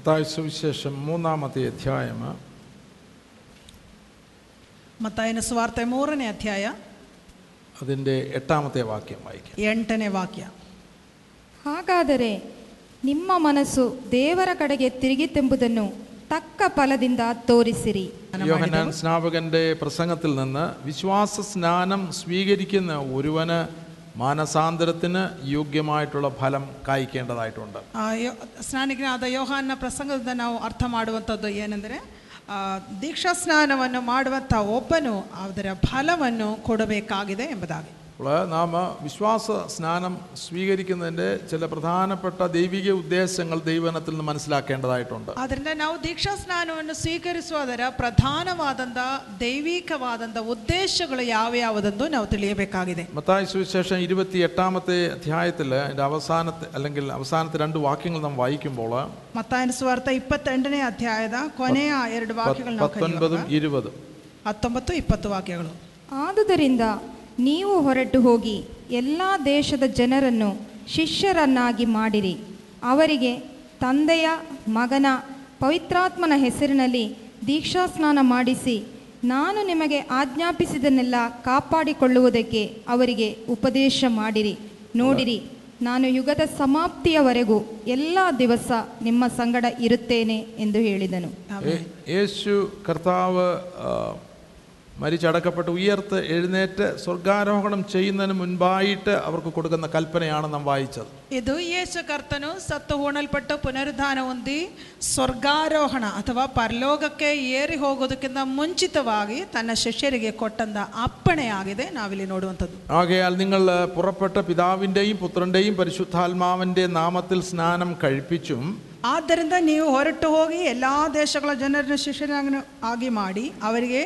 മത്തായ സുവിശേഷം മൂന്നാമത്തെ അധ്യായം ಮತ್ತಾಯನ ಸುವಾರ್ತೆ ಮೂರನೇ ಅಧ್ಯಾಯ അതിൻ്റെ എട്ടാമത്തെ വാക്യം വായിക്കാം ಎಂಟನೇ ವಾಕ್ಯ ಹಾಗಾದರೆ ನಿಮ್ಮ ಮನಸ್ಸು ದೇವರ ಕಡೆಗೆ ತಿರುಗಿತೆಂಬುದನ್ನು ತಕ್ಕ ಫಲದಿಂದ ತೋರಿಸಿರಿ യോഹന്നാൻ സ്നാപകന്റെ പ്രസംഗത്തിൽ നിന്ന് വിശ്വാസ സ്നാനം സ്വീകരിക്കുന്ന ഒരുവന് മാനസാന്തരത്തിന് യോഗ്യമായിട്ടുള്ള ഫലം കായ്ക്കേണ്ടതായിട്ടുണ്ട് ಆ, ಯೋ- ಸ್ನಾನಿಕನಾದ ಯೋಹಾನ್ನ ಪ್ರಸಂಗದಿಂದ ನಾವು ಅರ್ಥ ಮಾಡುವಂಥದ್ದು ಏನೆಂದರೆ ಆ, ದೀಕ್ಷಾ ಸ್ನಾನವನ್ನು ಮಾಡುವಂಥ ಒಬ್ಬನು ಅದರ ಫಲವನ್ನು ಕೊಡಬೇಕಾಗಿದೆ ಎಂಬುದಾಗಿ അപ്പോൾ നാം വിശ്വാസ സ്നാനം സ്വീകരിക്കുന്നതിൻ്റെ ചില പ്രധാനപ്പെട്ട ദൈവിക ഉദ്ദേശങ്ങൾ ദൈവനത്തിൽ നിന്ന് മനസ്സിലാക്കേണ്ടതായിട്ടുണ്ട് ಆದ್ದರಿಂದ ನಾವು ದೀಕ್ಷಾ ಸ್ನಾನವನ್ನು ಸ್ವೀಕರಿಸುವುದರ ಪ್ರಧಾನವಾದಂಥ ದೈವಿಕವಾದಂಥ ಉದ್ದೇಶಗಳು ಯಾವ್ಯಾವುದೆಂದು ನಾವು ತಿಳಿಯಬೇಕಾಗಿದೆ മത്തായി സുവിശേഷം ഇരുപത്തി എട്ടാമത്തെ അധ്യായത്തിൽ അതിൻ്റെ അവസാനത്തെ അല്ലെങ്കിൽ അവസാനത്തെ രണ്ട് വാക്യങ്ങൾ നാം വായിക്കുമ്പോൾ ಮತ್ತಾಯನ ಸುವಾರ್ಥ ಇಪ್ಪತ್ತೆಂಟನೇ ಅಧ್ಯಾಯದ ಕೊನೆಯ ಎರಡು ವಾಕ್ಯಗಳು ನಾವು പത്തൊൻപതും ಕಲಿಯುವಾಗ ഇരുപതും ಹತ್ತೊಂಬತ್ತು ಇಪ್ಪತ್ತು ವಾಕ್ಯಗಳು ಆದುದರಿಂದ ನೀವು ಹೊರಟು ಹೋಗಿ ಎಲ್ಲ ದೇಶದ ಜನರನ್ನು ಶಿಷ್ಯರನ್ನಾಗಿ ಮಾಡಿರಿ. ಅವರಿಗೆ ತಂದೆಯ ಮಗನ ಪವಿತ್ರಾತ್ಮನ ಹೆಸರಿನಲ್ಲಿ ದೀಕ್ಷಾ ಸ್ನಾನ ಮಾಡಿಸಿ, ನಾನು ನಿಮಗೆ ಆಜ್ಞಾಪಿಸಿದನ್ನೆಲ್ಲ ಕಾಪಾಡಿಕೊಳ್ಳುವುದಕ್ಕೆ ಅವರಿಗೆ ಉಪದೇಶ ಮಾಡಿರಿ. ನೋಡಿರಿ, ನಾನು ಯುಗದ ಸಮಾಪ್ತಿಯವರೆಗೂ ಎಲ್ಲ ದಿವಸ ನಿಮ್ಮ ಸಂಗಡ ಇರುತ್ತೇನೆ ಎಂದು ಹೇಳಿದನು. ಯೇಸು ಕರ್ತಾವ മരിച്ചടക്കപ്പെട്ട് ഉയർത്ത് എഴുന്നേറ്റ് സ്വർഗാരോഹണം ചെയ്യുന്നതിന് മുൻപായിട്ട് അവർക്ക് കൊടുക്കുന്ന കൽപ്പനയാണ് നാം വായിച്ചത് ಇದು ಯೇಸು ಕರ್ತನು ಸತ್ತು ಹೂಣಲ್ಪಟ್ಟು ಪುನರುದ್ಧಾನ ಹೊಂದಿ ಸ್ವರ್ಗಾರೋಹಣ ಅಥವಾ ಪರಲೋಕಕ್ಕೆ ಏರಿ ಹೋಗೋದಕ್ಕಿಂತ ಮುಂಚಿತವಾಗಿ ತನ್ನ ಶಿಷ್ಯರಿಗೆ ಕೊಟ್ಟಂತ ಅಪ್ಪಣೆಯಾಗಿದೆ ನಾವಿಲ್ಲಿ ನೋಡುವಂಥದ್ದು ആകയാൽ നിങ്ങൾ പുറപ്പെട്ട പിതാവിൻ്റെയും പുത്രൻ്റെയും പരിശുദ്ധാത്മാവിൻ്റെ നാമത്തിൽ സ്നാനം കഴിപ്പിച്ചും ಆದ್ದರಿಂದ ನೀವು ಹೊರಟು ಹೋಗಿ ಎಲ್ಲ ದೇಶಗಳ ಜನರನ್ನು ಶಿಷ್ಯರಾಗಿ ಆಗಿ ಮಾಡಿ ಅವರಿಗೆ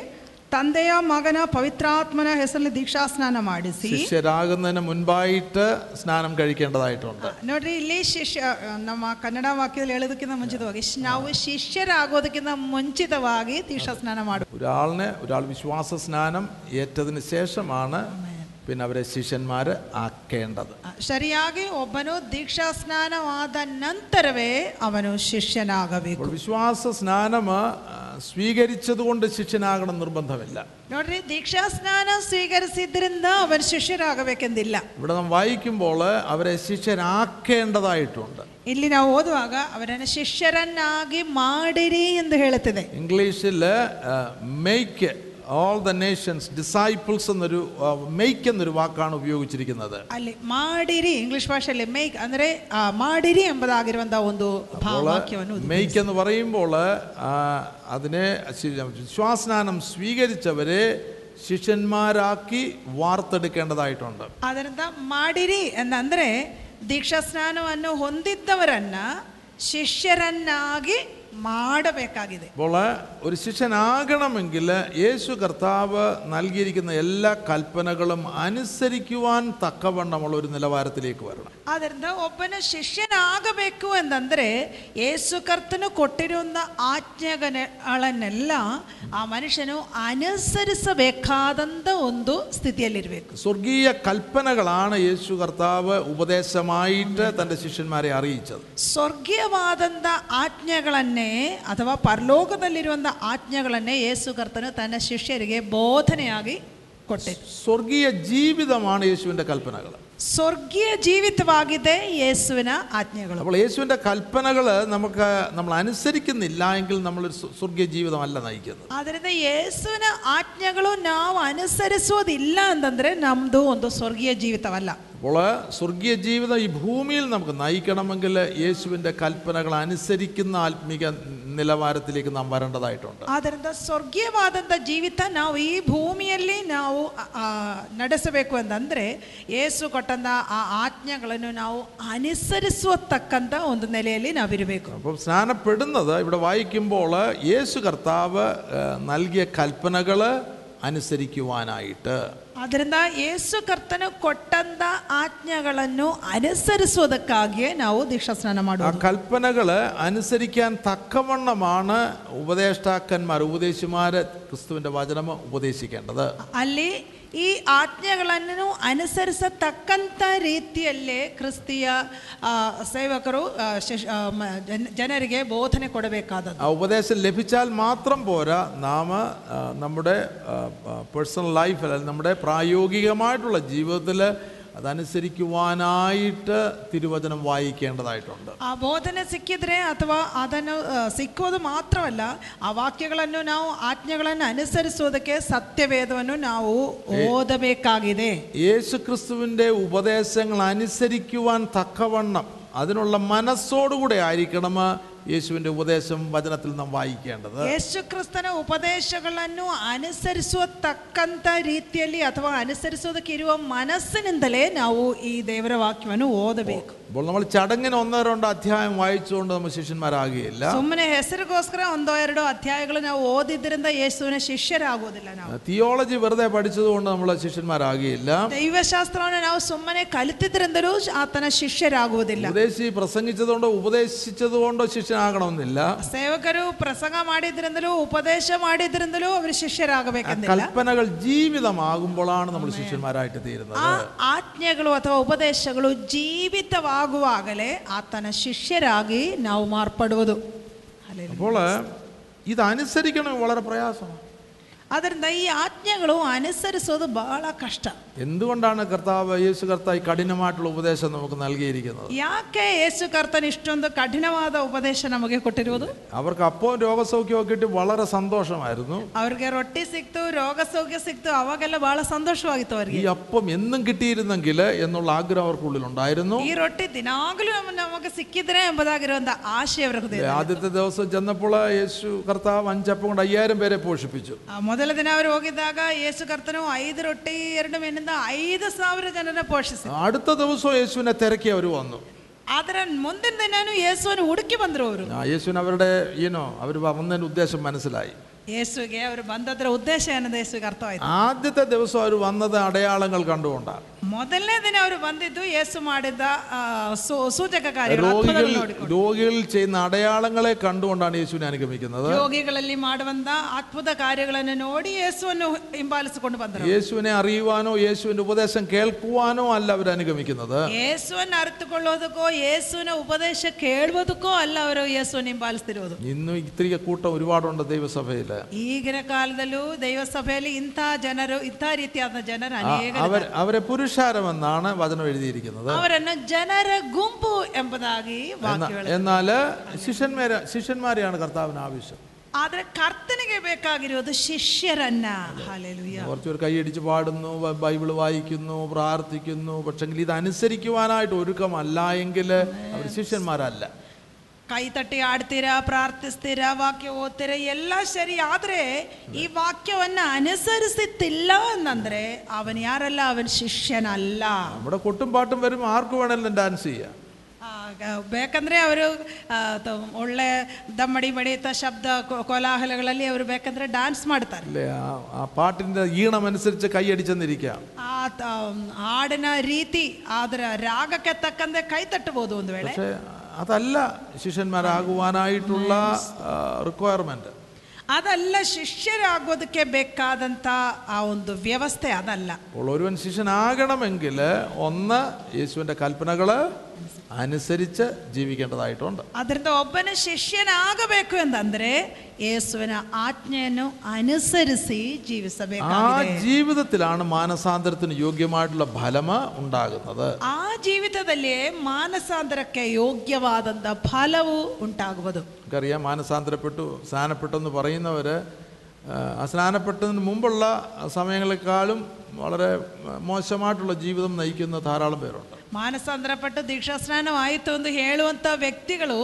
ತಂದೆಯ ಮಗನ ಪವಿತ್ರಾತ್ಮನ ಹೆಸರಲ್ಲಿ ದೀಕ್ಷಾ ಸ್ನಾನ ಮಾಡಿಸಿ ശിഷ്യരാകുന്നതിന് മുൻപായിട്ട് സ്നാനം കഴിക്കേണ്ടതായിട്ടുണ്ട് ನೋಡ್ರಿ ಇಲ್ಲಿ ಶಿಷ್ಯ ನಮ್ಮ ಕನ್ನಡ ವಾಕ್ಯದಲ್ಲಿ ಹೇಳೋದಕ್ಕಿಂತ ಮುಂಚಿತವಾಗಿ ಶ್- ನಾವು ಶಿಷ್ಯರಾಗೋದಕ್ಕಿಂತ ಮುಂಚಿತವಾಗಿ ದೀಕ್ಷಾ ಸ್ನಾನ ಮಾಡು ഒരാളിനെ ഒരാൾ വിശ്വാസ സ്നാനം ഏറ്റതിന് ശേഷമാണ് പിന്നെ അവരെ ശിഷ്യന്മാർ ആക്കേണ്ടത് ಸರಿಯಾಗಿ ಒಬ್ಬನು ದೀಕ್ಷಾ ಸ್ನಾನವಾದ ನಂತರವೇ ಅವನು ಶಿಷ್ಯನಾಗಬೇಕು അപ്പോൾ വിശ്വാസ സ്നാനം ആ, സ്വീകരിച്ചതുകൊണ്ട് ശിഷ്യനാകണം നിർബന്ധമില്ല ನೋಡ್ರಿ ದೀಕ್ಷಾ ಸ್ನಾನ ಸ್ವೀಕರಿಸಿದ್ರಿಂದ ಅವನು ಶಿಷ್ಯರಾಗಬೇಕೆಂದಿಲ್ಲ ഇവിടെ നാം വായിക്കുമ്പോൾ അവരെ ശിഷ്യരാക്കേണ്ടതായിട്ടുണ്ട് ಇಲ್ಲಿ ನಾವು ಓದುವಾಗ ಅವರನ್ನು ಶಿಷ್ಯರನ್ನಾಗಿ ಮಾಡಿರಿ ಎಂದು ಹೇಳುತ್ತದೆ ഇംഗ്ലീഷിൽ make all the nations disciples എന്നൊരു മെയ്ക്ക് എന്നൊരു വാക്കാണ് ഉപയോഗിച്ചിരിക്കുന്നത് ಅಲ್ಲಿ ಮಾಡಿರಿ ಇಂಗ್ಲಿಷ್ ಭಾಷೆಯಲ್ಲಿ ಮೇಕ್ ಅಂದ್ರೆ ಆ, ಮಾಡಿರಿ ಎಂಬುದಾಗಿರುವಂತಹ ಒಂದು ಭಾ- ವಾಕ್ಯವನ್ನು ಇದು മെയ്ക്ക് എന്ന് പറയുമ്പോൾ ആ, അതിനെ ശി- വിശ്വാസസ്നാനം സ്വീകരിച്ചവരെ ശിഷ്യന്മാരാക്കി വാർത്തെടുക്കേണ്ടതായിട്ടുണ്ട് ಅದರಿಂದ ಮಾಡಿರಿ ಎಂದಂದ್ರೆ ದೀಕ್ಷಾ ಸ್ನಾನವನ್ನು ಹೊಂದಿದ್ದವರನ್ನ ಶಿಷ್ಯರನ್ನಾಗಿ ಮಾಡಬೇಕಾಗಿದೆ അപ്പോൾ ഒരു ശിഷ്യനാകണമെങ്കിൽ യേശു കർത്താവ് നൽകിയിരിക്കുന്ന എല്ലാ കൽപ്പനകളും അനുസരിക്കുവാൻ തക്കവണ്ണമുള്ള ഒരു നിലവാരത്തിലേക്ക് വരണം ಆದ್ದರಿಂದ ಒಬ್ಬನ ಶಿಷ್ಯನಾಗಬೇಕು ಎಂದಂದ್ರೆ ಯೇಸು ಕರ್ತನು ಕೊಟ್ಟಿರುವಂತ ಆಜ್ಞೆಗಳನ್ನೆಲ್ಲ ಆ ಮನುಷ್ಯನು ಅನುಸರಿಸಬೇಕಾದಂತ ಒಂದು ಸ್ಥಿತಿಯಲ್ಲಿರಬೇಕು സ്വർഗീയ കൽപ്പനകളാണ് യേശു കർത്താവ് ഉപദേശമായിട്ട് തൻ്റെ ശിഷ്യന്മാരെ അറിയിച്ചത് ಸ್ವರ್ಗೀಯವಾದಂಥ ಆಜ್ಞೆಗಳನ್ನೇ ಅಥವಾ ಪರಲೋಕದಲ್ಲಿರುವಂಥ ಆಜ್ಞೆಗಳನ್ನೇ ಯೇಸು ಕರ್ತನು ತನ್ನ ಶಿಷ್ಯರಿಗೆ ಬೋಧನೆಯಾಗಿ ಕೊಟ್ಟಿದ್ದು സ്വർഗീയ ജീവിതമാണ് യേശുവിൻ്റെ കൽപ്പനകൾ ಸ್ವರ್ಗೀಯ ಜೀವಿತವಾಗಿದೆ ಯೇಸುವಿನ ಆಜ್ಞೆಗಳು അപ്പോൾ യേശുവിൻ്റെ കൽപ്പനകൾ നമുക്ക് നമ്മൾ അനുസരിക്കുന്നില്ല എങ്കിൽ നമ്മളൊരു സ്വ- സ്വർഗീയ ജീവിതമല്ല നയിക്കുന്നത് ಆದ್ದರಿಂದ ಯೇಸುವಿನ ಆಜ್ಞೆಗಳು ನಾವು ಅನುಸರಿಸುವುದಿಲ್ಲ ಅಂತಂದ್ರೆ ನಮ್ದು ಒಂದು ಸ್ವರ್ಗೀಯ ಜೀವಿತವಲ್ಲ അപ്പോൾ സ്വർഗീയ ജീവിതം ഈ ഭൂമിയിൽ നമുക്ക് നയിക്കണമെങ്കിൽ യേശുവിൻ്റെ കൽപ്പനകൾ അനുസരിക്കുന്ന ആത്മീക നിലവാരത്തിലേക്ക് നാം വരേണ്ടതായിട്ടുണ്ട് ಆದ್ದರಿಂದ ಸ್ವರ್ಗೀಯವಾದಂಥ ಜೀವಿತ ನಾವು ಈ ಭೂಮಿಯಲ್ಲಿ ನಾವು ಆ, ಆ, ನಡೆಸಬೇಕು ಅಂತಂದ್ರೆ ಯೇಸು ಕೊಟ್ಟಂತ ಆ ಆಜ್ಞೆಗಳನ್ನು ನಾವು ಅನುಸರಿಸುವತಕ್ಕಂಥ ಒಂದು ನೆಲೆಯಲ್ಲಿ ನಾವಿರಬೇಕು അപ്പം സ്നാനപ്പെടുന്നത് ഇവിടെ വായിക്കുമ്പോൾ യേശു കർത്താവ് ഏഹ്, നൽകിയ കൽപ്പനകൾ അനുസരിക്കുവാനായിട്ട് ಅದರಿಂದ ಯೇಸು ಕರ್ತನು ಕೊಟ್ಟಂತ ಆಜ್ಞೆಗಳನ್ನು ಅನುಸರಿಸುವುದಕ್ಕಾಗಿಯೇ ನಾವು ದೀಕ್ಷಾಸ್ನಾನ ആ ಮಾಡುವುದು കൽപ്പനകൾ അനുസരിക്കാൻ തക്കവണ്ണമാണ് ഉപദേഷ്ടാക്കന്മാർ ഉപദേശിമാര് ക്രിസ്തുവിന്റെ വചനം ഉപദേശിക്കേണ്ടത് ಅಲ್ಲಿ ಈ ಆಜ್ಞೆಗಳನ್ನು ಅನುಸರಿಸತಕ್ಕಂಥ ರೀತಿಯಲ್ಲೇ ಕ್ರಿಸ್ತಿಯ ಆ, ಸೇವಕರು ಆ, ಶಿಶ್- ಆ, ಮ- ಜನ- ಜನರಿಗೆ ಬೋಧನೆ ಕೊಡಬೇಕಾದದ್ದು ആ ഉപദേശം ലഭിച്ചാൽ മാത്രം പോരാ നാം ആ, നമ്മുടെ പേഴ്സണൽ ലൈഫിൽ അല്ലെങ്കിൽ നമ്മുടെ പ്രായോഗികമായിട്ടുള്ള ജീവിതത്തിൽ അതനുസരിക്കുവാനായിട്ട് തിരുവചനം വായിക്കേണ്ടതായിട്ടുണ്ട് ಆ ಬೋಧನೆ ಸಿಕ್ಕಿದ್ರೆ ಅಥವಾ ಅದನ್ನು ಆ, ಸಿಕ್ಕುವುದು ಮಾತ್ರವಲ್ಲ ಆ ವಾಕ್ಯಗಳನ್ನು ನಾವು ಆಜ್ಞೆಗಳನ್ನು ಅನುಸರಿಸುವುದಕ್ಕೆ ಸತ್ಯವೇದವನ್ನು ನಾವು ಓದಬೇಕಾಗಿದೆ യേശു ക്രിസ്തുവിൻ്റെ ഉപദേശങ്ങൾ അനുസരിക്കുവാൻ തക്കവണ്ണം അതിനുള്ള മനസ്സോടുകൂടെ ആയിരിക്കണം യേശുവിന്റെ ഉപദേശം വചനത്തിൽ നാം വായിക്കേണ്ടത്. യേശുക്രിസ്തന ഉപദേശങ്ങളു അനുസരിച്ചത രീതിയിൽ അഥവാ അനുസരിച്ചതൊക്കെ ഇരുവ മനസ്സിനിന്തലേ നാവു ഈ ദേവരവാക്യമനു ഓതബേക്കും അപ്പോൾ നമ്മൾ ചടങ്ങിന് ഒന്നോ രണ്ടോ അധ്യായം വായിച്ചുകൊണ്ട് നമ്മൾ ശിഷ്യന്മാരാകുകയില്ല ಸುಮ್ಮನೆ ಹೆಸರಿಗೋಸ್ಕರ ಒಂದೋ ಎರಡೋ ಅಧ್ಯಾಯಗಳು ನಾವು ಓದಿದ್ರಿಂದ ಯೇಸುವಿನ ಶಿಷ್ಯರಾಗುವುದಿಲ್ಲ ನಾವು തിയോളജി വെറുതെ പഠിച്ചതുകൊണ്ട് നമ്മൾ ശിഷ്യന്മാരാകുകയില്ല ದೈವಶಾಸ್ತ್ರವನ್ನು ನಾವು ಸುಮ್ಮನೆ ಕಲಿತಿದ್ರಿಂದಲೂ ಆತನ ಶಿಷ್ಯರಾಗುವುದಿಲ್ಲ ഉപദേശി പ്രസംഗിച്ചതുകൊണ്ടോ ഉപദേശിച്ചതുകൊണ്ടോ ശിഷ്യനാകണമെന്നില്ല ಸೇವಕರು ಪ್ರಸಂಗ ಮಾಡಿದ್ರಿಂದಲೂ ಉಪದೇಶ ಮಾಡಿದ್ರಿಂದಲೂ ಅವರು ആ ಶಿಷ್ಯರಾಗಬೇಕೆಂದಿಲ್ಲ കൽപ്പനകൾ ജീവിതമാകുമ്പോഴാണ് നമ്മൾ ശിഷ്യന്മാരായിട്ട് തീരുന്നത് ಆ ಆಜ್ಞೆಗಳು ಅಥವಾ ಉಪದೇಶಗಳು ಜೀವಿತವಾಗುವಾಗಲೇ ಆತನ ಶಿಷ್ಯರಾಗಿ ನಾವು ಮಾರ್ಪಡುವುದು ಹಲ್ಲೆಲೂಯಾ. അപ്പോൾ ഇത് അനുസരിക്കണം വളരെ പ്രയാസമാണ് ಆದ್ದರಿಂದ ಈ ಆಜ್ಞೆಗಳು ಅನುಸರಿಸೋದು ಬಹಳ ಕಷ್ಟ എന്തുകൊണ്ടാണ് കർത്താവ് യേശു കർത്താവ് ഈ കഠിനമായിട്ടുള്ള ഉപദേശം നമുക്ക് നൽകിയിരിക്കുന്നത് ಯಾಕೆ ಯೇಸು ಕರ್ತನ ಇಷ್ಟೊಂದು ಕಠಿಣವಾದ ಉಪದೇಶ ನಮಗೆ ಕೊಟ್ಟಿರುವುದು അവർക്ക് അപ്പവും രോഗസൗഖ്യമൊക്കെ കിട്ടി വളരെ സന്തോഷമായിരുന്നു ಅವ್ರಿಗೆ ರೊಟ್ಟಿ ಸಿಕ್ತು ರೋಗ ಸೌಖ್ಯ ಸಿಕ್ತು ಅವಾಗೆಲ್ಲ ಬಹಳ ಸಂತೋಷವಾಗಿತ್ತು ഈ ಅವರಿಗೆ അപ്പം എന്നും കിട്ടിയിരുന്നെങ്കിൽ എന്നുള്ള ആഗ്രഹം അവർക്കുള്ളിലുണ്ടായിരുന്നു ಈ ರೊಟ್ಟಿ ದಿನಾಗಲೂ ನಮ್ಮ ನಮಗೆ ಸಿಕ್ಕಿದ್ರೆ ಎಂಬುದಾಗಿರುವಂತ ಆಶೆ ಅವರ ಹೃದಯ ആദ്യത്തെ ദിവസം ചെന്നപ്പോൾ യേശു കർത്താവ് അഞ്ചപ്പം കൊണ്ട് അയ്യായിരം പേരെ പോഷിപ്പിച്ചു ಮೊದಲ ದಿನ ಅವರು ಹೋಗಿದ್ದಾಗ ಯೇಸು ಕರ್ತನು ಐದು ರೊಟ್ಟಿ ಎರಡು ಮೀನಿಂದ ಐದು ಸಾವಿರ ಜನರ ಪೋಷಿಸಿ അടുത്ത ദിവസവും യേശുവിനെ തിരക്കി അവർ വന്നു ಆದ್ರೆ ಮುಂದಿನ ದಿನಾನು ಯೇಸುವನ್ನು ಹುಡುಕಿ ಬಂದ್ರು ಅವರು ആ, യേശുവിന് അവരുടെ ഈനോ അവർ വന്നതിൻ്റെ ഉദ്ദേശം മനസ്സിലായി ಯೇಸುವಿಗೆ ಅವರು ಬಂದದ್ರ ಉದ್ದೇಶ ಏನದು ಯೇಸುವಿಗೆ ಅರ್ಥವಾಯ್ತು ആദ്യത്തെ ദിവസം അവർ വന്നത് അടയാളങ്ങൾ കണ്ടുകൊണ്ടാണ് ಮೊದಲನೇ ದಿನ ಅವರು ಬಂದಿದ್ದು ಯೇಸು ಮಾಡಿದ್ದ ಆ, ಸೂ- ಸೂಚಕ ಕಾರ್ಯಗಳು രോഗികൾ ಅದ್ಭುತಗಳು ನೋಡಿಕೊಂಡು രോഗികളിൽ ചെയ്യുന്ന അടയാളങ്ങളെ കണ്ടുകൊണ്ടാണ് യേശുവിനെ അനുഗമിക്കുന്നത് ರೋಗಿಗಳಲ್ಲಿ ಮಾಡುವಂತ ಅದ್ಭುತ ಕಾರ್ಯಗಳನ್ನು ನೋಡಿ ಯೇಸುವನ್ನು ಹಿಂಬಾಲಿಸಿಕೊಂಡು ಬಂದರು യേശുവിനെ അറിയുവാനോ യേശുവിൻ്റെ ഉപദേശം കേൾക്കുവാനോ അല്ല അവർ അനുഗമിക്കുന്നത് ಯೇಸುವನ್ನು ಅರಿತುಕೊಳ್ಳೋದಕ್ಕೋ ಯೇಸುವಿನ ಉಪದೇಶ ಕೇಳುವುದಕ್ಕೋ ಅಲ್ಲ ಅವರು ಯೇಸುವನ್ನು ಹಿಂಬಾಲಿಸ್ತಿರುವುದು ഇന്നും ഇത്തിരി കൂട്ടം ഒരുപാടുണ്ട് ദൈവസഭയിൽ ಈಗಿನ ಕಾಲದಲ್ಲೂ ದೈವ ಸಭೆಯಲ್ಲಿ ಇಂಥ ಜನರು ಇಂಥ ರೀತಿಯಾದ ಜನರು ಅನೇಕ അവർ അവരെ പുരുഷാരമെന്നാണ് വചനം എഴുതിയിരിക്കുന്നത് ಅವರನ್ನು ಜನರ ಗುಂಪು ಎಂಬುದಾಗಿ ವಾಕ್ಯಗಳು എന്നാൽ ശിഷ്യന്മാരെ ശിഷ്യന്മാരെയാണ് കർത്താവിന് ആവശ്യം ಆದ್ರೆ ಕರ್ತನಿಗೆ ಬೇಕಾಗಿರೋದು ಶಿಷ್ಯರನ್ನ ಹಾಲೆಲೂಯ കുറച്ചുപേർ കൈയടിച്ച് പാടുന്നു ബ- ബൈബിൾ വായിക്കുന്നു പ്രാർത്ഥിക്കുന്നു പക്ഷെങ്കിൽ ഇത് അനുസരിക്കുവാനായിട്ട് ഒരുക്കമല്ല എങ്കിൽ അവർ ശിഷ്യന്മാരല്ല ಕೈ ತಟ್ಟಿ ಆಡ್ತೀರಾ ಪ್ರಾರ್ಥಿಸ್ತೀರಾ ವಾಕ್ಯ ಓದ್ತೀರಾ ಎಲ್ಲ ಸರಿ ಆದ್ರೆ ಈ ವಾಕ್ಯವನ್ನ ಅನುಸರಿಸುತ್ತಿಲ್ಲ ಅಂತಂದ್ರೆ ಅವನ್ ಯಾರಲ್ಲ ಅವನ್ ಶಿಷ್ಯನಲ್ಲ നമ്മുടെ കൊട്ടും പാട്ടും വരും ആർക്ക് വേണമെങ്കിലും ഡാൻസ് ചെയ്യാം ಆಗ ಬೇಕಂದ್ರೆ ಅವರು ಆ, ತ- ಒಳ್ಳೆ ದಮ್ಮಡಿ ಬಡಿತ ಶಬ್ದ ಕೋ- ಕೋಲಾಹಲಗಳಲ್ಲಿ ಅವರು ಬೇಕಂದ್ರೆ ಡಾನ್ಸ್ ಮಾಡ್ತಾರೆ അല്ലേ ആ ആ പാട്ടിൻ്റെ ഈണമനുസരിച്ച് കൈയടിച്ചെന്നിരിക്കാം ಆ ತ- ಹಾಡಿನ ರೀತಿ ಅದರ ರಾಗಕ್ಕೆ ತಕ್ಕಂತೆ ಕೈ ತಟ್ಟಬಹುದು ಒಂದು ವೇಳೆ പക്ഷേ അതല്ല ശിഷ്യന്മാരാകുവാനായിട്ടുള്ള റിക്വയർമെൻറ്റ് ಅದಲ್ಲ ಶಿಷ್ಯರಾಗೋದಕ್ಕೆ ಬೇಕಾದಂತ ಆ ಒಂದು ವ್ಯವಸ್ಥೆ ಅದಲ್ಲ അപ്പോൾ ഒരുവൻ ശിഷ്യനാകണമെങ്കിൽ ഒന്ന് യേശുവിൻ്റെ കൽപ്പനകൾ അനുസരിച്ച് ജീവിക്കേണ്ടതായിട്ടുണ്ട് ಅದರಿಂದ ಒಬ್ಬನ ಶಿಷ್ಯನಾಗಬೇಕು ಅಂತಂದ್ರೆ ಯೇಸುವಿನ ಆಜ್ಞೆಯನ್ನು ಅನುಸರಿಸಿ ആ ಜೀವಿಸಬೇಕಾಗಿದೆ ജീവിതത്തിലാണ് മാനസാന്തരത്തിന് യോഗ്യമായിട്ടുള്ള ഫലം ഉണ്ടാകുന്നത് ಆ ಜೀವಿತದಲ್ಲಿ ಮಾನಸಾಂತರಕ್ಕೆ ಯೋಗ್ಯವಾದಂಥ ಫಲವು ಉಂಟಾಗುವುದು നമുക്കറിയാം മാനസാന്തരപ്പെട്ടു സ്നാനപ്പെട്ടു എന്ന് പറയുന്നവർ ആ സ്നാനപ്പെട്ടതിന് മുമ്പുള്ള സമയങ്ങളെക്കാളും വളരെ മോശമായിട്ടുള്ള ജീവിതം നയിക്കുന്ന ധാരാളം പേരുണ്ട് ಮಾನಸಾಂತರಪಟ್ಟು ದೀಕ್ಷಾಸ್ನಾನ ಆಯಿತು ಎಂದು ಹೇಳುವಂಥ ವ್ಯಕ್ತಿಗಳು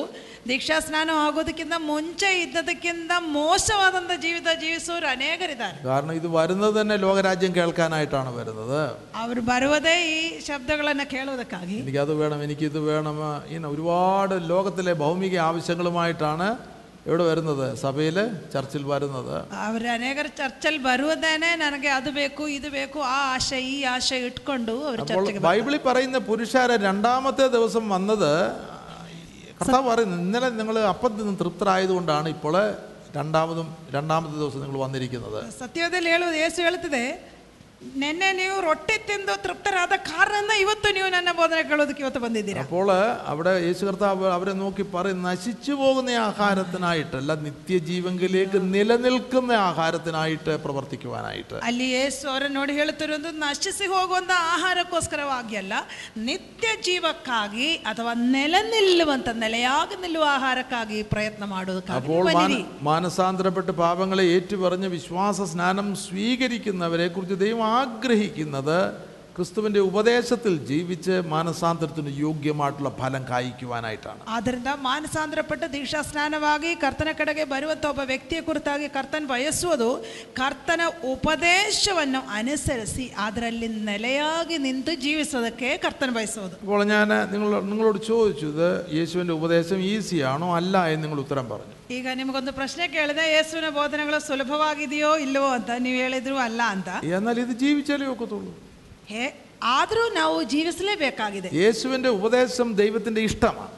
ದೀಕ್ಷಾಸ್ನಾನ ಆಗೋದಕ್ಕಿಂತ ಮುಂಚೆ ಇದ್ದದಕ್ಕಿಂತ ಮೋಸವಾದಂಥ ಜೀವಿತ ಜೀವಿಸುವವರು ಅನೇಕರಿದ್ದಾರೆ കാരണം ഇത് വരുന്നത് തന്നെ ലോകരാജ്യം കേൾക്കാനായിട്ടാണ് വരുന്നത് ಅವರು ಬರುವುದೇ ಈ ಶಬ್ದಗಳನ್ನು ಕೇಳುವುದಕ್ಕಾಗಿ എനിക്കത് വേണം എനിക്കിത് വേണം ഇങ്ങനെ ഒരുപാട് ലോകത്തിലെ ഭൗമിക ആവശ്യങ്ങളുമായിട്ടാണ് എവിടെ വരുന്നത് സഭയിൽ ചർച്ചിൽ വരുന്നത് ಅವ್ರ ಅನೇಕರ ಚರ್ಚಲ್ಲಿ ಬರುವುದೇನೆ ನನಗೆ ಅದು ಬೇಕು ಇದು ಬೇಕು ಆ ಆಶೆ ಈ ಆಶೆ ಇಟ್ಕೊಂಡು ಅವ್ರ അപ്പോൾ ಚರ್ಚೆಗೆ ബൈബിളിൽ പറയുന്ന പുരുഷാര രണ്ടാമത്തെ ദിവസം വന്നത് കർത്താവ് പറയുന്നു ഇന്നലെ നിങ്ങൾ അപ്പം നിന്ന് തൃപ്തരായതുകൊണ്ടാണ് ഇപ്പോൾ രണ്ടാമതും രണ്ടാമത്തെ ദിവസം നിങ്ങൾ വന്നിരിക്കുന്നത് ಸತ್ಯದಲ್ಲಿ ಹೇಳುವುದು ಯೇಸು ಹೇಳುತ್ತದೆ ನಿನ್ನೆ ನೀವು ರೊಟ್ಟಿ ತಿಂದು ತೃಪ್ತರಾದ ಕಾರಣದಿಂದ ಇವತ್ತು ನೀವು ನನ್ನ ಬೋಧನೆ ಕೇಳೋದಕ್ಕೆ ಇವತ್ತು ಬಂದಿದ್ದೀರಾ അപ്പോൾ അവിടെ യേശു കർത്താവ് അവരെ നോക്കി പറയും നശിച്ചു പോകുന്ന ആഹാരത്തിനായിട്ടല്ല നിത്യജീവങ്കിലേക്ക് നിലനിൽക്കുന്ന ആഹാരത്തിനായിട്ട് പ്രവർത്തിക്കുവാനായിട്ട് ಅಲ್ಲಿ ಯೇಸು ಅವರನ್ನು ನೋಡಿ ಹೇಳುತ್ತಿರುವುದು ನಶಿಸಿ ಹೋಗುವಂತ ಆಹಾರಕ್ಕೋಸ್ಕರವಾಗಿ ಅಲ್ಲ ನಿತ್ಯ ಜೀವಕ್ಕಾಗಿ ಅಥವಾ ನೆಲೆ ನಿಲ್ಲುವಂತ ನೆಲೆಯಾಗಿ ನಿಲ್ಲುವ ಆಹಾರಕ್ಕಾಗಿ ಪ್ರಯತ್ನ ಮಾಡುವುದಕ್ಕಾಗಿ അപ്പോൾ ನೀವು ಬನ್ನಿರಿ. മാന- മാനസാന്തരപ്പെട്ട് പാപങ്ങളെ ഏറ്റുപറഞ്ഞ് വിശ്വാസ സ്നാനം സ്വീകരിക്കുന്നവരെ കുറിച്ച് ദൈവം ആഗ്രഹിക്കുന്നത് ക്രിസ്തുവിൻ്റെ ഉപദേശത്തിൽ ജീവിച്ച് മാനസാന്തരത്തിന് യോഗ്യമായിട്ടുള്ള ഫലം കായ്ക്കുവാനായിട്ടാണ് ಆದ್ದರಿಂದ ಮಾನಸಾಂತರಪಟ್ಟು ದೀಕ್ಷಾ ಸ್ನಾನವಾಗಿ ಕರ್ತನ ಕಡೆಗೆ ಬರುವಂತ ಒಬ್ಬ ವ್ಯಕ್ತಿಯ ಕುರಿತಾಗಿ ಕರ್ತನ್ ಬಯಸುವುದು ಕರ್ತನ ಉಪದೇಶವನ್ನು ಅನುಸರಿಸಿ ಅದರಲ್ಲಿ ನೆಲೆಯಾಗಿ ನಿಂತು ಜೀವಿಸೋದಕ್ಕೆ ಕರ್ತನ್ ಬಯಸುವುದು അപ്പോൾ ഞാൻ നിങ്ങൾ നിങ്ങളോട് ചോദിച്ചു ഇത് യേശുവിൻ്റെ ഉപദേശം ഈസിയാണോ അല്ല എന്ന് നിങ്ങൾ ഉത്തരം പറഞ്ഞു ಈಗ ನಿಮಗೊಂದು ಪ್ರಶ್ನೆ ಕೇಳಿದೆ ಯೇಸುವಿನ ಬೋಧನೆಗಳು ಸುಲಭವಾಗಿದೆಯೋ ಇಲ್ಲವೋ ಅಂತ ನೀವು ಹೇಳಿದ್ರು ಅಲ್ಲ ಅಂತ എന്നാൽ ഇത് ജീവിച്ചാലേ ഒക്കത്തുള്ളൂ ಹೇ ಆದರೂ ನಾವು ಜೀವಿಸಲೇಬೇಕಾಗಿದೆ യേശുവിൻ്റെ ഉപദേശം ദൈവത്തിൻ്റെ ഇഷ്ടമാണ്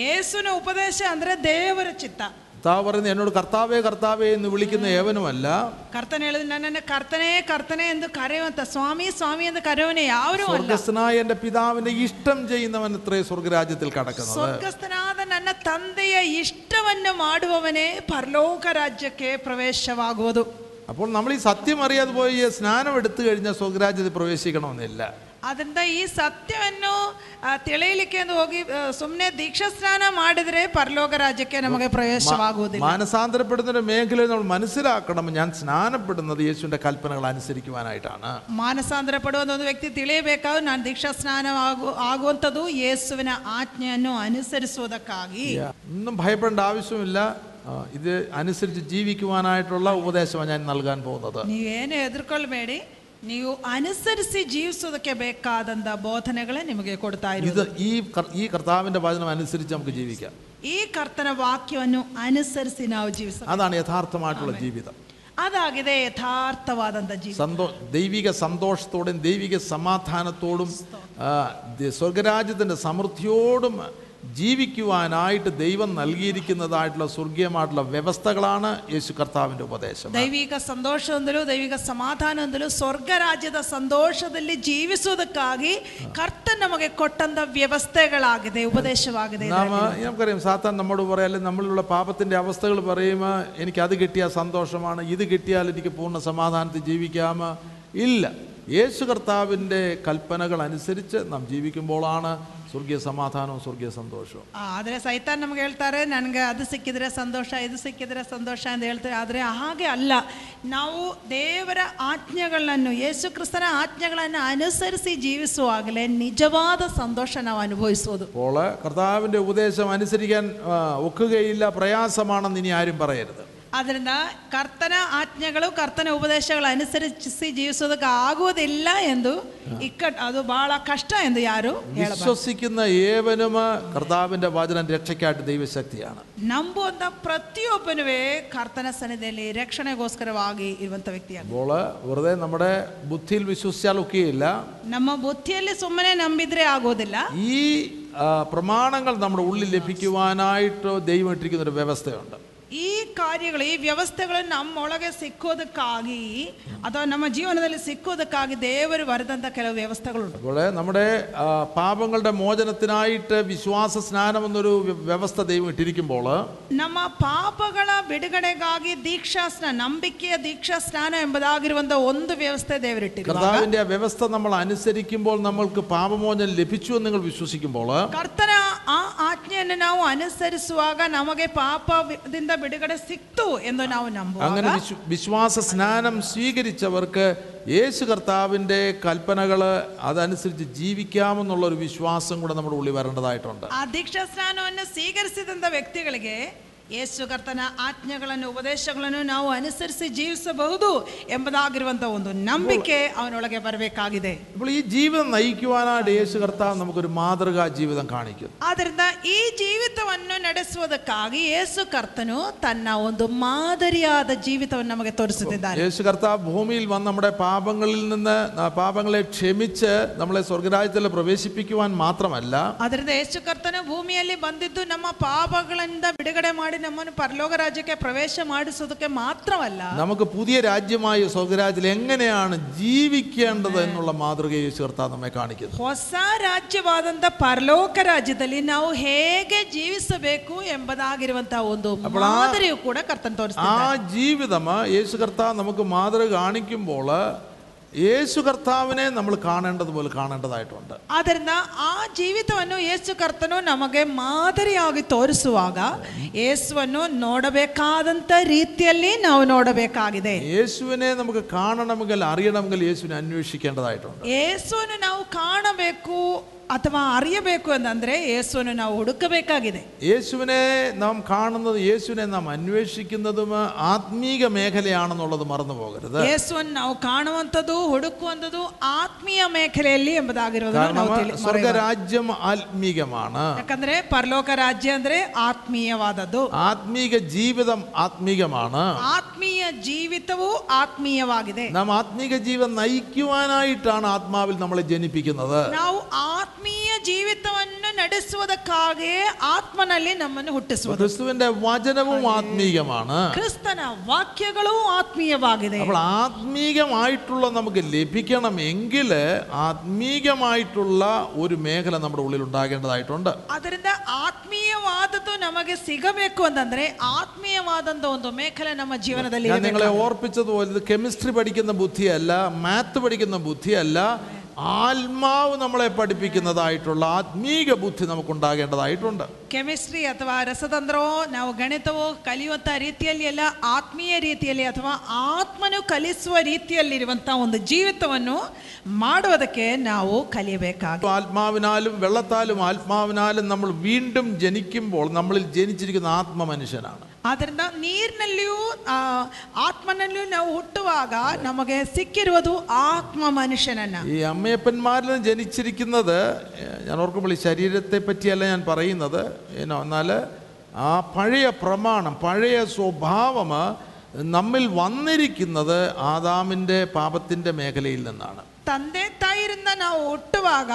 ಯೇಸುವಿನ ಉಪದೇಶ ಅಂದ್ರೆ ದೇವರ ಚಿತ್ತ കർത്താവ് പറയുന്നത് എന്നോട് കർത്താവേ കർത്താവേ എന്ന് വിളിക്കുന്ന ഏവനുമല്ല ಕರ್ತನ ಹೇಳಿದ್ರೆ ನನ್ನನ್ನು ಕರ್ತನೇ ಕರ್ತನೆ ಎಂದು ಕರೆಯುವಂತ ಸ್ವಾಮಿ ಸ್ವಾಮಿ ಎಂದು ಕರೆಯುವನೇ ಯಾರು ಅಲ್ಲ സ്വർഗസ്ഥനായ എൻ്റെ പിതാവിൻ്റെ ഇഷ്ടം ചെയ്യുന്നവൻ ഇത്രേ സ്വർഗരാജ്യത്തിൽ കടക്കുന്നത് ಸ್ವರ್ಗಸ್ಥನಾದ ನನ್ನ ತಂದೆಯ ಇಷ್ಟವನ್ನು ಮಾಡುವವನೇ ಪರಲೋಕ ರಾಜ್ಯಕ್ಕೆ ಪ್ರವೇಶವಾಗುವುದು അപ്പോൾ നമ്മൾ ഈ സത്യം അറിയാതെ പോയി ഈ സ്നാനം എടുത്തു കഴിഞ്ഞാൽ സ്വർഗരാജ്യത്തിൽ പ്രവേശിക്കണമെന്നില്ല ಅದರಿಂದ ಈ ಸತ್ಯವನ್ನು ಆ, ತಿಳಿಯಲಿಕ್ಕೆ ಎಂದು ಹೋಗಿ ಸುಮ್ಮನೆ ದೀಕ್ಷಾ ಸ್ನಾನ ಮಾಡಿದ್ರೆ ಪರಲೋಕ ರಾಜ್ಯಕ್ಕೆ ನಮಗೆ ಪ್ರವೇಶವಾಗುವುದಿಲ್ಲ മാനസാന്തരപ്പെടുന്ന ഒരു മേഖലയിൽ നമ്മൾ മനസ്സിലാക്കണം ഞാൻ സ്നാനപ്പെടുന്നത് യേശുവിൻ്റെ കൽപ്പനകൾ അനുസരിക്കുവാനായിട്ടാണ് ಮಾನಸಾಂತರ ಪಡುವಂತ ಒಂದು ವ್ಯಕ್ತಿ ತಿಳಿಯಬೇಕಾದ್ರೆ ನಾನು ದೀಕ್ಷಾ ಸ್ನಾನ ಆಗು ಆಗುವಂಥದ್ದು ಯೇಸುವಿನ ಆಜ್ಞೆಯನ್ನು ಅನುಸರಿಸುವುದಕ್ಕಾಗಿ ഒന്നും ഭയപ്പെടേണ്ട ആവശ്യമില്ല ആ, ഇത് അനുസരിച്ച് ജീവിക്കുവാനായിട്ടുള്ള ഉപദേശമാണ് ഞാൻ നൽകാൻ പോകുന്നത് ನೀವೇನು ಹೆದರ್ಕೊಳ್ಬೇಡಿ ನೀವು ಅನುಸರಿಸಿ ಜೀವಿಸೋದಕ್ಕೆ ಬೇಕಾದಂತ ಬೋಧನೆಗಳೇ ನಿಮಗೆ ಕೊಡ್ತಾ ഇത് ಇರೋದು ഈ കർ- ഈ കർത്താവിൻ്റെ വചനം അനുസരിച്ച് നമുക്ക് ജീവിക്കാം ಈ ಕರ್ತನ ವಾಕ್ಯವನ್ನು ಅನುಸರಿಸಿ ನಾವು ಜೀವಿಸ അതാണ് യഥാർത്ഥമായിട്ടുള്ള ജീവിതം ಅದಾಗಿದೆ ಯಥಾರ್ಥವಾದಂಥ ಜೀವನ സന്തോ ദൈവിക സന്തോഷത്തോടും ദൈവിക സമാധാനത്തോടും ആ, ദ- സ്വർഗരാജ്യത്തിൻ്റെ സമൃദ്ധിയോടും ജീവിക്കുവാനായിട്ട് ദൈവം നൽകിയിരിക്കുന്നതായിട്ടുള്ള സ്വർഗീയമായിട്ടുള്ള വ്യവസ്ഥകളാണ് യേശു കർത്താവിൻ്റെ ഉപദേശം ದೈವಿಕ ಸಂತೋಷ ಹೊಂದಲು ದೈವಿಕ ಸಮಾಧಾನ ಹೊಂದಲು ಸ್ವರ್ಗ ರಾಜ್ಯದ ಸಂತೋಷದಲ್ಲಿ ಜೀವಿಸುವುದಕ್ಕಾಗಿ ಕರ್ತ ನಮಗೆ ಕೊಟ್ಟಂತ ವ್ಯವಸ್ಥೆಗಳಾಗಿದೆ ಉಪದೇಶವಾಗಿದೆ നാം നമുക്കറിയാം സാത്താൻ നമ്മോട് പറയാലും നമ്മളിലുള്ള പാപത്തിൻ്റെ അവസ്ഥകൾ പറയുമ്പോൾ എനിക്ക് അത് കിട്ടിയാൽ സന്തോഷമാണ് ഇത് കിട്ടിയാൽ എനിക്ക് പൂർണ്ണ സമാധാനത്തിൽ ജീവിക്കാം ഇല്ല യേശു കർത്താവിൻ്റെ കൽപ്പനകൾ അനുസരിച്ച് നാം ജീവിക്കുമ്പോഴാണ് സ്വർഗീയ സമാധാനവും സ്വർഗീയ സന്തോഷവും ಆ, ಆದ್ರೆ ಸೈತಾನ್ ನಮ್ಗೆ ಹೇಳ್ತಾರೆ ನನಗೆ ಅದು ಸಿಕ್ಕಿದ್ರೆ ಸಂತೋಷ ಇದು ಸಿಕ್ಕಿದ್ರೆ ಸಂತೋಷ ಅಂತ ಹೇಳ್ತಾರೆ ಆದರೆ ಹಾಗೆ ಅಲ್ಲ ನಾವು ದೇವರ ಆಜ್ಞೆಗಳನ್ನು ಯೇಸು ಕ್ರಿಸ್ತನ ಆಜ್ಞೆಗಳನ್ನು ಅನುಸರಿಸಿ ಜೀವಿಸುವಾಗಲೇ ನಿಜವಾದ ಸಂತೋಷ ನಾವು ಅನುಭವಿಸುವುದು അപ്പോൾ കർത്താവിൻ്റെ ഉപദേശം അനുസരിക്കാൻ ആ, ഒക്കുകയില്ല പ്രയാസമാണെന്ന് ഇനി ആരും പറയരുത് ಆದ್ದರಿಂದ ಕರ್ತನ ಆಜ್ಞೆಗಳು ಕರ್ತನ ಉಪದೇಶಗಳು ಅನುಸರಿಸಿ ಜೀವಿಸೋದಕ್ಕೆ ಆಗುವುದಿಲ್ಲ ಎಂದು ಇಕ್ಕಟ್ ಅದು ಬಹಳ ಕಷ್ಟ ಎಂದು ಯಾರು ಹೇಳಬಾರದು വിശ്വസിക്കുന്ന ഏവനും കർത്താവിൻ്റെ വചനം രക്ഷയ്ക്കായിട്ട് ദൈവശക്തിയാണ് ನಂಬುವಂತ ಪ್ರತಿಯೊಬ್ಬನೂ ಕರ್ತನ ಸನ್ನಿಧಿಯಲ್ಲಿ ರಕ್ಷಣೆಗೋಸ್ಕರವಾಗಿ ಇರುವಂತ ವ್ಯಕ್ತಿಯಾಗ അപ്പോൾ വെറുതെ നമ്മുടെ ബുദ്ധിയിൽ വിശ്വസിച്ചാൽ ഒക്കെയില്ല ನಮ್ಮ ಬುದ್ಧಿಯಲ್ಲಿ ಸುಮ್ಮನೆ ನಂಬಿದ್ರೆ ಆಗೋದಿಲ್ಲ ഈ ആ, പ്രമാണങ്ങൾ നമ്മുടെ ഉള്ളിൽ ലഭിക്കുവാനായിട്ട് ദൈവം ഇട്ടിരിക്കുന്ന ഒരു വ്യവസ്ഥയുണ്ട് ಈ ಕಾರ್ಯಗಳು ಈ ವ್ಯವಸ್ಥೆಗಳು ನಮ್ಮೊಳಗೆ ಸಿಕ್ಕೋದಕ್ಕಾಗಿ ಅಥವಾ ನಮ್ಮ ಜೀವನದಲ್ಲಿ ಸಿಕ್ಕೋದಕ್ಕಾಗಿ ದೇವರು ಬರೆದಂತ ಕೆಲವು ವ್ಯವಸ್ಥೆಗಳುಂಟು അപ്പോൾ നമ്മുടെ ആ, പാപങ്ങളുടെ മോചനത്തിനായിട്ട് വിശ്വാസ സ്നാനം എന്നൊരു വ്യ- വ്യവസ്ഥ ദൈവം ഇട്ടിരിക്കുമ്പോൾ ನಮ್ಮ ಪಾಪಗಳ ಬಿಡುಗಡೆಗಾಗಿ ದೀಕ್ಷಾ ಸ್ನಾನ ನಂಬಿಕೆಯ ದೀಕ್ಷಾ ಸ್ನಾನ ಎಂಬುದಾಗಿರುವಂತ ಒಂದು ವ್ಯವಸ್ಥೆ ದೇವರಿಟ್ಟಿರುವಾಗ കർത്താവിൻ്റെ ആ വ്യവസ്ഥ നമ്മൾ അനുസരിക്കുമ്പോൾ നമ്മൾക്ക് പാപമോചനം ലഭിച്ചു എന്ന് നിങ്ങൾ വിശ്വസിക്കുമ്പോൾ ಕರ್ತನ ಆ ಆಜ್ಞೆಯನ್ನು ನಾವು ಅನುಸರಿಸುವಾಗ ನಮಗೆ ಪಾಪದಿಂದ ಬಿಡುಗಡೆ ಸಿಕ್ತು ಎಂದು ನಾವು അങ്ങനെ ನಂಬುವಾಗ വിശ്വ- വിശ്വാസ സ്നാനം സ്വീകരിച്ചവർക്ക് യേശു കർത്താവിൻ്റെ കൽപ്പനകൾ അതനുസരിച്ച് ജീവിക്കാമെന്നുള്ള ഒരു വിശ്വാസം കൂടെ നമ്മുടെ ഉള്ളിൽ വരേണ്ടതായിട്ടുണ്ട് ಆ ದೀಕ್ಷಾ ಸ್ನಾನವನ್ನು ಸ್ವೀಕರಿಸಿದಂತ ವ್ಯಕ್ತಿಗಳಿಗೆ ಯೇಸು ಕರ್ತನ ಆಜ್ಞೆಗಳನ್ನು ಉಪದೇಶಗಳನ್ನು ನಾವು ಅನುಸರಿಸಿ ಜೀವಿಸಬಹುದು ಎಂಬುದಾಗಿರುವಂಥ ಒಂದು ನಂಬಿಕೆ ಅವನೊಳಗೆ ಬರಬೇಕಾಗಿದೆ ഇപ്പോൾ ഈ ജീവിതം നയിക്കുവാനായിട്ട് യേശു കർത്താവ് നമുക്കൊരു മാതൃകാ ജീവിതം കാണിക്കുന്നു ಆದ್ದರಿಂದ ಈ ಜೀವಿತವನ್ನು ನಡೆಸುವುದಕ್ಕಾಗಿ ಯೇಸು ಕರ್ತನು ತನ್ನ ಒಂದು ಮಾದರಿಯಾದ ಜೀವಿತವನ್ನು ನಮಗೆ ತೋರಿಸುತ್ತಿದ್ದಾರೆ യേശു കർത്താവ് ഭൂമിയിൽ വന്ന് നമ്മുടെ പാപങ്ങളിൽ നിന്ന് ആ പാപങ്ങളെ ക്ഷമിച്ച് നമ്മളെ സ്വർഗരാജ്യത്തിൽ പ്രവേശിപ്പിക്കുവാൻ മാത്രമല്ല ಅದರಿಂದ ಯೇಸು ಕರ್ತನು ಭೂಮಿಯಲ್ಲಿ ಬಂದಿದ್ದು ನಮ್ಮ ಪಾಪಗಳಿಂದ ಬಿಡುಗಡೆ ಮಾಡಿ ನಮ್ಮನ್ನು ಪರಲೋಕ ರಾಜ್ಯಕ್ಕೆ ಪ್ರವೇಶ ಮಾಡಿಸೋದಕ್ಕೆ ಮಾತ್ರವಲ್ಲ നമുക്ക് പുതിയ രാജ്യമായ സ്വർഗരാജ്യത്തിൽ എങ്ങനെയാണ് ജീവിക്കേണ്ടത് എന്നുള്ള മാതൃക യേശു കർത്താവ് നമ്മെ കാണിക്കുന്നു ಹೊಸ ರಾಜ್ಯವಾದಂತ ಪರಲೋಕ ರಾಜ್ಯದಲ್ಲಿ ನಾವು ಹೇಗೆ ಜೀವಿಸಬೇಕು ಎಂಬುದಾಗಿರುವಂತಹ ಒಂದು ಮಾದರಿಯು ಕೂಡ ಕರ್ತನ್ ആ ತೋರಿಸ್ತಾರೆ ജീവിതം യേശു കർത്താവ് നമുക്ക് മാതൃക കാണിക്കുമ്പോൾ യേശു കർത്താവിനെ നമ്മൾ കാണേണ്ടതുപോലെ കാണേണ്ടതായിട്ടുണ്ട് ಆದ್ದರಿಂದ ಆ ಜೀವಿತವನ್ನು ಯೇಸು ಕರ್ತನು ನಮಗೆ ಮಾದರಿಯಾಗಿ ತೋರಿಸುವಾಗ ಯೇಸುವನ್ನು ನೋಡಬೇಕಾದಂತ ರೀತಿಯಲ್ಲಿ ನಾವು ನೋಡಬೇಕಾಗಿದೆ യേശുവിനെ നമുക്ക് കാണണമെങ്കിൽ അറിയണമെങ്കിൽ യേശുവിനെ അന്വേഷിക്കേണ്ടതായിട്ടുണ്ട് ಯೇಸುವನ್ನು ನಾವು ಕಾಣಬೇಕು ಅಥವಾ ಅರಿಯಬೇಕು ಅಂತಂದ್ರೆ ಯೇಸುವನ್ನು ನಾವು ಹುಡುಕಬೇಕಾಗಿದೆ യേശുവിനെ നാം കാണുന്നത് യേശുവിനെ നാം അന്വേഷിക്കുന്നതും ആത്മീക മേഖലയാണെന്നുള്ളത് മറന്നു പോകരുത് ಯೇಸುವನ್ನು ನಾವು ಕಾಣುವಂಥದ್ದು ಹುಡುಕುವಂಥದ್ದು ಆತ್ಮೀಯ ಮೇಖಲೆಯಲ್ಲಿ ಎಂಬುದಾಗಿರೋದನ್ನು കാരണം ನಾವು ತಿಳಿ- ಮರೆಯಬಾರದು. സ്വർഗരാജ്യം ആത്മീകമാണ് ಯಾಕಂದ್ರೆ ಪರಲೋಕ ರಾಜ್ಯ ಅಂದ್ರೆ ಆತ್ಮೀಯವಾದದ್ದು ആത്മീക ജീവിതം ആത്മീകമാണ് ಆತ್ಮೀಯ ಜೀವಿತವು ಆತ್ಮೀಯವಾಗಿದೆ നാം ആത്മീക ജീവൻ നയിക്കുവാനായിട്ടാണ് ആത്മാവിൽ നമ്മളെ ജനിപ്പിക്കുന്നത് ನಾವು ಆತ್ಮೀಯ ಜೀವಿತವನ್ನು ನಡೆಸುವುದಕ್ಕಾಗಿ ಆತ್ಮನಲ್ಲಿ ನಮ್ಮನ್ನು ಹುಟ್ಟಿಸುವುದು ക്രിസ്തുവിന്റെ വചനവും ആത്മീകമാണ് ಕ್ರಿಸ್ತನ ವಾಕ್ಯಗಳು ಆತ್ಮೀಯವಾಗಿದೆ അപ്പോൾ ആത്മീകമായിട്ടുള്ള നമുക്ക് ലഭിക്കണമെങ്കിൽ ആത്മീകമായിട്ടുള്ള ഒരു മേഖല നമ്മുടെ ഉള്ളിൽ ഉണ്ടാകേണ്ടതായിട്ടുണ്ട് ಅದರಿಂದ ಆತ್ಮೀಯವಾದದ್ದು ನಮಗೆ ಸಿಗಬೇಕು ಅಂತಂದ್ರೆ ಆತ್ಮೀಯವಾದಂತ ಒಂದು ಮೇಖಲೆ ನಮ್ಮ ಜೀವನದಲ್ಲಿ ഞാൻ ಇರಬೇಕು. നിങ്ങളെ ഓർപ്പിച്ചതുപോലെ ഇത് കെമിസ്ട്രി പഠിക്കുന്ന ബുദ്ധിയല്ല മാത്ത് പഠിക്കുന്ന ബുദ്ധിയല്ല ആത്മാവ് നമ്മളെ പഠിപ്പിക്കുന്നതായിട്ടുള്ള ആത്മീക ബുദ്ധി നമുക്കുണ്ടാകേണ്ടതായിട്ടുണ്ട് ಕೆಮಿಸ್ಟ್ರಿ ಅಥವಾ ರಸತಂತ್ರವೋ ನಾವು ಗಣಿತವೋ ಕಲಿಯುವಂಥ ರೀತಿಯಲ್ಲಿ ಎಲ್ಲ ಆತ್ಮೀಯ ರೀತಿಯಲ್ಲಿ ಅಥವಾ ಆತ್ಮನು ಕಲಿಸುವ ರೀತಿಯಲ್ಲಿರುವಂಥ ಒಂದು ಜೀವಿತವನ್ನು ಮಾಡುವುದಕ್ಕೆ ನಾವು ಕಲಿಯಬೇಕಾಗ ആത്മാവിനാലും വെള്ളത്താലും ആത്മാവിനാലും നമ്മൾ വീണ്ടും ജനിക്കുമ്പോൾ നമ്മളിൽ ജനിച്ചിരിക്കുന്ന ആത്മ മനുഷ്യനാണ് ಆದ್ದರಿಂದ ನೀರಿನಲ್ಲಿಯೂ ಆ, ಆತ್ಮನಲ್ಲಿಯೂ ನಾವು ಹುಟ್ಟುವಾಗ ನಮಗೆ ಸಿಕ್ಕಿರುವುದು ಆತ್ಮ ಮನುಷ್ಯನನ್ನ ഈ അമ്മയപ്പന്മാരിൽ നിന്ന് ജനിച്ചിരിക്കുന്നത് ഏഹ്, ഞാൻ ഓർക്കുമ്പോൾ ഈ ശരീരത്തെ പറ്റിയല്ല ഞാൻ പറയുന്നത് ഏനോ എന്നാൽ ആ പഴയ പ്രമാണം പഴയ സ്വഭാവം നമ്മിൽ വന്നിരിക്കുന്നത് ആദാമിൻ്റെ പാപത്തിൻ്റെ മേഖലയിൽ നിന്നാണ് ತಂದೆ ತಾಯಿರಿಂದ ನಾವು ಹುಟ್ಟುವಾಗ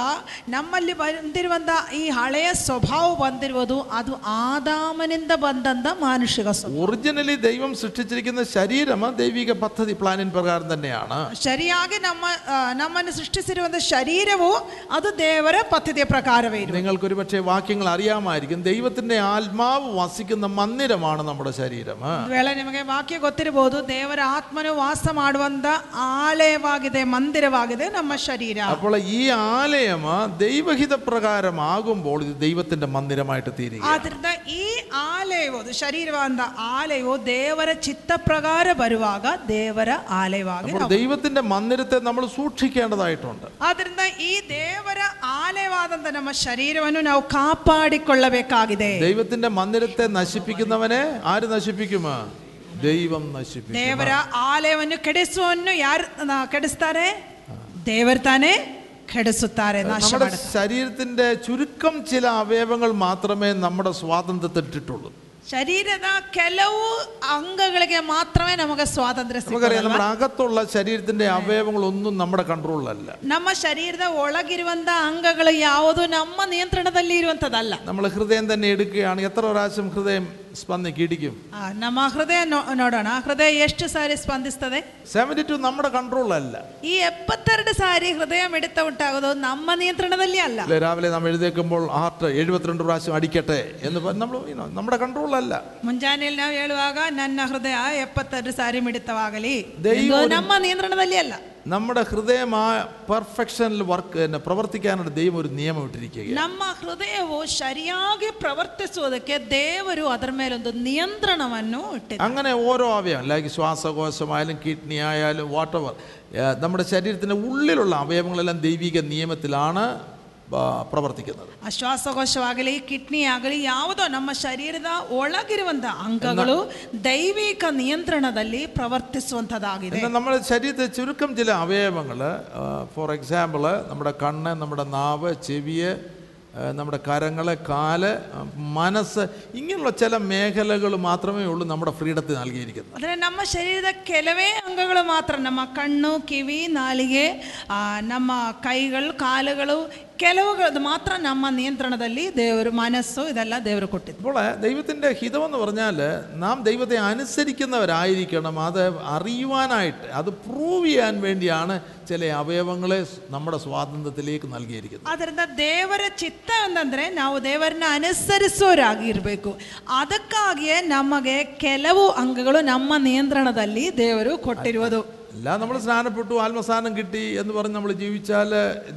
ನಮ್ಮಲ್ಲಿ ಬಂದಿರುವಂಥ ಈ ಹಳೆಯ ಸ್ವಭಾವ ಬಂದಿರುವುದು ಅದು ಆದಾಮನಿಂದ ಬಂದಂಥ ಮಾನುಷಿಕ ಸ್ವಭಾವ ഒറിജിനലി ദൈവം സൃഷ്ടിച്ചിരിക്കുന്ന ശരീരം ദൈവിക പദ്ധതി പ്ലാനിൻ പ്രകാരം തന്നെയാണ് ಸರಿಯಾಗಿ ನಮ್ಮ ಆ, ನಮ್ಮನ್ನು ಸೃಷ್ಟಿಸಿರುವಂಥ ಶರೀರವು ಅದು ದೇವರ ಪದ್ಧತಿಯ ಪ್ರಕಾರವೇ ಇರುವುದು നിങ്ങൾക്കൊരു പക്ഷേ വാക്യങ്ങൾ അറിയാമായിരിക്കും ദൈവത്തിൻ്റെ ആത്മാവ് വസിക്കുന്ന മന്ദിരമാണ് നമ്മുടെ ശരീരം ಒಂದು ವೇಳೆ ನಿಮಗೆ ವಾಕ್ಯ ಗೊತ್ತಿರಬಹುದು ದೇವರ ಆತ್ಮನು ವಾಸ ಮಾಡುವಂತ ಆಲಯವಾಗಿದೆ ಮಂದಿರವಾಗಿದೆ ನಮ್ಮ ಶರೀರ അപ്പോൾ ഈ ആലയം ദൈവഹിത പ്രകാരമാകുമ്പോൾ ഇത് ദൈവത്തിന്റെ മന്ദിരമായിട്ട് തീരുക ಆದ್ರಿಂದ ಈ ಆಲಯವು ಅದು ಶರೀರವಾದ ಆಲಯವು ದೇವರ ಚಿತ್ತ ಪ್ರಕಾರ ಬರುವಾಗ ದೇವರ ಆಲಯವಾಗಿ അപ്പോൾ ನಾವು- ദൈവത്തിന്റെ മന്ദിരത്തെ നമ്മൾ സൂക്ഷിക്കേണ്ടതായിട്ടുണ്ട് ಆದ್ರಿಂದ ಈ ದೇವರ ಆಲಯವಾದಂತ ನಮ್ಮ ಶರೀರವನ್ನು ನಾವು ಕಾಪಾಡಿಕೊಳ್ಳಬೇಕಾಗಿದೆ ദൈവത്തിന്റെ മന്ദിരത്തെ നശിപ്പിക്കുന്നവനെ ആര് നശിപ്പിക്കും ദൈവം നശിപ്പിക്കും ದೇವರ ಆಲಯವನ್ನು ಕೆಡಿಸುವನ್ನು ಯಾರು ನ- ಕೆಡಿಸ್ತಾರೆ ದೇವರು ತಾನೇ ಕೆಡಿಸುತ್ತಾರೆ ನಾಶ നമ്മുടെ ಮಾಡುತ್ತಾರೆ ശരീരത്തിന്റെ ചുരുക്കം ചില അവയവങ്ങൾ മാത്രമേ നമ്മുടെ സ്വാതന്ത്ര്യത്തിൽ ഇട്ടിട്ടുള്ളൂ ಶರೀರದ ಕೆಲವು ಅಂಗಗಳಿಗೆ ಮಾತ್ರವೇ ನಮಗೆ ಸ್ವಾತಂತ್ರ್ಯ നമുക്കറിയാം ಸಿಗೋದಲ್ವಾ? നമ്മുടെ അകത്തുള്ള ശരീരത്തിന്റെ അവയവങ്ങളൊന്നും നമ്മുടെ കൺട്രോളിലല്ല ನಮ್ಮ ಶರೀರದ ಒಳಗಿರುವಂತ ಅಂಗಗಳು ಯಾವುದು ನಮ್ಮ ನಿಯಂತ್ರಣದಲ್ಲಿ ಇರುವಂತದಲ್ಲ നമ്മൾ ഹൃദയം തന്നെ എടുക്കുകയാണ് എത്ര പ്രാവശ്യം ഹൃദയം സ്പന്ദിക്കും ഇടിക്കും ಆ, ನಮ್ಮ ಹೃದಯ ನೋ- ನೋಡೋಣ ಹೃದಯ ಎಷ್ಟು ಸಾರಿ ಸ್ಪಂದಿಸ್ತದೆ സെവൻറ്റി ടു നമ്മുടെ കൺട്രോളല്ല ಈ ಎಪ್ಪತ್ತೆರಡು ಸಾರಿ ಹೃದಯ ಮಿಡಿತ ಉಂಟಾಗೋದು ನಮ್ಮ ನಿಯಂತ್ರಣದಲ್ಲಿ ಅಲ್ಲ അല്ലെ രാവിലെ നാം എഴുന്നേൽക്കുമ്പോൾ ഹാർട്ട് എഴുപത്തിരണ്ട് പ്രാവശ്യം അടിക്കട്ടെ എന്ന് പറഞ്ഞ് നമ്മൾ you know, നമ്മുടെ കൺട്രോളല്ല ಮುಂಜಾನೆಯಲ್ಲಿ ನಾವು ಹೇಳುವಾಗ ನನ್ನ ಹೃದಯ ಎಪ್ಪತ್ತೆರಡು ಸಾರಿ ಮಿಡಿತವಾಗಲಿ ദൈവം ಎಂದು ഒരു- ನಮ್ಮ ನಿಯಂತ್ರಣದಲ್ಲಿ ಅಲ್ಲ നമ്മുടെ ഹൃദയം ആ പെർഫെക്ഷനിൽ വർക്ക് പ്രവർത്തിക്കാനായിട്ട് ദൈവം ഒരു നിയമം ഇട്ടിരിക്കുകയാണ് ನಮ್ಮ ಹೃದಯವು ಸರಿಯಾಗಿ ಪ್ರವರ್ತಿಸುವುದಕ್ಕೆ ದೇವರು ಅದರ ಮೇಲೊಂದು ನಿಯಂತ್ರಣವನ್ನು ಇಟ್ಟಿದ್ದಾರೆ അങ്ങനെ ഓരോ അവയവം ലൈക്ക് ശ്വാസകോശമായാലും കിഡ്നി ആയാലും വാട്ടവർ നമ്മുടെ ശരീരത്തിൻ്റെ ഉള്ളിലുള്ള അവയവങ്ങളെല്ലാം ദൈവിക നിയമത്തിലാണ് ಆ, ಪ್ರವರ್ತಿക്കുന്നത് ಶ್ವಾಸಕೋಶವಾಗಲಿ ಕಿಡ್ನಿ ಆಗಲಿ ಯಾವುದೋ ನಮ್ಮ ಶರೀರದ ಒಳಗಿರುವಂತಹ ಅಂಗಗಳು ದೈವಿಕ ನಿಯಂತ್ರಣದಲ್ಲಿ പ്രവർത്തിಸುವಂಥതാಗಿದೆ നമ്മുടെ ശരീരത്തെ ചുരുക്കം ചില അവയവങ്ങൾ ഫോർ എക്സാമ്പിൾ നമ്മുടെ കണ്ണ് നമ്മുടെ നാവ് ചെവിയെ നമ്മുടെ കരങ്ങൾ കാൽ മനസ്സ് ഇങ്ങനെയുള്ള ചില മേഖലകൾ മാത്രമേ ഉള്ളൂ നമ്മുടെ ഫ്രീഡത്തിൽ നൽകിയിരിക്കുന്നത്. അതിന് നമ്മ ശരീരത കെലവേ അംഗങ്ങൾ മാത്രം. നമ്മ കണ്ണു കിവി നാളികെ നമ്മ കൈകൾ ಕಾಲುಗಳು ಕೆಲವುಗಳು ಮಾತ್ರ ನಮ್ಮ ನಿಯಂತ್ರಣದಲ್ಲಿ ದೇವರು ಮನಸ್ಸು ಇದೆಲ್ಲ ದೇವರು ಕೊಟ್ಟಿದ್ದು അപ്പോൾ ദൈവത്തിൻ്റെ ഹിതമെന്ന് പറഞ്ഞാൽ നാം ദൈവത്തെ അനുസരിക്കുന്നവരായിരിക്കണം അത് അറിയുവാനായിട്ട് അത് പ്രൂവ് ചെയ്യാൻ വേണ്ടിയാണ് ചില അവയവങ്ങളെ നമ്മുടെ സ്വാതന്ത്ര്യത്തിലേക്ക് നൽകിയിരിക്കുന്നത് ಅದರಿಂದ ದೇವರ ಚಿತ್ತ ಅಂತಂದ್ರೆ ನಾವು ದೇವರನ್ನ ಅನುಸರಿಸೋರಾಗಿ ಇರಬೇಕು ಅದಕ್ಕಾಗಿಯೇ ನಮಗೆ ಕೆಲವು ಅಂಗಗಳು ನಮ್ಮ ನಿಯಂತ್ರಣದಲ್ಲಿ ದೇವರು ಕೊಟ್ಟಿರುವುದು അല്ല നമ്മൾ സ്നാനപ്പെട്ടു ആത്മസ്ഥാനം കിട്ടി എന്ന് പറഞ്ഞ് നമ്മൾ ജീവിച്ചാൽ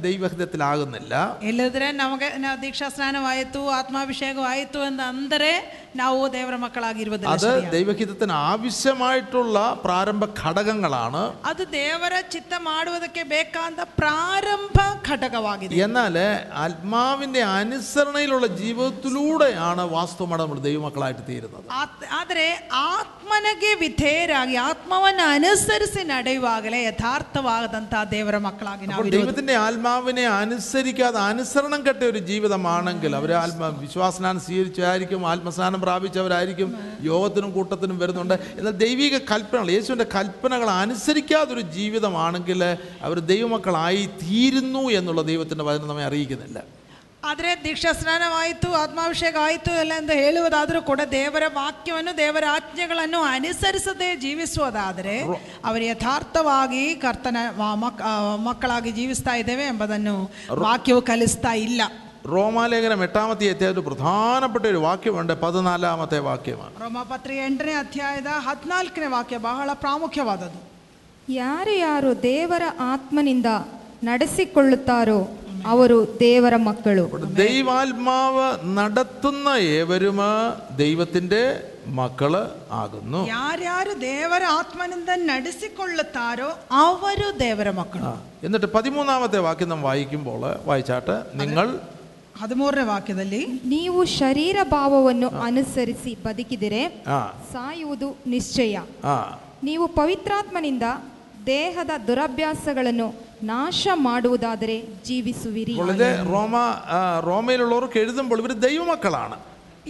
ദൈവഹിതത്തിലാകുന്നില്ല ಇಲ್ಲದ್ರೆ ನಮಗೆ ನಾವು ದೀಕ್ಷಾ ಸ್ನಾನವಾಯಿತು ಆತ್ಮಾಭಿಷೇಕವಾಯಿತು ಅಂತ ಅಂದರೆ ನಾವು ದೇವರ ಮಕ್ಕಳಾಗಿರುವುದಿಲ್ಲ അത് ദൈവഹിതത്തിന് ആവശ്യമായിട്ടുള്ള പ്രാരംഭ ഘടകങ്ങളാണ് ಅದು ದೇವರ ಚಿತ್ತ ಮಾಡುವುದಕ್ಕೆ ಬೇಕಾದ ಪ್ರಾರಂಭ ಘಟಕವಾಗಿದೆ എന്നാൽ ആത്മാവിൻ്റെ അനുസരണയിലുള്ള ജീവിതത്തിലൂടെയാണ് വാസ്തവമാണ് നമ്മൾ ദൈവമക്കളായിട്ട് തീരുന്നത് ಆತ್- ಆದರೆ ಆತ್ಮನಿಗೆ ವಿಧೇಯರಾಗಿ ಆತ್ಮವನ್ನು ಅನುಸರಿಸಿ ನಡೆಯುವಾಗಲೇ ಯಥಾರ್ಥವಾದಂತಹ ದೇವರ ಮಕ್ಕಳಾಗಿ ನಾವು അപ്പോൾ ദൈവത്തിന്റെ ആത്മാവിനെ അനുസരിക്കാതെ അനുസരണം കെട്ട ഒരു ജീവിതമാണെങ്കിൽ അവർ ആത്മ വിശ്വാസനാനം സ്വീകരിച്ചായിരിക്കും ആത്മസ്നാനം പ്രാപിച്ചവരായിരിക്കും യോഗത്തിനും കൂട്ടത്തിനും വരുന്നുണ്ട് എന്നാൽ ദൈവിക കൽപ്പനകൾ യേശുവിൻ്റെ കൽപ്പനകൾ അനുസരിക്കാതൊരു ജീവിതമാണെങ്കിൽ അവർ ദൈവമക്കളായി തീരുന്നു എന്നുള്ള ദൈവത്തിൻ്റെ വചനം നമ്മെ അറിയിക്കുന്നില്ല ಆದರೆ ದೀಕ್ಷಾ ಸ್ನಾನವಾಯಿತು ಆತ್ಮಾಭಿಷೇಕ ಆಯಿತು ಎಲ್ಲ ಎಂದು ಹೇಳುವುದಾದರೂ ಕೂಡ ದೇವರ ವಾಕ್ಯವನ್ನು ದೇವರ ಆಜ್ಞೆಗಳನ್ನು ಅನುಸರಿಸದೆ ಜೀವಿಸುವುದಾದರೆ ಅವರು ಯಥಾರ್ಥವಾಗಿ ಕರ್ತನ ವ- ಮಕ್- ಆ, ಮಕ್ಕಳಾಗಿ ಜೀವಿಸ್ತಾ ಇದ್ದೇವೆ ಎಂಬುದನ್ನು ವಾಕ್ಯವು ಕಲಿಸ್ತಾ ಇಲ್ಲ റോമാലേഖനം എട്ടാമത്തെ അധ്യായത്തിൽ പ്രധാനപ്പെട്ട ഒരു വാക്യമുണ്ട് പതിനാലാമത്തെ വാക്യമാണ് ರೋಮಪತ್ರಿ ಎಂಟನೇ ಅಧ್ಯಾಯದ ಹದಿನಾಲ್ಕನೇ ವಾಕ್ಯ ಬಹಳ ಪ್ರಾಮುಖ್ಯವಾದದ್ದು ಯಾರು ಯಾರು ದೇವರ ಆತ್ಮನಿಂದ ನಡೆಸಿಕೊಳ್ಳುತ್ತಾರೋ ಅವರು ದೇವರ ಮಕ್ಕಳು അപ്പോൾ ദൈവാത്മാവ് നടത്തുന്ന ഏവരും ദൈവത്തിൻ്റെ മക്കള് ആകുന്നു ಯಾರ್ಯಾರು ದೇವರ ಆತ್ಮನಿಂದ ನಡೆಸಿಕೊಳ್ಳುತ್ತಾರೋ ಅವರು ದೇವರ ಮಕ್ಕಳು ആ, എന്നിട്ട് പതിമൂന്നാമത്തെ വാക്യം നാം വായിക്കുമ്പോൾ വായിച്ചാട്ട് നിങ്ങൾ ಹದಿಮೂರನೇ ವಾಕ್ಯದಲ್ಲಿ ನೀವು ಶರೀರ ಭಾವವನ್ನು ಅನುಸರಿಸಿ ಬದುಕಿದರೆ ആ ಸಾಯುವುದು ನಿಶ್ಚಯ ആ ನೀವು ಪವಿತ್ರಾತ್ಮನಿಂದ ದೇಹದ ದುರಭ್ಯಾಸಗಳನ್ನು ನಾಶ ಮಾಡುವುದಾದರೆ ಜೀವಿಸುವಿರಿ അപ്പോൾ ഇത് റോമ ആ, റോമയിലുള്ളവർക്ക് എഴുതുമ്പോൾ ഇവർ ദൈവമക്കളാണ്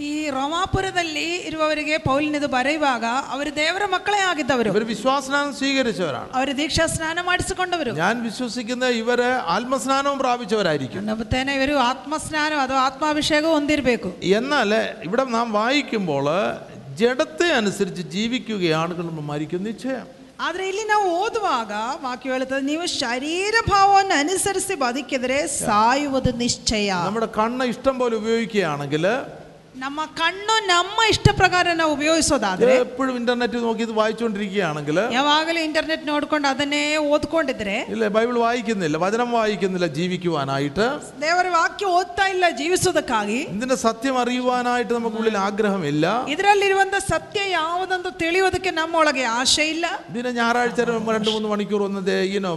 ಈ ರೋಮಾಪುರದಲ್ಲಿ ಇರುವವರಿಗೆ ಪೌಲಿನದು ಬರೆಯುವಾಗ ಅವರು ದೇವರ ಮಕ್ಕಳೇ ಆಗಿದ್ದವರು ഇവർ വിശ്വാസനാനം സ്വീകരിച്ചവരാണ് ಅವರು ದೀಕ್ಷಾ ಸ್ನಾನ ಮಾಡಿಸಿಕೊಂಡವರು ഞാൻ വിശ്വസിക്കുന്ന ഇവര് ആത്മസ്നാനവും പ്രാപിച്ചവരായിരിക്കും ನಂಬುತ್ತೇನೆ ಇವರು ಆತ್ಮಸ್ನಾನ ಅಥವಾ ಆತ್ಮಾಭಿಷೇಕ ಹೊಂದಿರಬೇಕು എന്നാൽ ഇവിടെ നാം വായിക്കുമ്പോൾ ജഡത്തെ അനുസരിച്ച് ജീവിക്കുകയാണ് നമ്മൾ മരിക്കും നിശ്ചയം ಆದ್ರೆ ಇಲ್ಲಿ ನಾವು ಓದುವಾಗ ವಾಕ್ಯ ಹೇಳುತ್ತದೆ ನೀವು ಶರೀರ ಭಾವವನ್ನು ಅನುಸರಿಸಿ ಬದುಕಿದರೆ ಸಾಯುವುದು ನಿಶ್ಚಯ നമ്മുടെ കണ്ണ് ഇഷ്ടം പോലെ ഉപയോഗിക്കുകയാണെങ്കിൽ ನಮ್ಮ ಕಣ್ಣು ನಮ್ಮ ಇಷ್ಟ ಪ್ರಕಾರ ನಾವು ಉಪಯೋಗಿಸೋದಾದ್ರೆ എപ്പോഴും ഇന്റർനെറ്റ് നോക്കി ഇത് വായിച്ചുകൊണ്ടിരിക്കുകയാണെങ്കിൽ ಯಾವಾಗಲೂ ಇಂಟರ್ನೆಟ್ ನೋಡ್ಕೊಂಡು ಅದನ್ನೇ ಓದ್ಕೊಂಡಿದ್ರೆ ഇല്ലേ ബൈബിൾ വായിക്കുന്നില്ല വചനം വായിക്കുന്നില്ല ജീവിക്കുവാനായിട്ട് ದೇವರ ವಾಕ್ಯ ಓದ್ತಾ ಇಲ್ಲ ಜೀವಿಸೋದಕ್ಕಾಗಿ ഇതിന്റെ സത്യം അറിയുവാനായിട്ട് നമുക്കുള്ളിൽ ആഗ്രഹമില്ല ಇದರಲ್ಲಿರುವಂತ ಸತ್ಯ ಯಾವುದಂತ ತಿಳಿಯೋದಕ್ಕೆ ನಮ್ಮೊಳಗೆ ಆಶೆ ಇಲ್ಲ ഇതിന് ഞായറാഴ്ച രണ്ട് മൂന്ന് മണിക്കൂർ ഒന്ന് ദേ ഇനോ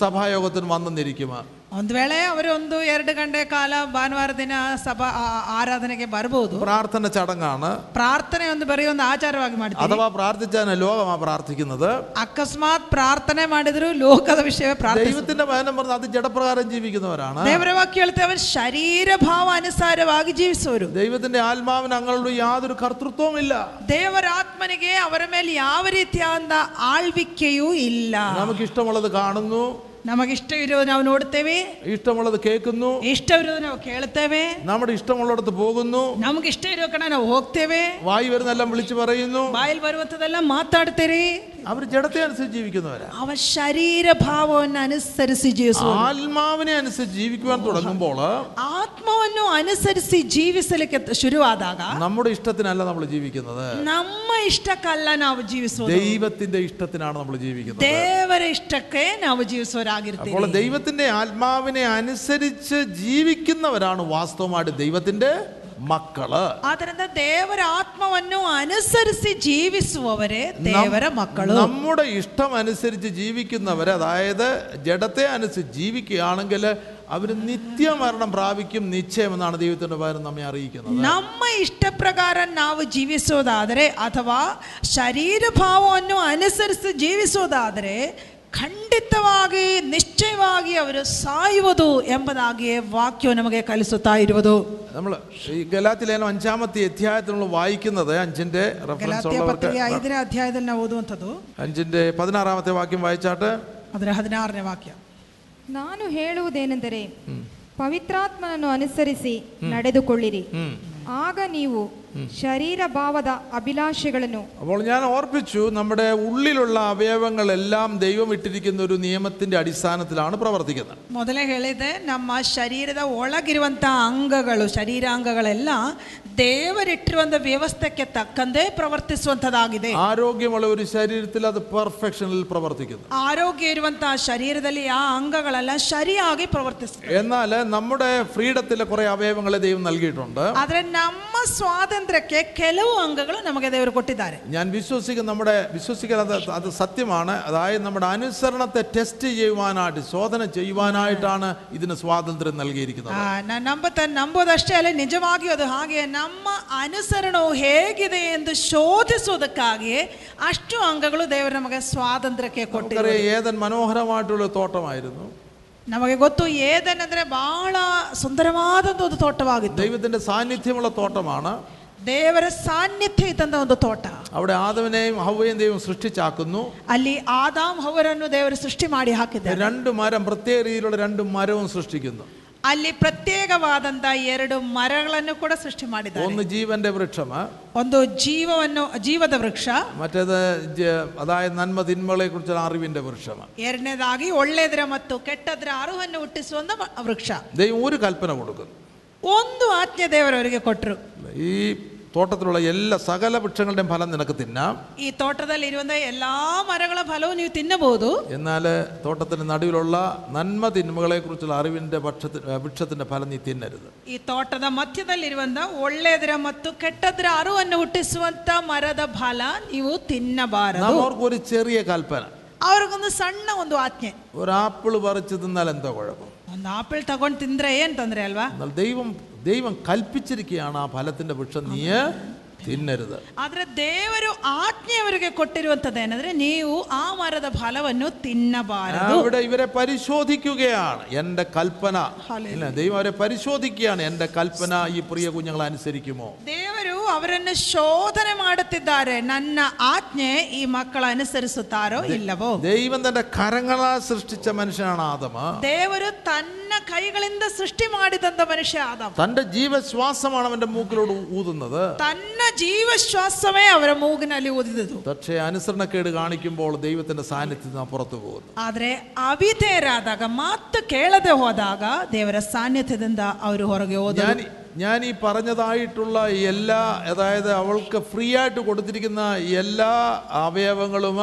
സഭായോഗത്തിന് വന്നെന്നിരിക്കും ಒಂದು ವೇಳೆ ಅವರು ಒಂದು ಎರಡು ಗಂಟೆ ಕಾಲ ಭಾನುವಾರ ದಿನ ಸಭಾ ಆ- ಆರಾಧನೆಗೆ ಬರಬಹುದು പ്രാർത്ഥന ചടങ്ങാണ് ಪ್ರಾರ್ಥನೆ ಒಂದು ಬರೀ ಒಂದು ಆಚಾರವಾಗಿ ಮಾಡ್ತೀವಿ അഥവാ പ്രാർത്ഥിച്ചാൽ ലോകമാ പ്രാർത്ഥിക്കുന്നത് ಅಕಸ್ಮಾತ್ ಪ್ರಾರ್ಥನೆ ಮಾಡಿದ್ರು ಲೋಕದ ವಿಷಯ ಪ್ರಾರ್ಥನೆ ദൈവത്തിന്റെ വചനം പറഞ്ഞ അത് ജഡപ്രകാരം ജീവിക്കുന്നവരാണ് ದೇವರ ವಾಕ್ಯ ಹೇಳ್ತೇವೆ ಅವರು ಶರೀರ ಭಾವ ಅನುಸಾರವಾಗಿ ಜೀವಿಸುವರು ദൈവത്തിന്റെ ആത്മാവിന് അങ്ങോട്ട് യാതൊരു കർത്തൃത്വവും ഇല്ല ದೇವರ ಆತ್ಮನಿಗೆ ಅವರ ಮೇಲೆ ಯಾವ ರೀತಿಯಾದ ಆಳ್ವಿಕೆಯೂ ಇಲ್ಲ നമുക്ക് ഇഷ്ടമുള്ളത് കാണുന്നു നമുക്ക് ഇഷ്ടവിരോധം അവനോടുത്തേവേ ഇഷ്ടമുള്ളത് കേൾക്കുന്നു. ഇഷ്ടവിരോധം കേൾത്തേവേ. നമ്മുടെ ഇഷ്ടമുള്ളിടത്ത് പോകുന്നു. നമുക്ക് ഇഷ്ടവിരോധം ഹോക്തേവേ വായി വരുന്നെല്ലാം വിളിച്ചു പറയുന്നു. വായിൽ വരുവത്തതെല്ലാം മാത്താടുത്തരേ. അവർ ജഡത്തെ അനുസരിച്ച് ജീവിക്കുന്നവരാ. അവ ശരീരഭാവം അനുസരിച്ച് ജീവിച്ചു ആത്മാവിനെ അനുസരിച്ച് ജീവിക്കുവാൻ തുടങ്ങുമ്പോൾ ആത്മാവനു അനുസരിച്ച് ജീവിസലേക്ക് ശുരുവാതാകാം. നമ്മുടെ ഇഷ്ടത്തിനല്ല നമ്മൾ ജീവിക്കുന്നത്. നമ്മ ഇഷ്ടക്കല്ല നാവ് ജീവിച്ചു ദൈവത്തിന്റെ ഇഷ്ടത്തിനാണ് നമ്മൾ ജീവിക്കുന്നത്. ദേവരെ ഇഷ്ടക്കേ നാവ് ജീവിച്ചവരാ അപ്പോൾ ദൈവത്തിന്റെ ആത്മാവിനെ അനുസരിച്ച് ജീവിക്കുന്നവരാണ് വാസ്തവമായിട്ട് ദൈവത്തിന്റെ മക്കള് ಆದ್ದರಿಂದ ದೇವರ ಆತ್ಮವನ್ನು ಅನುಸರಿಸಿ ಜೀವಿಸುವವರೇ ದೇವರ ಮಕ್ಕಳು നമ്മുടെ ഇഷ്ടം അനുസരിച്ച് ജീവിക്കുന്നവർ അതായത് ജഡത്തെ അനുസരിച്ച് ജീവിക്കുകയാണെങ്കിൽ അവർ നിത്യമരണം പ്രാപിക്കും നിശ്ചയമെന്നാണ് ദൈവത്തിൻ്റെ പകരം നമ്മെ അറിയിക്കുന്നത് ನಮ್ಮ ಇಷ್ಟ ಪ್ರಕಾರ ನಾವು ಜೀವಿಸೋದಾದರೆ ಅಥವಾ ಶರೀರಭಾವವನ್ನು ಅನುಸರಿಸಿ ಜೀವಿಸೋದಾದರೆ ಖಂಡಿತವಾಗಿ ನಿಶ್ಚಯವಾಗಿ ಅವರು ಸಾಯುವುದು ಎಂಬುದಾಗಿ ವಾಕ್ಯವು ನಮಗೆ ಕಲಿಸುತ್ತಾ ಇರುವುದು നമ്മൾ ഈ ഗലാത്തിലേനം അഞ്ചാമത്തെ അധ്യായത്തിൽ നമ്മൾ വായിക്കുന്നത് അഞ്ചിന്റെ റെഫറൻസ് ಗಲಾತ್ಯ ഉള്ളവർക്ക് ಪತ್ರಿಕೆ ಐದನೇ ಅಧ್ಯಾಯದಲ್ಲಿ ನಾವು ಓದುವಂಥದ್ದು അഞ്ചിന്റെ പതിനാറാമത്തെ വാക്യം വായിച്ചാട്ട് ಅದರ ಹದಿನಾರನೇ ವಾಕ್ಯ ನಾನು ಹೇಳುವುದೇನೆಂದರೆ ಪವಿತ್ರಾತ್ಮನನ್ನು ಅನುಸರಿಸಿ ನಡೆದುಕೊಳ್ಳಿರಿ ಆಗ ನೀವು ಶರೀರ ಭಾವದ ಅಭಿಲಾಷೆಗಳನ್ನು അപ്പോൾ ഞാൻ ഓർപ്പിച്ചു നമ്മുടെ ഉള്ളിലുള്ള അവയവങ്ങളെല്ലാം ദൈവം ഇട്ടിരിക്കുന്ന ഒരു നിയമത്തിന്റെ അടിസ്ഥാനത്തിലാണ് പ്രവർത്തിക്കുന്നത് ಮೊದಲೇ ಹೇಳಿದೆ ನಮ್ಮ ಶರೀರದ ಒಳಗಿರುವಂಥ ಅಂಗಗಳು ಶರೀರಾಂಗಗಳೆಲ್ಲ ದೇವರಿಟ್ಟಿರುವಂಥ ವ್ಯವಸ್ಥೆಗೆ ತಕ್ಕಂತೆ ಪ್ರವರ್ತಿಸುವಂಥದ್ದಾಗಿದೆ ആരോഗ്യമുള്ള ഒരു ശരീരത്തിൽ അത് പെർഫെക്ഷനിൽ പ്രവർത്തിക്കുന്നു ಆರೋಗ್ಯ ಇರುವಂತಹ ಶರೀರದಲ್ಲಿ ಆ ಅಂಗಗಳೆಲ್ಲ ಸರಿಯಾಗಿ ಪ್ರವರ್ತಿಸ್ತವೆ എന്നാൽ നമ്മുടെ ഫ്രീഡത്തിലെ കുറെ അവയവങ്ങളെ ദൈവം നൽകിയിട്ടുണ്ട് ಆದ್ರೆ ನಮ್ಮ ಸ್ವಾತಂತ್ರ್ಯಕ್ಕೆ ಕೆಲವು ಅಂಗಗಳು ನಮಗೆ ದೇವರು ಕೊಟ್ಟಿದ್ದಾರೆ ഞാൻ വിശ്വസിക്കുന്ന നമ്മുടെ വിശ്വസിക്കുന്നത് അത് അത് സത്യമാണ് അതായത് നമ്മുടെ അനുസരണത്തെ ടെസ്റ്റ് ചെയ്യുവാനായിട്ട് ശോധന ചെയ്യുവാനായിട്ടാണ് ഇതിന് സ്വാതന്ത്ര്യം നൽകിയിരിക്കുന്നത് ಆ, ನಾನು ನಂಬುತ್ತ ನಂಬೋದಷ್ಟೇ ಅಲ್ಲ ನಿಜವಾಗಿಯೂ ಅದು ಹಾಗೆ ನಮ್ಮ ಅನುಸರಣವು ಹೇಗಿದೆ ಎಂದು ಶೋಧಿಸುವುದಕ್ಕಾಗಿಯೇ ಅಷ್ಟು ಅಂಗಗಳು ದೇವರು ನಮಗೆ ಸ್ವಾತಂತ್ರ್ಯಕ್ಕೆ ಕೊಟ್ಟಿದ್ದಾರೆ നമുക്കറിയാം ഏതൻ മനോഹരമായിട്ടുള്ള തോട്ടമായിരുന്നു ನಮಗೆ ಗೊತ್ತು ಏದನಂದ್ರೆ ಬಹಳ ಸುಂದರವಾದದ್ದು ಒಂದು ತೋಟವಾಗಿತ್ತು ദൈവത്തിന്റെ സാന്നിധ്യമുള്ള തോട്ടമാണ് ದೇವರ ಸಾನ್ನಿಧ್ಯ ಇದ್ದಂತ ಒಂದು ತೋಟ അവിടെ ആദവനെയും ഹവ്വയും ദൈവം സൃഷ്ടിച്ചാക്കുന്നു ಅಲ್ಲಿ ಆದಾಮ್ ಅವರನ್ನು ದೇವರು ಸೃಷ್ಟಿ ಮಾಡಿ ಹಾಕಿದ್ದಾರೆ രണ്ട് മരം പ്രത്യേക രീതിയിലുള്ള രണ്ട് മരവും സൃഷ്ടിക്കുന്നു ಅಲ್ಲಿ ಪ್ರತ್ಯೇಕವಾದಂತ ಎರಡು ಮರಗಳನ್ನು ಕೂಡ ಸೃಷ್ಟಿ ಮಾಡಿದ್ದಾರೆ ഒന്ന് ജീവന്റെ വൃക്ഷം ಒಂದು ಜೀವವನ್ನು ಜೀವದ ವೃಕ್ಷ മറ്റേത് ജ- അതായത് നന്മ തിന്മകളെ കുറിച്ചുള്ള അറിവിന്റെ വൃക്ഷം ಎರಡನೇದಾಗಿ ಒಳ್ಳೆಯದರ ಮತ್ತು ಕೆಟ್ಟದರ ಅರಿವನ್ನು ಹುಟ್ಟಿಸುವಂತ ವ- ವೃಕ್ಷ ദൈവം ഒരു കൽപ്പന കൊടുക്കുന്നു ಒಂದು ಆಜ್ಞೆ ದೇವರವರಿಗೆ ಕೊಟ್ಟರು ഈ തോട്ടത്തിലുള്ള എല്ലാ സകല വൃക്ഷങ്ങളുടെയും ഫലം നിനക്ക് തിന്നാം ಈ ತೋಟದಲ್ಲಿ ಇರುವಂತ ಎಲ್ಲಾ ಮರಗಳ ಫಲವು ನೀವು ತಿನ್ನಬಹುದು എന്നാൽ തോട്ടത്തിന് നടുവിലുള്ള നന്മ തിന്മകളെ കുറിച്ചുള്ള അറിവിന്റെ പക്ഷത്തി വൃക്ഷത്തിന്റെ ഫലം നീ തിന്നരുത് ಈ ತೋಟದ ಮಧ್ಯದಲ್ಲಿರುವಂತ ಒಳ್ಳೆಯದರ ಮತ್ತು ಕೆಟ್ಟದರ ಅರುವನ್ನು ಹುಟ್ಟಿಸುವಂತ ಮರದ ಫಲ ನೀವು ತಿನ್ನಬಾರದು നാം അവർക്ക് ഒരു ചെറിയ കൽപ്പന ಅವ್ರಿಗೊಂದು ಸಣ್ಣ ಒಂದು ಆಜ್ಞೆ ഒരു ആപ്പിൾ പറിച്ച് തിന്നാൽ എന്തോ കുഴപ്പം ಒಂದು ಆಪಲ್ ತಗೊಂಡು ತಿಂದ್ರೆ ಏನ್ ತೊಂದ್ರೆ ಅಲ್ವಾ എന്നാൽ ദൈവം ദൈവം കൽപ്പിച്ചിരിക്കുകയാണ് ആ ഫലത്തിന്റെ വൃക്ഷം നീ തിന്നരുത് ಆದ್ರೆ ದೇವರು ಆಜ್ಞೆ ಅವರಿಗೆ ಕೊಟ್ಟಿರುವಂತದ್ದು ಏನಂದ್ರೆ ನೀವು ಆ ಮರದ ಫಲವನ್ನು ತಿನ್ನಬಾರದು അവിടെ ഇവരെ പരിശോധിക്കുകയാണ് എൻ്റെ കൽപ്പന ഇല്ല ദൈവം അവരെ പരിശോധിക്കുകയാണ് എൻ്റെ കൽപ്പന ഈ പ്രിയ കുഞ്ഞുങ്ങൾ അനുസരിക്കുമോ ದೇವರು ಅವರನ್ನು ಶೋಧನೆ ಮಾಡುತ್ತಿದ್ದಾರೆ ನನ್ನ ಆಜ್ಞೆ ಈ ಮಕ್ಕಳು ಅನುಸರಿಸುತ್ತಾರೋ ಇಲ್ಲವೋ ദൈവം തന്റെ കരങ്ങളാൽ സൃഷ്ടിച്ച മനുഷ്യനാണ് ആദമ ದೇವರು ತನ್ನ ಕೈಗಳಿಂದ ಸೃಷ್ಟಿ ಮಾಡಿದಂತ ಮನುಷ್ಯ ಆದಮ തന്റെ ജീവശ്വാസമാണ് അവന്റെ മൂക്കിലോട് ഊതുന്നത് ತನ್ನ ಜೀವಶ್ವಾಸವೇ ಅವರ ಮೂಗಿನಲ್ಲಿ ಓದಿದುದು പക്ഷേ അനുസരണക്കേട് കാണിക്കുമ്പോൾ ദൈവത്തിന്റെ സാന്നിധ്യം നാം പുറത്തു പോകുന്നു ಆದ್ರೆ ಅವಿಧೇಯರಾದಾಗ ಮಾತು ಕೇಳದೆ ಹೋದಾಗ ದೇವರ ಸಾನ್ನಿಧ್ಯದಿಂದ ಅವರು ಹೊರಗೆ ಹೋದರು ഞാൻ ഞാൻ ഈ പറഞ്ഞതായിട്ടുള്ള എല്ലാ അതായത് അവൾക്ക് ഫ്രീ ആയിട്ട് കൊടുത്തിരിക്കുന്ന എല്ലാ അവയവങ്ങളും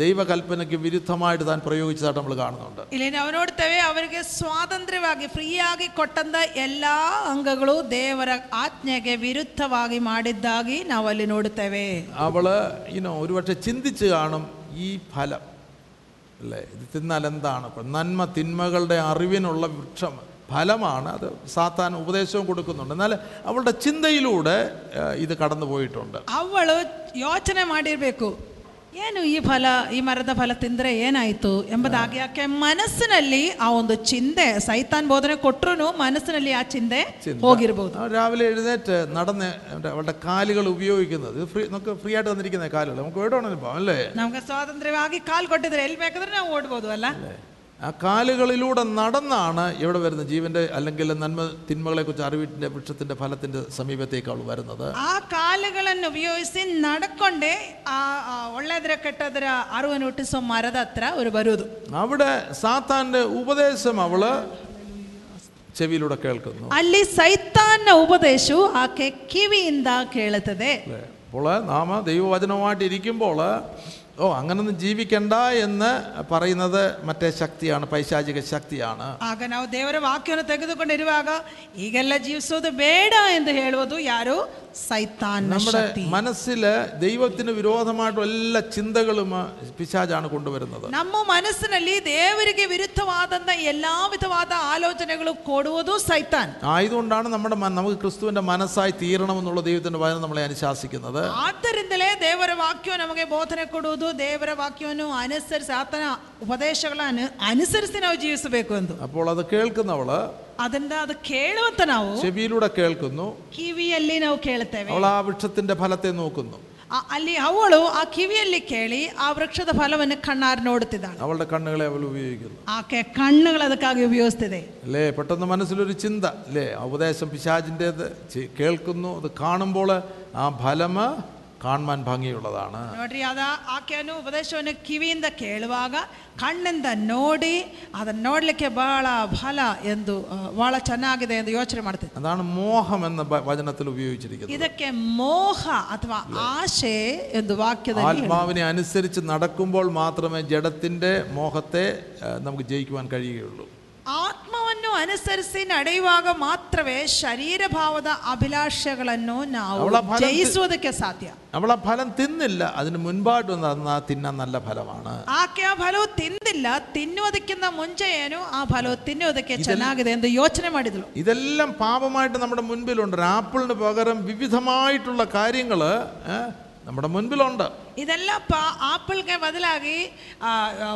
ദൈവകൽപ്പനയ്ക്ക് വിരുദ്ധമായിട്ട് താൻ പ്രയോഗിച്ചതായിട്ട് നമ്മൾ കാണുന്നുണ്ട് ಇಲ್ಲಿ ನಾವು ನೋಡ್ತೇವೆ ಅವರಿಗೆ ಸ್ವಾತಂತ್ರ್ಯವಾಗಿ ಫ್ರೀಯಾಗಿ ಕೊಟ್ಟಂತ ಎಲ್ಲಾ ಅಂಗಗಳು ದೇವರ ಆಜ್ಞೆಗೆ ವಿರುದ್ಧವಾಗಿ ಮಾಡಿದ್ದಾಗಿ ನಾವು ಅಲ್ಲಿ ನೋಡುತ್ತೇವೆ അവള് ഇനോ ഒരുപക്ഷെ ചിന്തിച്ച് കാണും ഈ ഫലം അല്ലേ ഇത് തിന്നാൽ എന്താണ് ഇപ്പം നന്മ തിന്മകളുടെ അറിവിനുള്ള വൃക്ഷം ഫലമാണ് അത് സാത്താൻ ഉപദേശവും കൊടുക്കുന്നുണ്ട് എന്നാൽ അവളുടെ ചിന്തയിലൂടെ ഏഹ്, ഇത് കടന്നു പോയിട്ടുണ്ട് ಅವಳು ಯೋಚನೆ ಮಾಡಿರ್ಬೇಕು ಏನು ಈ ಫಲ ಈ ಮರದ ಫಲ ತಿಂದ್ರೆ ಏನಾಯ್ತು ಎಂಬುದಾಗಿ ಯಾಕೆ ಮನಸ್ಸಿನಲ್ಲಿ ಆ ಒಂದು ಚಿಂತೆ ಸೈತಾನ್ ಬೋಧನೆ ಕೊಟ್ರು ಮನಸ್ಸಿನಲ್ಲಿ ಆ ಚಿಂತೆ ಹೋಗಿರ್ಬೋದು അവൻ രാവിലെ എഴുന്നേറ്റ് നടന്ന് അവൻ്റെ അവളുടെ കാലുകൾ ഉപയോഗിക്കുന്നത് ഇത് ഫ്രീ നമുക്ക് ഫ്രീ ആയിട്ട് തന്നിരിക്കുന്ന കാലുകൾ നമുക്ക് എവിടെ വേണമെങ്കിലും പോകാം അല്ലേ ನಮ್ಗೆ ಸ್ವಾತಂತ್ರ್ಯವಾಗಿ ಕಾಲ್ ಕೊಟ್ಟಿದ್ರೆ ಎಲ್ಲಿ ಬೇಕಾದ್ರೆ ನಾವು ಓಡ್ಬೋದು ಅಲ್ಲ ആ കാലുകളിലൂടെ നടന്നാണ് ഇവിടെ വരുന്നത് ജീവന്റെ അല്ലെങ്കിൽ നന്മ തിന്മകളെ കുറിച്ച് അറിവിന്റെ വൃക്ഷത്തിന്റെ ഫലത്തിന്റെ സമീപത്തേക്ക് അവൾ വരുന്നത് ಆ ಕಾಲುಗಳನ್ನು ಉಪಯೋಗಿಸಿ ನಡ್ಕೊಂಡೆ ಆ ಆ ಒಳ್ಳೆದ್ರ ಕೆಟ್ಟದ್ರ ಅರಿವನ್ನು ಹುಟ್ಟಿಸೋ ಮರದ ಹತ್ರ ಅವರು ಬರುವುದು അവിടെ സാത്താന്റെ ഉപദേശം അവള് ചെവിയിലൂടെ കേൾക്കുന്നു ಅಲ್ಲಿ ಸೈತಾನ್ನ ಉಪದೇಶವು ಆಕೆ ಕಿವಿಯಿಂದ ಕೇಳುತ್ತದೆ അല്ലേ? അപ്പോൾ നാം ദൈവവചനമായിട്ട് ഇരിക്കുമ്പോൾ ഓ അങ്ങനൊന്നും ജീവിക്കണ്ട എന്ന് പറയുന്നത് മറ്റേ ശക്തിയാണ് പൈശാചിക ശക്തിയാണ് ಆಗ ನಾವು ದೇವರ ವಾಕ್ಯವನ್ನು ತೆಗೆದುಕೊಂಡಿರುವಾಗ ಈಗೆಲ್ಲ ಜೀವಿಸೋದು ಬೇಡ ಎಂದು ಹೇಳುವುದು ಯಾರು ಸೈತಾನ್ നമ്മുടെ ಶಕ್ತಿ മനസ്സിൽ ദൈവത്തിന് വിരോധമായിട്ടുള്ള എല്ലാ ചിന്തകളും പിശാചാണ് കൊണ്ടുവരുന്നത് ನಮ್ಮ ಮನಸ್ಸಿನಲ್ಲಿ ದೇವರಿಗೆ ವಿರುದ್ಧವಾದಂತ ಎಲ್ಲಾ ವಿಧವಾದ ಆಲೋಚನೆಗಳು ಕೊಡುವುದು ಸೈತಾನ್ ആയതുകൊണ്ടാണ് നമ്മുടെ മ- നമുക്ക് ക്രിസ്തുവിന്റെ മനസ്സായി തീരണമെന്നുള്ള ദൈവത്തിന്റെ വചനം നമ്മളെ അനുശാസിക്കുന്നത് ಆದ್ದರಿಂದಲೇ ದೇವರ ವಾಕ್ಯವು ನಮಗೆ ಬೋಧನೆ ಕೊಡುವುದು ದೇವರ ವಾಕ್ಯವನ್ನು ಅನುಸರಿಸಿ ಆತನ ಉಪದೇಶಗಳನ್ನು ಅನುಸರಿಸಿ ನಾವು ಜೀವಿಸಬೇಕು ಎಂದು അപ്പോൾ അത് കേൾക്കുന്നവള് ಅದರಿಂದ ಅದು ಕೇಳುವಂತ ನಾವು ചെവിയിലൂടെ കേൾക്കുന്നു ಕಿವಿಯಲ್ಲಿ ನಾವು ಕೇಳುತ್ತೇವೆ അവൾ ആ വൃക്ഷത്തിന്റെ ഫലത്തെ നോക്കുന്നു ಆ- ಅಲ್ಲಿ ಅವಳು ಆ ಕಿವಿಯಲ್ಲಿ ಕೇಳಿ ಆ ವೃಕ್ಷದ ಫಲವನ್ನು ಕಣ್ಣಾರೆ ನೋಡುತ್ತಿದ್ದಾಳೆ അവളുടെ കണ്ണുകളെ അവൾ ഉപയോഗിക്കുന്നു ಆಕೆ ಕಣ್ಣುಗಳು ಅದಕ್ಕಾಗಿ ಉಪಯೋಗಿಸ್ತಿದೆ അല്ലേ പെട്ടെന്ന് മനസ്സിലൊരു ചിന്ത അല്ലേ ആ ഉപദേശം പിശാചിൻ്റെത് ചെ- കേൾക്കുന്നു അത് കാണുമ്പോൾ ആ ഫലം കാണുവാൻ ഭംഗിയുള്ളതാണ് ನೋಡ್ರಿ ಅದ ಆಕೆಯನ್ನು ಉಪದೇಶವನ್ನು ಕಿವಿಯಿಂದ ಕೇಳುವಾಗ ಕಣ್ಣಿಂದ ನೋಡಿ ಅದನ್ನ ನೋಡ್ಲಿಕ್ಕೆ ಬಹಳ ಫಲ ಎಂದು ಆ, ಬಹಳ ಚೆನ್ನಾಗಿದೆ ಎಂದು ಯೋಚನೆ ಮಾಡ್ತಿದ್ದೆ അതാണ് മോഹം എന്ന ಬ- വചനത്തിൽ ഉപയോഗിച്ചിരിക്കുന്നത് ಇದಕ್ಕೆ ಮೋಹ ಅಥವಾ ಆಶೆ ಎಂದು ವಾಕ್ಯದಲ್ಲಿ ಹೇಳಿದೆ. ആത്മാവിനെ അനുസരിച്ച് നടക്കുമ്പോൾ മാത്രമേ ജഡത്തിൻ്റെ മോഹത്തെ ആ, നമുക്ക് ജയിക്കുവാൻ കഴിയുകയുള്ളൂ ಆತ್ಮವನ್ನು ಅನುಸರಿಸಿ ನಡೆಯುವಾಗ ಮಾತ್ರವೇ ಶರೀರ ಭಾವದ ಅಭಿಲಾಷೆಗಳನ್ನು ನಾವು ಅವಳ ಫಲ- ಜಯಿಸುವುದಕ್ಕೆ ಸಾಧ್ಯ അവൾ ആ ഫലം തിന്നില്ല അതിന് മുൻപായിട്ട് തന്നാൽ തിന്നാൻ നല്ല ഫലമാണ് ಆಕೆ ಆ ಫಲವು ತಿಂದಿಲ್ಲ ತಿನ್ನುವುದಕ್ಕಿಂತ ಮುಂಚೆ ಏನು ಆ ಫಲವು ತಿನ್ನುವುದಕ್ಕೆ ಚೆನ್ನಾಗಿದೆ ಎಂದು ಯೋಚನೆ ಮಾಡಿದಳು ഇതെല്ലാം പാപമായിട്ട് നമ്മുടെ മുൻപിലുണ്ട് ഒരു ആപ്പിളിന് പകരം വിവിധമായിട്ടുള്ള കാര്യങ്ങൾ നമ്മുടെ മുൻപിലുണ്ട് ಇದೆಲ್ಲ ಪ ಆಪಲ್ಗೆ ಬದಲಾಗಿ ಆ, ಆ,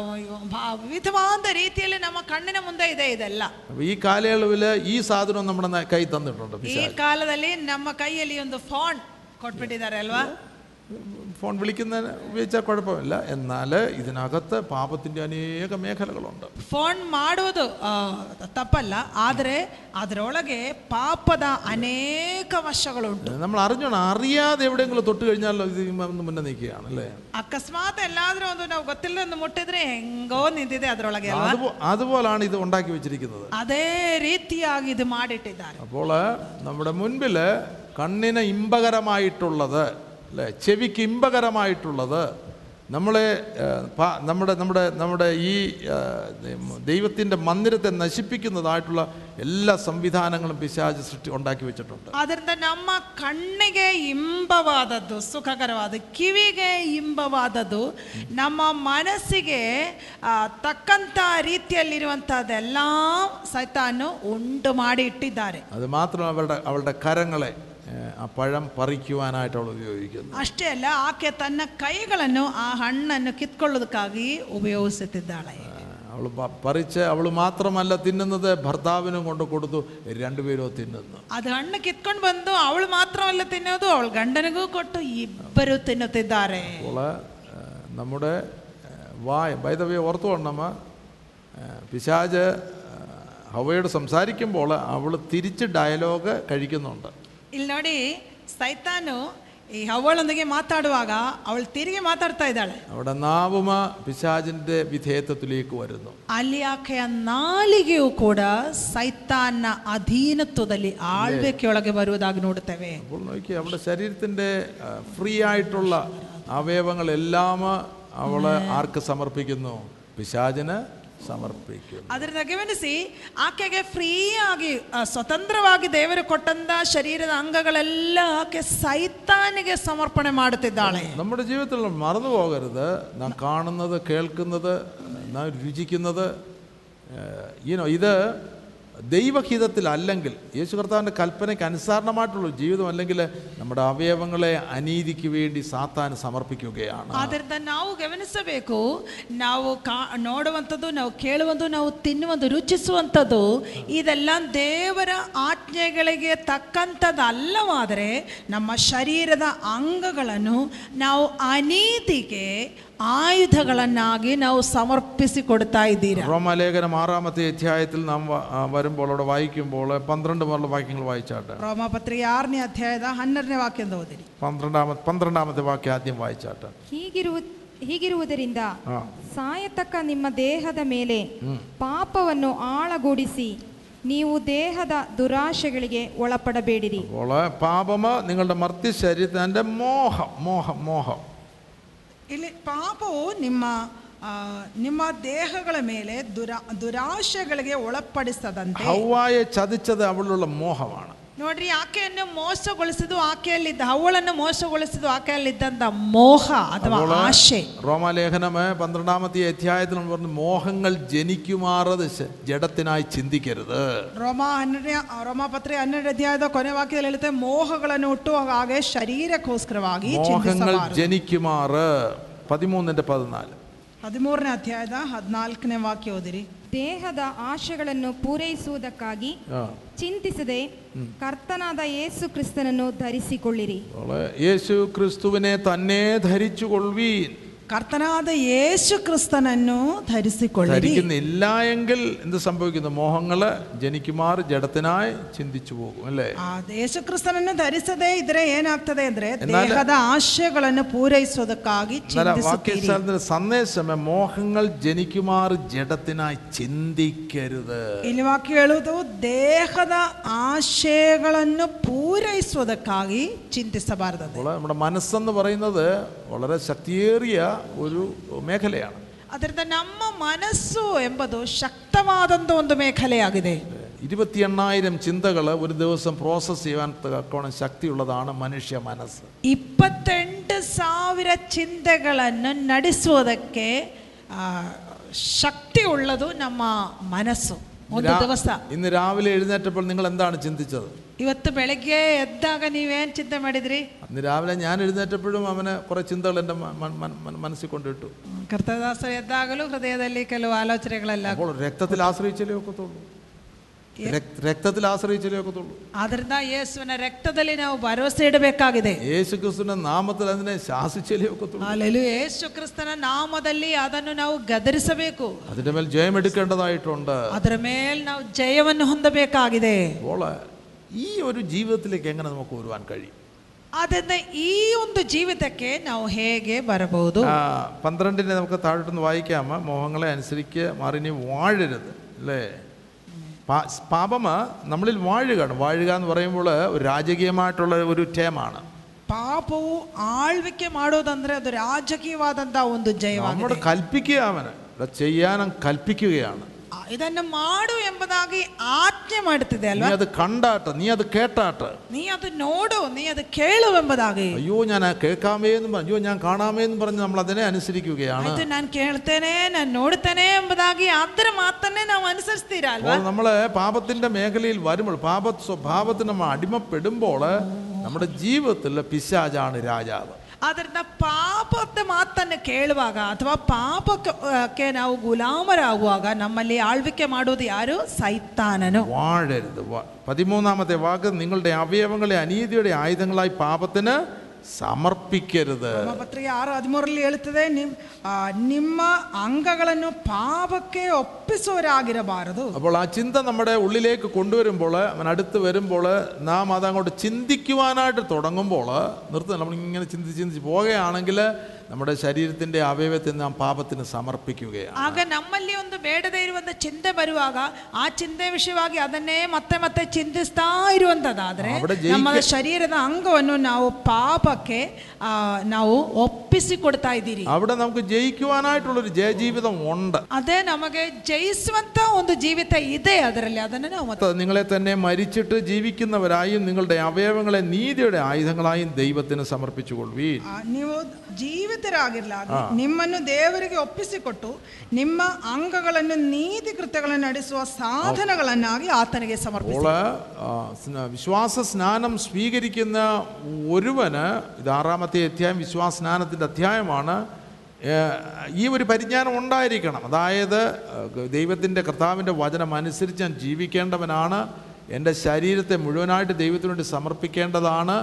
ಭಾ- ವಿಧವಾದ ರೀತಿಯಲ್ಲಿ ನಮ್ಮ ಕಣ್ಣಿನ ಮುಂದೆ ಇದೆ ಇದೆಲ್ಲ അപ്പോൾ ഈ കാലയളവിൽ ഈ സാധനം നമ്മുടെ ന- കൈ തന്നിട്ടുണ്ട് ಈ പിശാച്. ಕಾಲದಲ್ಲಿ ನಮ್ಮ ಕೈಯಲ್ಲಿ ಒಂದು ಫೋನ್ ಕೊಟ್ಬಿಟ್ಟಿದ್ದಾರೆ ಅಲ್ವಾ ഫോൺ വിളിക്കുന്നതിന് ഉപയോഗിച്ചാൽ കുഴപ്പമില്ല എന്നാൽ ഇതിനകത്ത് പാപത്തിൻ്റെ അനേക മേഖലകളുണ്ട് ಫೋನ್ ಮಾಡುವುದು ಆ, ತಪ್ಪಲ್ಲ ಆದರೆ ಅದರೊಳಗೆ ಪಾಪದ ಅನೇಕ ವಶಗಳುಂಟು നമ്മൾ അറിഞ്ഞോണം അറിയാതെ എവിടെയെങ്കിലും തൊട്ട് കഴിഞ്ഞാൽ ഇത് ഒന്ന് മുന്നേ നിൽക്കുകയാണ് അല്ലേ ಅಕಸ್ಮಾತ್ ಎಲ್ಲಾದ್ರೂ ಒಂದು ನಾವು ಗೊತ್ತಿಲ್ಲ ಒಂದು ಮುಟ್ಟಿದ್ರೆ ಹೆಂಗೋ ನಿಂತಿದೆ ಅದರೊಳಗೆ ಅಲ್ವಾ അതുപോ അതുപോലാണ് ഇത് ഉണ്ടാക്കി വെച്ചിരിക്കുന്നത് ಅದೇ ರೀತಿಯಾಗಿ ಇದು ಮಾಡಿಟ್ಟಿದ್ದಾರೆ അപ്പോൾ നമ്മുടെ മുൻപിൽ കണ്ണിന് ഇമ്പകരമായിട്ടുള്ളത് അല്ലേ ചെവിക്ക് ഇമ്പകരമായിട്ടുള്ളത് നമ്മളെ ആ, പ- നമ്മുടെ നമ്മുടെ നമ്മുടെ ഈ ദൈവത്തിൻ്റെ മന്ദിരത്തെ നശിപ്പിക്കുന്നതായിട്ടുള്ള എല്ലാ സംവിധാനങ്ങളും പിശാച് സൃഷ്ടി ഉണ്ടാക്കി വെച്ചിട്ടുണ്ട് ಅದರಿಂದ ನಮ್ಮ ಕಣ್ಣಿಗೆ ಇಂಬವಾದದ್ದು ಸುಖಕರವಾದ ಕಿವಿಗೆ ಇಂಬವಾದದ್ದು ನಮ್ಮ ಮನಸ್ಸಿಗೆ ಆ, ತಕ್ಕಂಥ ರೀತಿಯಲ್ಲಿರುವಂಥದ್ದೆಲ್ಲ ಸೈತಾನು ಉಂಟು ಮಾಡಿ ಇಟ್ಟಿದ್ದಾರೆ അത് മാത്രം അവളുടെ അവളുടെ കരങ്ങളെ ഏ, ആ പഴം പറിക്കുവാനായിട്ട് അവൾ ഉപയോഗിക്കുന്നു ಅಷ್ಟೇ ಅಲ್ಲ ಆಕೆ ತನ್ನ ಕೈಗಳನ್ನು ಆ ಹಣ್ಣನ್ನು ಕಿತ್ಕೊಳ್ಳೋದಕ್ಕಾಗಿ ಉಪಯೋಗಿಸುತ್ತಿದ್ದಾಳೆ അവൾ പറിച്ച് അവൾ മാത്രമല്ല തിന്നുന്നത് ഭർത്താവിനും കൊണ്ട് കൊടുത്തു രണ്ടുപേരും തിന്നുന്നു ಅದು ಹಣ್ಣು ಕಿತ್ಕೊಂಡು ಬಂದು ಅವಳು ಮಾತ್ರವಲ್ಲ ತಿನ್ನೋದು ಅವಳು ಗಂಡನಿಗೂ ಕೊಟ್ಟು ಇಬ್ಬರು ತಿನ್ನುತ್ತಿದ್ದಾರೆ അപ്പോൾ ഏ, നമ്മുടെ ഏ, വായ വൈദവ്യ ഓർത്തുകൊണ്ടമ്മ പിശാജ് ഏ, ഹവയോട് സംസാരിക്കുമ്പോൾ അവൾ തിരിച്ച് ഡയലോഗ് കഴിക്കുന്നുണ്ട് ಇಲ್ಲಿ ನೋಡಿ ಸೈತಾನು ಈ ಹವ್ವಳೊಂದಿಗೆ ಮಾತಾಡುವಾಗ ಅವಳು ತಿರುಗಿ ಮಾತಾಡ್ತಾ ಇದ್ದಾಳೆ അവിടെ നാവുമ പിശാജിൻ്റെ വിധേയത്വത്തിലേക്ക് വരുന്നു ಅಲ್ಲಿ ಆಕೆಯ ನಾಲಿಗೆಯೂ ಕೂಡ ಸೈತಾನ್ನ ಅಧೀನತ್ವದಲ್ಲಿ ಆಳ್ವಿಕೆಯೊಳಗೆ ಬರುವುದಾಗಿ ನೋಡುತ್ತೇವೆ അപ്പോൾ നോക്കി അവളുടെ ശരീരത്തിൻ്റെ ഫ്രീ ആയിട്ടുള്ള അവയവങ്ങളെല്ലാം അവൾ ആർക്ക് സമർപ്പിക്കുന്നു പിശാചിന് സമർപ്പിക്കുന്നു ಅದರಿಂದ ಗಮನಿಸಿ ಆಕೆಗೆ ಫ್ರೀ ಆಗಿ ಆ, ಸ್ವತಂತ್ರವಾಗಿ ದೇವರು ಕೊಟ್ಟಂತ ಶರೀರದ ಅಂಗಗಳೆಲ್ಲ ಆಕೆ ಸೈತಾನಿಗೆ ಸಮರ್ಪಣೆ ಮಾಡುತ್ತಿದ್ದಾಳೆ നമ്മുടെ ജീവിതത്തിൽ മറന്നു പോകരുത് നാം കാണുന്നത് കേൾക്കുന്നത് നാം രുചിക്കുന്നത് ഈനോ ഇത് ദൈവഹിതത്തിലല്ലെങ്കിൽ യേശു കർത്താവിൻ്റെ കൽപ്പനയ്ക്ക് അനുസരണമായിട്ടുള്ള ഒരു ജീവിതം അല്ലെങ്കിൽ നമ്മുടെ അവയവങ്ങളെ അനീതിക്ക് വേണ്ടി സാത്താൻ സമർപ്പിക്കുകയാണ് ಆದ್ದರಿಂದ ನಾವು ಗಮನಿಸಬೇಕು ನಾವು ಕಾ ನೋಡುವಂಥದ್ದು ನಾವು ಕೇಳುವುದು ನಾವು ತಿನ್ನುವುದು ರುಚಿಸುವಂಥದ್ದು ಇದೆಲ್ಲ ದೇವರ ಆಜ್ಞೆಗಳಿಗೆ ತಕ್ಕಂಥದ್ದಲ್ಲವಾದರೆ ನಮ್ಮ ಶರೀರದ ಅಂಗಗಳನ್ನು ನಾವು ಅನೀತಿಗೆ ആയുധങ്ങളെന്നാകെ നാവ് ಸಮರ್ಪಿಸಿ ಕೊಡ್ತಾ റോമാലേഖനം ആറാമത്തെ അധ്യായത്തിൽ നാം വരുമ്പോൾ അവിടെ വായിക്കുമ്പോൾ പന്ത്രണ്ട് മുതലുള്ള വാക്യങ്ങൾ വായിച്ചാട്ടെ. ರೋಮಪತ್ರಿಕೆ ആറിനെ അധ്യായത ഹന്നറിനെ വാക്യം ಓದಿರಿ പന്ത്രണ്ടാമത്തെ പന്ത്രണ്ടാമത്തെ വാക്യം ആദ്യം വായിച്ചാട്ടെ. ಹೀಗಿರುವ ಹೀಗಿರುವುದರಿಂದ നിമ്മ ദേഹദ മേലെ ದೇಹದ ಮೇಲೆ ಪಾಪವನ್ನು ಆಳಗೂಡಿಸಿ ನೀವು ದೇಹದ പാപമ നിങ്ങളുടെ മർത്തി ശരീരത്തിന്റെ മോഹം മോഹം മോഹം. ಇಲ್ಲಿ ಪಾಪವು ನಿಮ್ಮ ಆ, ನಿಮ್ಮ ದೇಹಗಳ ಮೇಲೆ ದುರಾ ದುರಾಶೆಗಳಿಗೆ ಒಳಪಡಿಸದಂತೆ ഹൗവായെ ചതിച്ചത് അവളിലുള്ള മോഹമാണ് ನೋಡ್ರಿ ಆಕೆಯನ್ನು ಮೋಸಗೊಳಿಸಿದ್ದು ಆಕೆಯಲ್ಲಿದ್ದ ಅವಳನ್ನು ಮೋಸಗೊಳಿಸಿದ್ದು ಆಕೆಯಲ್ಲಿದ್ದಂತ ಮೋಹ ಅಥವಾ അപ്പോൾ ಆಶೆ റോമാലേഖനം പന്ത്രണ്ടാമത്തെ അധ്യായത്തിൽ നമ്മൾ പറഞ്ഞു മോഹങ്ങൾ ജനിക്കുമാറത് ശ- ജഡത്തിനായി ചിന്തിക്കരുത് ರೋಮ ಹನ್ನೆರಡನೇ ರೋಮಾಪತ್ರೆ ಹನ್ನೆರಡು ಅಧ್ಯಾಯದ ಕೊನೆ ವಾಕ್ಯದಲ್ಲಿ ಹೇಳುತ್ತೆ ಮೋಹಗಳನ್ನು ಹುಟ್ಟುವಾಗ ಹಾಗೆ ಶರೀರಕ್ಕೋಸ್ಕರವಾಗಿ മോഹങ്ങൾ ಚಿಂತಿಸಬಾರದು. ജനിക്കുമാറ് പതിമൂന്നിന്റെ പതിനാല് ಹದಿಮೂರನೇ ಅಧ್ಯಾಯದ ಹದಿನಾಲ್ಕನೇ ವಾಕ್ಯ ಓದಿರಿ ದೇಹದ ಆಶೆಗಳನ್ನು ಪೂರೈಸುವುದಕ್ಕಾಗಿ ആ. ಚಿಂತಿಸದೆ ಕರ್ತನಾದ ಯೇಸು ಕ್ರಿಸ್ತನನ್ನು ಧರಿಸಿಕೊಳ್ಳಿರಿ അപ്പോൾ യേശു ക്രിസ്തുവിനെ തന്നെ ധരിച്ചു കൊള്ളുവീൻ ಕರ್ತನಾದ ಯೇಸು ಕ್ರಿಸ್ತನನ್ನು ಧರಿಸಿಕೊಳ್ಳಿರಿ ധരിക്കുന്നില്ല എങ്കിൽ എന്ത് സംഭവിക്കുന്നു മോഹങ്ങള് ജനിക്കുമാറ് ജഡത്തിനായി ചിന്തിച്ചു പോകും അല്ലേ ಆ ಯೇಸು ಕ್ರಿಸ್ತನನ್ನು ಧರಿಸದೇ ಇದ್ರೆ ಏನಾಗ್ತದೆ ಅಂದ್ರೆ എന്നാൽ- ದೇಹದ ಆಶಯಗಳನ್ನು ಪೂರೈಸೋದಕ್ಕಾಗಿ എന്നാൽ ಚಿಂತಿಸುತ್ತೀರಿ വാക്യസ്ഥാനത്തിന്റെ സന്ദേശം മോഹങ്ങൾ ജനിക്കുമാറ് ജഡത്തിനായി ചിന്തിക്കരുത് ಇಲ್ಲಿ ವಾಕ್ಯ ಹೇಳುವುದು ದೇಹದ ಆಶಯಗಳನ್ನು ಪೂರೈಸುವುದಕ್ಕಾಗಿ ಚಿಂತಿಸಬಾರದು അപ്പോൾ നമ്മുടെ മനസ്സെന്ന് പറയുന്നത് വളരെ ശക്തിയേറിയ ഒരു മേഖലയാണ് ಅದರಿಂದ ನಮ್ಮ ಮನಸ್ಸು ಎಂಬುದು ಶಕ್ತವಾದಂಥ ಒಂದು ಮೇಖಲೆಯಾಗಿದೆ ഇരുപത്തി എണ്ണായിരം ചിന്തകൾ ഒരു ദിവസം പ്രോസസ്സ് ചെയ്യാൻ തക്കോണം ശക്തിയുള്ളതാണ് മനുഷ്യ മനസ്സ് ಇಪ್ಪತ್ತೆಂಟು ಸಾವಿರ ಚಿಂತೆಗಳನ್ನು ನಡೆಸುವುದಕ್ಕೆ ಆ, ಶಕ್ತಿ ಉಳ್ಳದು ನಮ್ಮ ಮನಸ್ಸು ಒಂದು രാ- ದಿವಸ ഇന്ന് രാവിലെ എഴുന്നേറ്റപ്പോൾ നിങ്ങൾ എന്താണ് ചിന്തിച്ചത് ಇವತ್ತು ಬೆಳಗ್ಗೆ ಎದ್ದಾಗ ನೀವೇನು ಚಿಂತೆ ಮಾಡಿದ್ರಿ അന്ന് രാവിലെ ഞാൻ എഴുന്നേറ്റപ്പോഴും അവന് കുറെ ചിന്തകൾ എൻ്റെ മ- മ- മ- മ- മനസ്സിൽ കൊണ്ടിട്ടു ಕರ್ತದಾಸರು ಎದ್ದಾಗಲೂ ಹೃದಯದಲ್ಲಿ ಕೆಲವು ಆಲೋಚನೆಗಳೆಲ್ಲ അപ്പോൾ രക്തത്തിൽ ആശ്രയിച്ചാലേ ഒക്കത്തുള്ളൂ രക്- രക്തത്തിൽ ആശ്രയിച്ചാലേ ഒക്കത്തുള്ളൂ ಆದ್ರಿಂದ ಯೇಸುವಿನ ರಕ್ತದಲ್ಲಿ ನಾವು ಭರವಸೆ ಇಡಬೇಕಾಗಿದೆ യേശു ക്രിസ്തുവിന്റെ നാമത്തിൽ അതിനെ ശാസിച്ചാലേ ഒക്കത്തുള്ളൂ ಅಲ್ಲೆಲ್ಲೂ ಯೇಸು ಕ್ರಿಸ್ತನ ನಾಮದಲ್ಲಿ ಅದನ್ನು ನಾವು ಗದರಿಸಬೇಕು അതിന്റെ മേൽ ജയമെടുക്കേണ്ടതായിട്ടുണ്ട് ಅದರ ಮೇಲೆ ನಾವು ಜಯವನ್ನು ಹೊಂದಬೇಕಾಗಿದೆ അപ്പോൾ ഈ ഒരു ജീവിതത്തിലേക്ക് എങ്ങനെ നമുക്ക് വരുവാൻ കഴിയും ಆದ್ದರಿಂದ ಈ ಒಂದು ಜೀವಿತಕ್ಕೆ ನಾವು ಹೇಗೆ ಬರಬಹುದು ആ, പന്ത്രണ്ടിനെ നമുക്ക് താഴോട്ടൊന്ന് വായിക്കാം മോഹങ്ങളെ അനുസരിച്ച് മാറിനി വാഴരുത് അല്ലേ പാ- പാപമ നമ്മളിൽ വാഴുകയാണ് വാഴുക എന്ന് പറയുമ്പോൾ ഒരു രാജകീയമായിട്ടുള്ള ഒരു ടേമാണ് ಪಾಪವು ಆಳ್ವಿಕೆ ಮಾಡೋದಂದ್ರೆ ಅದು ರಾಜಕೀಯವಾದಂತ ಒಂದು നമ്മോട് ಜಯವಾಗಿದೆ കൽപ്പിക്കുക അവന് ഇവിടെ ചെയ്യാനും കൽപ്പിക്കുകയാണ് ಆ, ಇದನ್ನು ಮಾಡು ಎಂಬುದಾಗಿ ಆಜ್ಞೆ ಮಾಡುತ್ತಿದೆ നീ ಅಲ್ವಾ അത് കണ്ടാട്ട് നീ അത് കേട്ടാട്ട് ನೀ ಅದು ನೋಡು ನೀ ಅದು ಕೇಳು ಎಂಬುದಾಗಿ അയ്യോ ഞാൻ കേൾക്കാമേ എന്ന് പറഞ്ഞു അയ്യോ ഞാൻ കാണാമേ എന്ന് പറഞ്ഞ് നമ്മൾ അതിനെ അനുസരിക്കുകയാണ് ಆಯ್ತು ನಾನು ಕೇಳ್ತೇನೆ ನಾನು ನೋಡ್ತೇನೆ ಎಂಬುದಾಗಿ ಅದರ ಮಾತನ್ನೇ ನಾವು ಅನುಸರಿಸ್ತೀರಾ ಅಲ್ವಾ അപ്പോൾ നമ്മൾ പാപത്തിന്റെ മേഖലയിൽ വരുമ്പോൾ പാപ സ്വഭാവത്തിന് നമ്മൾ അടിമപ്പെടുമ്പോൾ നമ്മുടെ ജീവിതത്തിൽ പിശാചാണ് രാജാവ് ಆದ್ರಿಂದ ಪಾಪದ ಮಾತನ್ನು ಕೇಳುವಾಗ ಅಥವಾ ಪಾಪಕ್ಕೆ ನಾವು ಗುಲಾಮರಾಗುವಾಗ ನಮ್ಮಲ್ಲಿ ಆಳ್ವಿಕೆ ಮಾಡುವುದು ಯಾರು ಸೈತಾನನು വാഴരുത് വ- പതിമൂന്നാമത്തെ വാക്ക് നിങ്ങളുടെ അവയവങ്ങളെ അനീതിയുടെ ആയുധങ്ങളായി പാപത്തിന് സമർപ്പിക്കരുത് ಪತ್ರಿಕೆ ಆರು ಹದಿಮೂರರಲ್ಲಿ ಹೇಳುತ್ತದೆ ನಿಮ್ ಆ, ನಿಮ್ಮ ಅಂಗಗಳನ್ನು ಪಾಪಕ್ಕೆ ಒಪ್ಪಿಸುವರಾಗಿರಬಾರದು അപ്പോൾ ആ ചിന്ത നമ്മുടെ ഉള്ളിലേക്ക് കൊണ്ടുവരുമ്പോൾ അവൻ അടുത്ത് വരുമ്പോൾ നാം അതങ്ങോട്ട് ചിന്തിക്കുവാനായിട്ട് തുടങ്ങുമ്പോൾ നിർത്തുന്നില്ല നമ്മളിങ്ങനെ ചിന്തിച്ച് ചിന്തിച്ച് പോകുകയാണെങ്കിൽ നമ്മുടെ ശരീരത്തിന്റെ അവയവത്തെ നാം പാപത്തിന് സമർപ്പിക്കുകയാണ്. ಆಗ ನಮ್ಮಲ್ಲಿ ಒಂದು ಬೇಡದೇ ಇರುವಂತ ആ ಬರುವಾಗ ಆ ಚಿಂತೆ ವಿಷಯವಾಗಿ ಅದನ್ನೇ ಮತ್ತೆ അവിടെ ಅಂಗವನ್ನು ನಾವು നമുക്ക് ജയിക്കുവാനായിട്ടുള്ളൊരു ജയജീവിതം ഉണ്ട്. അതേ നമുക്ക് ಜಯಿಸುವಂತ ಒಂದು ജീവിത ಇದೆ ಅದರಲ್ಲಿ ಅದನ್ನು ನಾವು നിങ്ങളെ തന്നെ മരിച്ചിട്ട് ജീവിക്കുന്നവരായും നിങ്ങളുടെ അവയവങ്ങളെ നീതിയുടെ ആയുധങ്ങളായും ദൈവത്തിന് സമർപ്പിച്ചുകൊള്ളുവീൻ. ಆ, ನೀವು ಜೀವಿತರಾಗಿರ್ಲಾಗಿ ನಿಮ್ಮನ್ನು ದೇವರಿಗೆ ಒಪ್ಪಿಸಿಕೊಟ್ಟು ನಿಮ್ಮ ಅಂಗಗಳನ್ನು ನೀತಿ ಕೃತ್ಯಗಳನ್ನು ನಡೆಸುವ ಸಾಧನಗಳನ್ನಾಗಿ ಆತನಿಗೆ ಸಮರ್ಪಿಸಿ അപ്പോൾ ആ, സ്ന- വിശ്വാസ സ്നാനം സ്വീകരിക്കുന്ന ഒരുവന് ഇത് ആറാമത്തെ അധ്യായം വിശ്വാസ സ്നാനത്തിൻ്റെ അധ്യായമാണ് ഏ, ഈ ഒരു പരിജ്ഞാനം ഉണ്ടായിരിക്കണം അതായത് ദൈവത്തിൻ്റെ കർത്താവിൻ്റെ വചനം അനുസരിച്ച് ഞാൻ ജീവിക്കേണ്ടവനാണ് എൻ്റെ ശരീരത്തെ മുഴുവനായിട്ട് ദൈവത്തിനു വേണ്ടി സമർപ്പിക്കേണ്ടതാണ്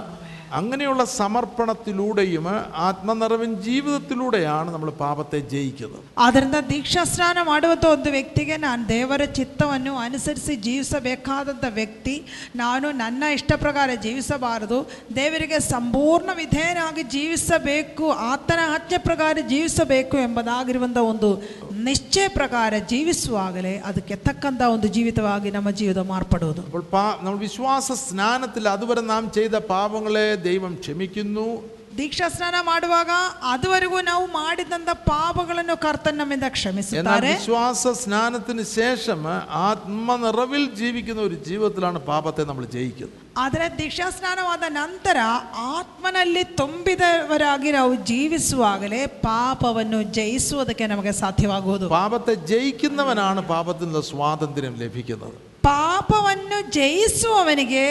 അങ്ങനെയുള്ള സമർപ്പണത്തിലൂടെയും ആത്മനിറവിൻ ജീവിതത്തിലൂടെയാണ് നമ്മൾ പാപത്തെ ജയിക്കുന്നത് ಆದ್ದರಿಂದ ದೀಕ್ಷಾಸ್ನಾನ ಮಾಡುವಂಥ ಒಂದು ವ್ಯಕ್ತಿಗೆ ನಾನು ದೇವರ ಚಿತ್ತವನ್ನು ಅನುಸರಿಸಿ ಜೀವಿಸಬೇಕಾದಂಥ ವ್ಯಕ್ತಿ ನಾನು ನನ್ನ ಇಷ್ಟ ಪ್ರಕಾರ ಜೀವಿಸಬಾರದು ದೇವರಿಗೆ ಸಂಪೂರ್ಣ ವಿಧೇಯನಾಗಿ ಜೀವಿಸಬೇಕು ಆತನ ಆಜ್ಞೆ ಪ್ರಕಾರ ಜೀವಿಸಬೇಕು ಎಂಬುದಾಗಿರುವಂಥ ಒಂದು ನಿಶ್ಚಯ ಪ್ರಕಾರ ಜೀವಿಸುವಾಗಲೇ ಅದಕ್ಕೆ ತಕ್ಕಂಥ ಒಂದು ಜೀವಿತವಾಗಿ ನಮ್ಮ ಜೀವಿತ ಮಾರ್ಪಡುವುದು അപ്പോൾ പാ നമ്മൾ വിശ്വാസ സ്നാനത്തിൽ അതുവരെ നാം ചെയ്ത പാപങ്ങളെ ദൈവം ക്ഷമിക്കുന്നു ದೀಕ್ಷಾ ಸ್ನಾನ ಮಾಡುವಾಗ ಅದುವರೆಗೂ ನಾವು ಮಾಡಿದಂತ ಪಾಪಗಳನ್ನು ಕರ್ತನ್ ನಮ್ಮಿಂದ എന്നാൽ ಕ್ಷಮಿಸುತ್ತಾರೆ വിശ്വാസ സ്നാനത്തിന് ശേഷം ആത്മനിറവിൽ ജീവിക്കുന്ന ഒരു ജീവിതത്തിലാണ് പാപത്തെ നമ്മൾ ജയിക്കുന്നത് ಆದರೆ ದೀಕ್ಷಾ ಸ್ನಾನವಾದ ನಂತರ ಆತ್ಮನಲ್ಲಿ ತುಂಬಿದವರಾಗಿ ನಾವು ಜೀವಿಸುವಾಗಲೇ ಪಾಪವನ್ನು ಜಯಿಸುವುದಕ್ಕೆ ನಮಗೆ ಸಾಧ್ಯವಾಗುವುದು പാപത്തെ ജയിക്കുന്നവനാണ് പാപത്തിൽ നിന്ന് സ്വാതന്ത്ര്യം ലഭിക്കുന്നത് ಪಾಪವನ್ನು ಜಯಿಸುವವನಿಗೆ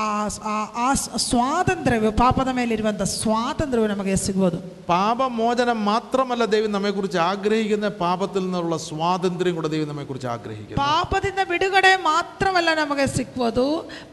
ಆ ಆ- ಆ ಸ್ವಾತಂತ್ರ್ಯವು ಪಾಪದ ಮೇಲಿರುವಂಥ ಸ್ವಾತಂತ್ರ್ಯವು ನಮಗೆ ಸಿಗುವುದು പാപമോചനം മാത്രമല്ല ദൈവം നമ്മെക്കുറിച്ച് ആഗ്രഹിക്കുന്ന പാപത്തിൽ നിന്നുള്ള സ്വാതന്ത്ര്യം കൂടെ ദൈവം നമ്മെക്കുറിച്ച് ആഗ്രഹിക്കുന്നു ಪಾಪದಿಂದ ಬಿಡುಗಡೆ ಮಾತ್ರವಲ್ಲ ನಮಗೆ ಸಿಕ್ಕುವುದು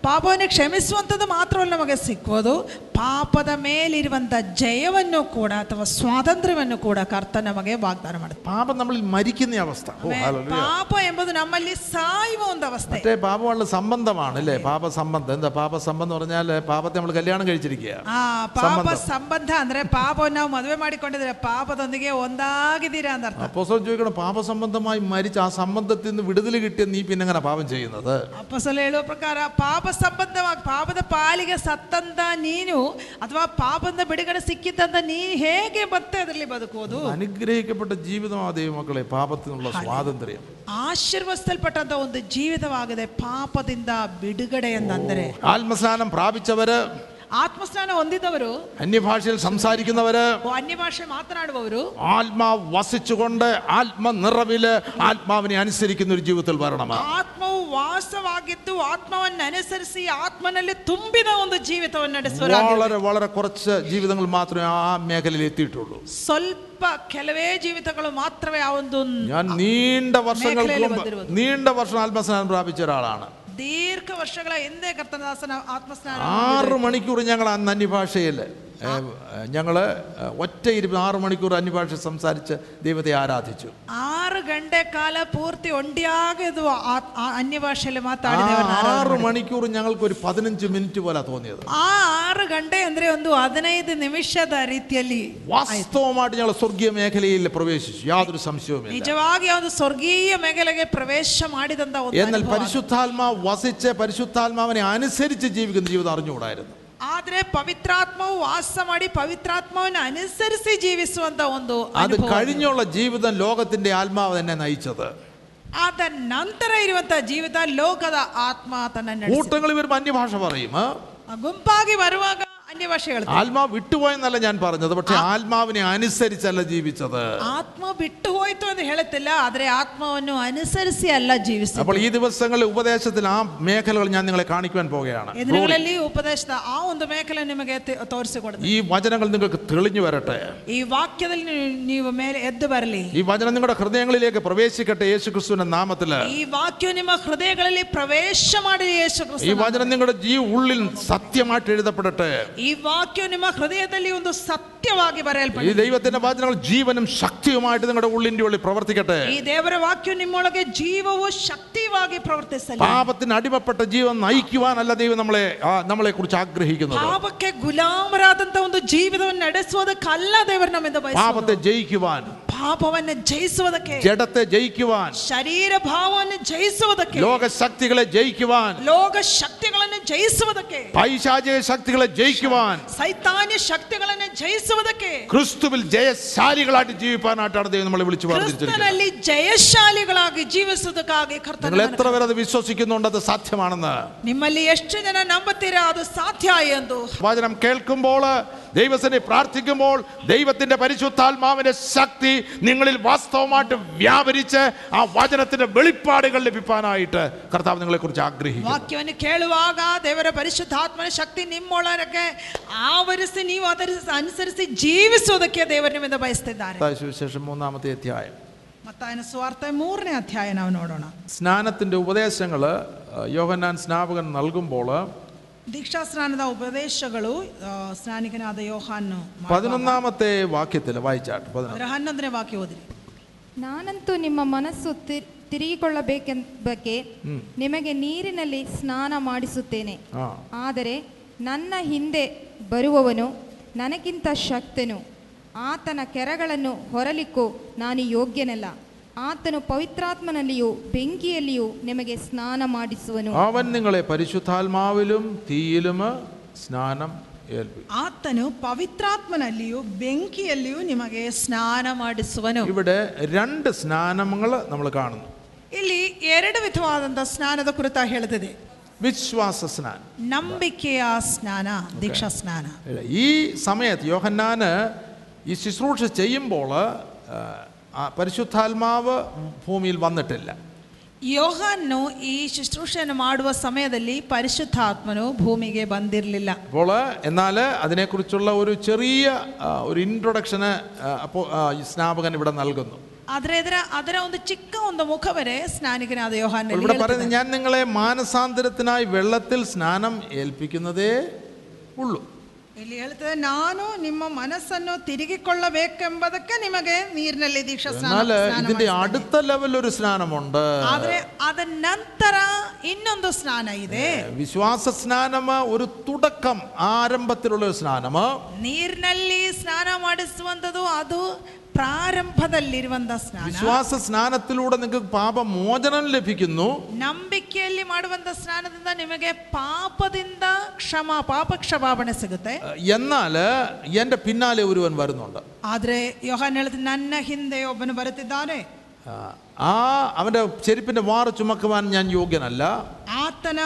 ಪಾಪವನ್ನು ಕ್ಷಮಿಸುವಂಥದ್ದು ಮಾತ್ರವಲ್ಲ ನಮಗೆ ಸಿಕ್ಕುವುದು ಪಾಪದ ಮೇಲಿರುವಂಥ ಜಯವನ್ನು ಕೂಡ ಅಥವಾ ಸ್ವಾತಂತ್ರ್ಯವನ್ನು ಕೂಡ ಕರ್ತ ನಮಗೆ ವಾಗ್ದಾನ ಮಾಡುತ್ತೆ പാപം നമ്മളിൽ മരിക്കുന്ന അവസ്ഥ ഓ, ഹല്ലേലൂയ. ಪಾಪ ಎಂಬುದು ನಮ್ಮಲ್ಲಿ ಸಾಯುವ ಒಂದು ಅವಸ್ಥೆ മറ്റേ പാപമുള്ള സംബന്ധമാണ് അല്ലേ പാപ സംബന്ധം എന്താ പാപ സംബന്ധം എന്ന് പറഞ്ഞാൽ പാപത്തെ നമ്മൾ കല്യാണം കഴിച്ചിരിക്കുക ಆ ಪಾಪ ಸಂಬಂಧ. ಸಂಬಂಧ ಅಂದ್ರೆ ಪಾಪವನ್ನು ನಾವು ಮದುವೆ ಮಾಡಿಕೊಂಡಿದ್ರೆ ಪಾಪದೊಂದಿಗೆ ಒಂದಾಗಿದ್ದೀರಾ ಅಂತ ಅರ್ಥ അപ്പോസ്തലൻ ചോദിക്കണം പാപസംബന്ധമായി മരിച്ച ആ സംബന്ധത്തിൽ നിന്ന് വിടുതൽ കിട്ടിയ നീ പിന്നെ എങ്ങനെ പാപം ചെയ്യുന്നത് ಅಪ್ಪಸಲ ಹೇಳುವ ಪ್ರಕಾರ ಪಾಪ ಸಂಬಂಧವಾಗಿ ಪಾಪದ ಪಾಲಿಗೆ ಸತ್ತಂತ ನೀನು ಅಥವಾ ಪಾಪದ ಬಿಡುಗಡೆ ಸಿಕ್ಕಿದ್ದಂತ ನೀ ಹೇಗೆ ಮತ್ತೆ ಅದರಲ್ಲಿ ಬದುಕುವುದು അനുഗ്രഹിക്കപ്പെട്ട ജീവിതമാണ് ദൈവമക്കളെ പാപത്തിൽ നിന്നുള്ള സ്വാതന്ത്ര്യം ಆಶೀರ್ವದಿಸಲ್ಪಟ್ಟಂತ ಒಂದು ಜೀವಿತವಾಗಿದೆ ಪಾಪದಿಂದ ಬಿಡುಗಡೆ ಎಂದಂದರೆ ആത്മസ്നാനം പ്രാപിച്ചവര് ಆತ್ಮಸ್ನಾನ ಹೊಂದಿದವರು അന്യഭാഷയിൽ സംസാരിക്കുന്നവര് ಅನ್ಯಭಾಷೆ ಮಾತನಾಡುವವರು ആത്മാവ് വസിച്ചുകൊണ്ട് ആത്മനിറവില് ആത്മാവിനെ അനുസരിക്കുന്ന ഒരു ജീവിതത്തിൽ വരണം ಆತ್ಮವು ವಾಸವಾಗಿದ್ದು ಆತ್ಮವನ್ನು ಅನುಸರಿಸಿ ಆತ್ಮನಲ್ಲಿ ತುಂಬಿದ ಒಂದು ಜೀವಿತವನ್ನು ನಡೆಸುವರಾಗಿ വളരെ വളരെ കുറച്ച് ജീവിതങ്ങൾ മാത്രമേ ആ മേഖലയിൽ എത്തിയിട്ടുള്ളൂ ಸ್ವಲ್ಪ ಕೆಲವೇ ಜೀವಿತಗಳು ಮಾತ್ರವೇ ಆ ಒಂದು ഞാൻ നീണ്ട വർഷങ്ങൾക്ക് മേഖലയിൽ മുമ്പ് വന്നിരുന്നത്. നീണ്ട വർഷം ആത്മസ്നാനം പ്രാപിച്ച ഒരാളാണ് ദീർഘ ദീർഘവർഷങ്ങളെ എന്തേ കർത്തദാസൻ ആത്മസ്നാനം ആറ് മണിക്കൂർ ഞങ്ങൾ അന്ന് അന്യഭാഷയിൽ ഞങ്ങൾ ഒറ്റ ഇരുപത് ആറ് മണിക്കൂർ അന്യഭാഷ സംസാരിച്ച് ദൈവത്തെ ആരാധിച്ചു ಆರು ಗಂಟೆ ಕಾಲ ಪೂರ್ತಿ ಒಂಟಿಯಾಗದು ಆ- ಆ ಅನ್ಯ ಭಾಷೆಯಲ್ಲಿ ആ ಮಾತಾಡಿದವರನ್ನ ആറ് ಆರಾಧನೆ ಮಾಡಿ. മണിക്കൂർ ഞങ്ങൾക്ക് ഒരു പതിനഞ്ച് മിനിറ്റ് പോലെ തോന്നിയത് ಆ ಆರು ಗಂಟೆ ಅಂದ್ರೆ ಒಂದು ಹದಿನೈದು ನಿಮಿಷದ ರೀತಿಯಲ್ಲಿ വാസ്തവമായിട്ട് ഞങ്ങൾ സ്വർഗീയ മേഖലയിൽ പ്രവേശിച്ചു യാതൊരു സംശയവുമില്ല ನಿಜವಾಗಿ ಒಂದು ಸ್ವರ್ಗೀಯ ಮೇಘಲೆಗೆ ಪ್ರವೇಶ ಮಾಡಿದಂತ ಒಂದು എന്നാൽ ಅನುಭವ. പരിശുദ്ധാത്മാവ് വസിച്ച് പരിശുദ്ധാത്മാവിനെ അനുസരിച്ച് ജീവിക്കുന്ന ജീവിതം അറിഞ്ഞുകൂടായിരുന്നു ಆದ್ರೆ ಪವಿತ್ರಾತ್ಮವು ವಾಸ ಮಾಡಿ ಪವಿತ್ರಾತ್ಮವನ್ನು ಅನುಸರಿಸಿ ಜೀವಿಸುವಂತ ಒಂದು അത് ಅನುಭವ. കഴിഞ്ഞുള്ള ജീവിതം ലോകത്തിന്റെ ആത്മാവ് തന്നെ നയിച്ചത് ಅದ ನಂತರ ಇರುವಂತ ಜೀವಿತ ಲೋಕದ ಆತ್ಮ ತನ್ನ ನಡೆಸಿ കൂട്ടങ്ങളിൽ വരുമ്പോൾ അന്യഭാഷ പറയും ആ? ಗುಂಪಾಗಿ ಬರುವಾಗ ಅನ್ಯ ಭಾಷೆ ಹೇಳ್ತಾರೆ ആത്മാവ് വിട്ടുപോയെന്നല്ല ഞാൻ പറഞ്ഞത് പക്ഷെ ആത്മാവിനെ അനുസരിച്ചല്ല ജീവിച്ചത് ಆತ್ಮ ಬಿಟ್ಟು ಹೋಯ್ತು ಅಂತ ಹೇಳುತ್ತಿಲ್ಲ ಆದ್ರೆ ಆತ್ಮವನ್ನು ಅನುಸರಿಸಿ ಅಲ್ಲ ಜೀವಿಸಿ അപ്പോൾ ഈ ദിവസങ്ങളിൽ ഉപദേശത്തിൽ ആ മേഖലകൾ ഞാൻ നിങ്ങളെ കാണിക്കുവാൻ പോവുകയാണ് ಈ ದಿನಗಳಲ್ಲಿ ಉಪದೇಶದ ಆ ಒಂದು ಮೇಖಲೆ ನಿಮಗೆ ತಿ- ತೋರಿಸಿಕೊಡುತ್ತೆ ഈ വചനങ്ങൾ നിങ്ങൾക്ക് തെളിഞ്ഞു വരട്ടെ ಈ ವಾಕ್ಯದಲ್ಲಿ ನೀವು- ನೀವು ಮೇಲೆ ಎದ್ದು ಬರಲಿ ഈ വചനം നിങ്ങളുടെ ഹൃദയങ്ങളിലേക്ക് പ്രവേശിക്കട്ടെ യേശു ക്രിസ്തുവിന്റെ നാമത്തില് ಈ ವಾಕ್ಯ ನಿಮ್ಮ ಹೃದಯಗಳಲ್ಲಿ ಪ್ರವೇಶ ಮಾಡಿ ಯೇಸು ഈ ಕ್ರಿಸ್ತನ വചനം നിങ്ങളുടെ ജീ ഉള്ളിൽ സത്യമായിട്ട് എഴുതപ്പെടട്ടെ ಈ ವಾಕ್ಯ ನಿಮ್ಮ ಹೃದಯದಲ್ಲಿ ಒಂದು ಸತ್ಯವಾಗಿ ഈ ಬರೆಯಲ್ಪಟ್ಟಿದೆ ദൈവത്തിന്റെ വചനങ്ങൾ ജീവനും ശക്തിയുമായിട്ട് നിങ്ങളുടെ ഉള്ളിന്റെ ഉള്ളിൽ പ്രവർത്തിക്കട്ടെ ಈ ದೇವರ ವಾಕ್ಯ ನಿಮ್ಮೊಳಗೆ ಜೀವವು ಶಕ್ತಿವಾಗಿ ಪ್ರವರ್ತಿಸಲಿ പാപത്തിന് അടിമപ്പെട്ട ജീവൻ നയിക്കുവാനല്ല ദൈവം നമ്മളെ ആ, നമ്മളെ കുറിച്ച് ആഗ്രഹിക്കുന്നത് ಪಾಪಕ್ಕೆ ಗುಲಾಮರಾದಂತ ಒಂದು ಜೀವಿತವನ್ನು ನಡೆಸುವುದಕ್ಕಲ್ಲ ದೇವರು ನಮ್ಮಿಂದ പാപത്തെ ಬಯಸುವುದು ജയിക്കുവാൻ ಪಾಪವನ್ನು ಜಯಿಸುವುದಕ್ಕೆ ജഡത്തെ ജയിക്കുവാൻ ಶರೀರ ಭಾವವನ್ನು ಜಯಿಸುವುದಕ್ಕೆ ലോകശക്തികളെ ജയിക്കുവാൻ ಲೋಕ ಶಕ್ತಿಗಳನ್ನು ಜಯಿಸುವುದಕ್ಕೆ പൈശാചിക ശക്തികളെ ജയിക്കുവാൻ സൈത്താന്യ ശക്തികളെ ജയിച്ചുവതൊക്കെ ക്രിസ്തുവിൽ ജയശാലികളായിട്ട് ജീവിപ്പാനായിട്ടാണ് ദൈവം നമ്മളെ വിളിച്ചു പറഞ്ഞിരിക്കുന്നത് ജയശാലികളാകി ജീവിച്ചതൊക്കെ നിങ്ങൾ എത്ര പേർ അത് വിശ്വസിക്കുന്നുണ്ട് അത് സാധ്യമാണെന്ന്? നിമ്മല്ലി എഷ്ടു ജന നമ്പത്തിരാ അത് സാധ്യമായ വചനം കേൾക്കുമ്പോൾ ദൈവസനെ പ്രാർത്ഥിക്കുമ്പോൾ ദൈവത്തിന്റെ പരിശുദ്ധാത്മാവിന്റെ ശക്തി നിങ്ങളിൽ വാസ്തവമായിട്ട് വ്യാപരിച്ച് ആ വചനത്തിന്റെ വെളിപ്പാടുകൾ ലഭിക്കാനായിട്ട് കർത്താവ് നിങ്ങളെ കുറിച്ച് ആഗ്രഹിക്കും വാക്യവന് ദൈവരെ ദൈവര ശക്തി നിമ്മളൊക്കെ ಆವರಿಸಿ ನೀವು ಅದರ ಅನುಸರಿಸಿ ಜೀವಿಸುವುದಕ್ಕೆ ದೇವರು ನಿಮ್ಮಿಂದ ಬಯಸ್ತಿದ್ದಾರೆ മത്തായി സുവിശേഷം മൂന്നാമത്തെ അധ്യായം ಮತ್ತಾಯನ ಸ್ವಾರ್ಥ ಮೂರನೇ ಅಧ್ಯಾಯ ನಾವು ನೋಡೋಣ സ്നാനത്തിന്റെ ഉപദേശങ്ങൾ യോഹന്നാൻ സ്നാപകൻ നൽകുമ്പോൾ ದೀಕ್ಷಾ ಸ್ನಾನದ ಉಪದೇಶಗಳು ಆ, ಸ್ನಾನಿಕನಾದ ಯೋಹಾನ್ನು ಮಾಡುವಾಗ പതിനൊന്നാമത്തെ വാക്യത്തിൽ വായിച്ചാട്ട് പതിനൊന്ന് ಅದರ ಹನ್ನೊಂದನೇ ವಾಕ್ಯ ಓದಿರಿ ನಾನಂತೂ ನಿಮ್ಮ ಮನಸ್ಸು ತಿ- ತಿರುಗಿಕೊಳ್ಳಬೇಕೆಂಬಕ್ಕೆ ನಿಮಗೆ ನೀರಿನಲ್ಲಿ ಸ್ನಾನ ಮಾಡಿಸುತ್ತೇನೆ ആ ಆದರೆ ನನ್ನ ಹಿಂದೆ ಬರುವವನು ನನಗಿಂತ ಶಕ್ತನು ಆತನ ಕೆರಗಳನ್ನು ಹೊರಲಿಕ್ಕೂ ನಾನು ಯೋಗ್ಯನಲ್ಲ ಆತನು ಪವಿತ್ರಾತ್ಮನಲ್ಲಿಯೂ ಬೆಂಕಿಯಲ್ಲಿಯೂ ನಿಮಗೆ ಸ್ನಾನ ಮಾಡಿಸುವನು അവൻ നിങ്ങളെ പരിശുദ്ധാത്മാവിലും തീയിലും സ്നാനം ഏൽപ്പിക്കും ಆತನು ಪವಿತ್ರಾತ್ಮನಲ್ಲಿಯೂ ಬೆಂಕಿಯಲ್ಲಿಯೂ ನಿಮಗೆ ಸ್ನಾನ ಮಾಡಿಸುವನು ഇവിടെ രണ്ട് സ്നാനങ്ങൾ നമ്മൾ കാണുന്നു ಇಲ್ಲಿ ಎರಡು ವಿಧವಾದಂಥ ಸ್ನಾನದ ಕುರಿತ ಹೇಳ್ತಿದೆ വിശ്വാസ സ്നാനം ನಂಬಿಕೆಯ ಸ್ನಾನ ದೀಕ್ಷಾ ಸ್ನಾನ ഈ സമയത്ത് യോഹന്നാന് ഈ ശുശ്രൂഷ ചെയ്യുമ്പോൾ ആ, ആ പരിശുദ്ധാത്മാവ് ഭൂമിയിൽ വന്നിട്ടില്ല ಯೋಹಾನ್ನು ಈ ಶುಶ್ರೂಷೆಯನ್ನು ಮಾಡುವ ಸಮಯದಲ್ಲಿ ಪರಿಶುದ್ಧಾತ್ಮನು ಭೂಮಿಗೆ ಬಂದಿರಲಿಲ್ಲ അപ്പോൾ എന്നാൽ അതിനെക്കുറിച്ചുള്ള ഒരു ചെറിയ ആ, ഒരു ഇൻട്രൊഡക്ഷന് അപ്പോൾ ഈ സ്നാപകൻ ഇവിടെ നൽകുന്നു ಆದರೆ ಇದರ ಅದರ ಒಂದು ಚಿಕ್ಕ ಒಂದು ಮುಖವರೆ ಸ್ನಾನಿಕನಾದ അപ്പോൾ ಯೋಹಾನ್ ഇവിടെ പറയുന്നത് ഞാൻ നിങ്ങളെ മാനസാന്തരത്തിനായി വെള്ളത്തിൽ സ്നാനം ഏൽപ്പിക്കുന്നതേ ഉള്ളൂ ಇಲ್ಲಿ ಹೇಳ್ತದೆ ನಾನು ನಿಮ್ಮ ಮನಸ್ಸನ್ನು ತಿರುಗಿಕೊಳ್ಳಬೇಕೆಂಬುದಕ್ಕೆ ನಿಮಗೆ ನೀರಿನಲ್ಲಿ ದೀಕ್ಷಾ ಸ್ನಾನ എന്നാൽ ಸ್ನಾನ ഇതിന്റെ ಮಾಡಿಸ್ತೇನೆ. അടുത്ത ലെവൽ ഒരു സ്നാനമുണ്ട് ಆದ್ರೆ ಅದ ನಂತರ ಇನ್ನೊಂದು ಸ್ನಾನ ಇದೆ വിശ്വാസ സ്നാനം ഒരു തുടക്കം ആരംഭത്തിലുള്ള ഒരു സ്നാനം ನೀರಿನಲ್ಲಿ ಸ್ನಾನ ಮಾಡಿಸುವಂಥದ್ದು ಅದು ಪ್ರಾರಂಭದಲ್ಲಿರುವಂತ ಸ್ನಾನ വിശ്വാസ സ്നാനത്തിലൂടെ നിങ്ങൾക്ക് പാപമോചനം ലഭിക്കുന്നു ನಂಬಿಕೆಯಲ್ಲಿ ಮಾಡುವಂತ ಸ್ನಾನದಿಂದ ನಿಮಗೆ ಪಾಪದಿಂದ ಕ್ಷಮ ಪಾಪ ಕ್ಷಮಾಪಣೆ ಸಿಗುತ್ತೆ എന്നാൽ എൻ്റെ പിന്നാലെ ഒരുവൻ വരുന്നുണ്ട് ಆದ್ರೆ ಯೋಹಾನ್ ಹೇಳಿದ ನನ್ನ ಹಿಂದೆ ಒಬ್ಬನು ಬರುತ್ತಿದ್ದಾನೆ ആ, ആ അവൻ്റെ ചെരുപ്പിൻ്റെ വാറ് ചുമക്കുവാൻ ഞാൻ യോഗ്യനല്ല ಆತನ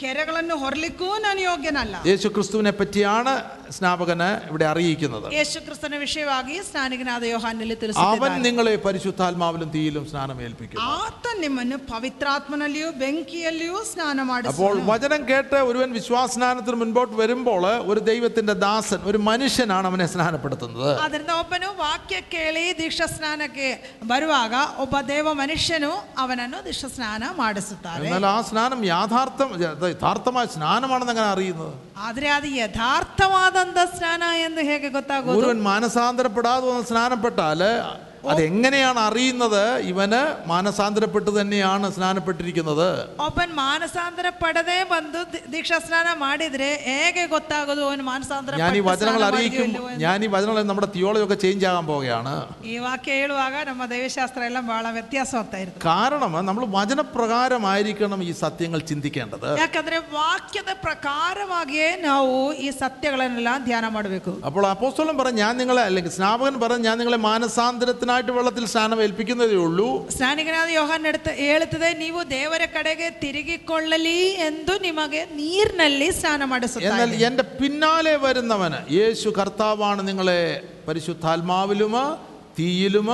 ಕೆರೆಗಳನ್ನು ಹೊರಲಿಕ್ಕೂ ನಾನು ಯೋಗ್ಯನಲ್ಲ യേശു ക്രിസ്തുവിനെ പറ്റിയാണ് സ്നാപകന് ഇവിടെ അറിയിക്കുന്നത് ಯೇಸು ಕ್ರಿಸ್ತನ ವಿಷಯವಾಗಿ ಸ್ನಾನಿಕನಾದ ಯೋಹಾನಲ್ಲಿ അവൻ ತಿಳಿಸುತ್ತಿದ್ದಾನೆ നിങ്ങളെ പരിശുദ്ധാത്മാവിലും തീയിലും സ്നാനം ഏൽപ്പിക്കും ಆತ ನಿಮ್ಮನ್ನು ಪವಿತ್ರಾತ್ಮನಲ್ಲಿಯೂ ಬೆಂಕಿಯಲ್ಲಿಯೂ ಸ್ನಾನ അപ്പോൾ ಮಾಡಿಸುವನು വചനം കേട്ട് ഒരുവൻ വിശ്വാസസ്നാനത്തിന് മുൻപോട്ട് വരുമ്പോൾ ഒരു ദൈവത്തിന്റെ ദാസൻ ഒരു മനുഷ്യനാണ് അവനെ സ്നാനപ്പെടുത്തുന്നത് ಅದರಿಂದ ಒಬ್ಬನು ವಾಕ್ಯ ಕೇಳಿ ದೀಕ್ಷಾ ಸ್ನಾನಕ್ಕೆ ಬರುವಾಗ ಒಬ್ಬ ದೇವ ಮನುಷ್ಯನು ಅವನನ್ನು ದೀಕ್ಷಾ ಸ್ನಾನ ಮಾಡಿಸುತ್ತಾರೆ എന്നാൽ ആ സ്നാനം യാഥാർത്ഥം യഥാർത്ഥമായ സ്നാനമാണെന്ന് എങ്ങനെ അറിയുന്നത് ಆದ್ರೆ ಅದು ಯಥಾರ್ಥವಾದಂತ ಸ್ನಾನ ಎಂದು ಹೇಗೆ ಗೊತ್ತಾಗೋದು ഒരുവൻ മാനസാന്തരപ്പെടാതെ വന്ന് സ്നാനപ്പെട്ടാൽ അതെങ്ങനെയാണ് അറിയുന്നത് ഇവന് മാനസാന്തരപ്പെട്ട് തന്നെയാണ് സ്നാനപ്പെട്ടിരിക്കുന്നത് ಒಬ್ಬನ್ ಮಾನಸಾಂತರ ಪಡದೆ ಬಂದು ದಿ- ದೀಕ್ಷಾ ಸ್ನಾನ ಮಾಡಿದ್ರೆ ಹೇಗೆ ಗೊತ್ತಾಗೋದು ಅವನು ಮಾನಸಾಂತರ ഞാൻ ഈ ಪಟ್ಟು വചനങ്ങൾ ಸ್ನಾನ ಮಾಡಿದ್ಯೋ അറിയിക്കും ಇಲ್ವೋ ಎಂದು? ഞാൻ ഈ വചനങ്ങൾ നമ്മുടെ തിയോളജി ഒക്കെ ചേഞ്ച് ആകാൻ പോവുകയാണ് ಈ ವಾಕ್ಯ ಹೇಳುವಾಗ ನಮ್ಮ ದೈವಶಾಸ್ತ್ರ ಎಲ್ಲ ಬಹಳ ವ್ಯತ್ಯಾಸ ಆಗ್ತಾ ಇರ್ತದೆ കാരണം നമ്മൾ വചനപ്രകാരമായിരിക്കണം ഈ സത്യങ്ങൾ ചിന്തിക്കേണ്ടത് ಯಾಕಂದ್ರೆ ವಾಕ್ಯದ ಪ್ರಕಾರವಾಗಿಯೇ ನಾವು ಈ ಸತ್ಯಗಳನ್ನೆಲ್ಲ ಧ್ಯಾನ ಮಾಡಬೇಕು അപ്പോൾ അപ്പോസ്തലൻ പറഞ്ഞ ഞാൻ നിങ്ങളെ അല്ലെങ്കിൽ സ്നാപകൻ പറഞ്ഞ് ഞാൻ നിങ്ങളെ മാനസാന്തരത്തിനായിട്ട് വെള്ളത്തിൽ സ്നാനം ഏൽപ്പിക്കുന്നതേ ഉള്ളൂ ಸ್ನಾನಿಕನಾದ ಯೋಹಾನ್ ನಡ್ತ ಹೇಳುತ್ತದೆ ನೀವು ದೇವರ ಕಡೆಗೆ ತಿರುಗಿಕೊಳ್ಳಲಿ ಎಂದು ನಿಮಗೆ ನೀರಿನಲ್ಲಿ ಸ್ನಾನ എന്നാൽ ಮಾಡಿಸುತ್ತಾರೆ എൻ്റെ പിന്നാലെ വരുന്നവന് യേശു കർത്താവാണ് നിങ്ങളെ പരിശുദ്ധാത്മാവിലും തീയിലും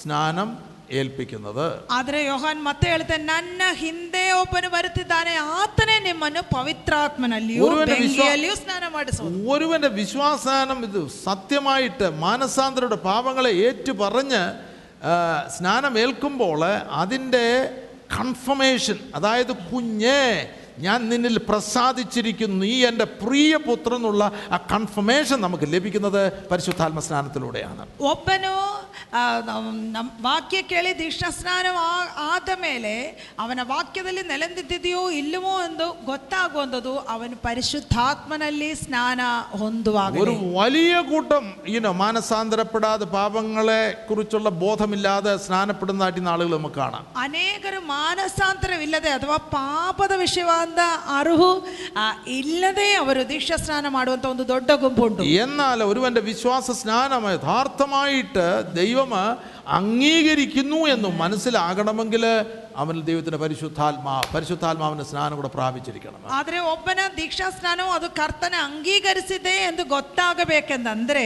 സ്നാനം ഏൽപ്പിക്കുന്നത് ಆದ್ರೆ ಯೋಹಾನ್ ಮತ್ತೆ ಹೇಳ್ತಾನೆ ನನ್ನ ಹಿಂದೆ ಒಬ್ಬನು ಬರುತ್ತಿದ್ದಾನೆ ಆತನೇ ನಿಮ್ಮನ್ನು ಪವಿತ್ರಾತ್ಮನಲ್ಲಿಯೂ ഒരുവന്റെ വിശ്വാ- ಬೆಂಕಿಯಲ್ಲಿಯೂ ಸ್ನಾನ ಮಾಡಿಸುವುದು ഒരുവന്റെ വിശ്വാസാനം ഇത് സത്യമായിട്ട് മാനസാന്തരയുടെ പാപങ്ങളെ ഏറ്റു പറഞ്ഞ് ആ, സ്നാനം ഏൽക്കുമ്പോൾ അതിൻ്റെ കൺഫർമേഷൻ അതായത് കുഞ്ഞേ ഞാൻ നിന്നിൽ പ്രസാദിച്ചിരിക്കുന്നു നീ എൻ്റെ പ്രിയപുത്രൻ എന്നുള്ള ആ കൺഫർമേഷൻ നമുക്ക് ലഭിക്കുന്നത് പരിശുദ്ധാത്മ സ്നാനത്തിലൂടെയാണ് ಒಬ್ಬನು ಆ, ನಮ್- ನಮ್ ವಾಕ್ಯ ಕೇಳಿ ದೀಕ್ಷಾ ಸ್ನಾನ ಆ- ಆದ ಮೇಲೆ ಅವನ ವಾಕ್ಯದಲ್ಲಿ ನೆಲೆನಿಂತಿದೆಯೋ ಇಲ್ಲವೋ ಎಂದು ಗೊತ್ತಾಗುವಂಥದ್ದು ಅವನು ಪರಿಶುದ್ಧಾತ್ಮನಲ್ಲಿ ಸ್ನಾನ ಹೊಂದುವಾಗ ഒരു വലിയ കൂട്ടം ഇനോ മാനസാന്തരപ്പെടാതെ പാപങ്ങളെ കുറിച്ചുള്ള ബോധമില്ലാതെ സ്നാനപ്പെടുന്നതായിട്ട് ഇന്ന് ആളുകൾ നമുക്ക് കാണാം ಅನೇಕರು ಮಾನಸಾಂತರವಿಲ್ಲದೆ ಅಥವಾ ಪಾಪದ ವಿಷಯವಾದ ಅರುಹು ಆ, ಇಲ್ಲದೆ ಅವರು ದೀಕ್ಷಾ ಸ್ನಾನ ಮಾಡುವಂತ ಒಂದು ದೊಡ್ಡ ಗುಂಪುಂಟು എന്നാൽ ഒരുവന്റെ വിശ്വാസ സ്നാനം യഥാർത്ഥമായിട്ട് ദൈവം അംഗീകരിക്കുന്നു എന്ന് മനസ്സിലാകണമെങ്കിൽ അവൻ ദൈവത്തിന്റെ പരിശുദ്ധാത്മാ പരിശുദ്ധാത്മാവിന്റെ സ്നാനം കൂടെ പ്രാപിച്ചിരിക്കണം ಆದರೆ ಒಬ್ಬನ ದೀಕ್ಷಾ ಸ್ನಾನವು ಅದು ಕರ್ತನ ಅಂಗೀಕರಿಸಿದೆ ಎಂದು ಗೊತ್ತಾಗಬೇಕೆಂದಂದ್ರೆ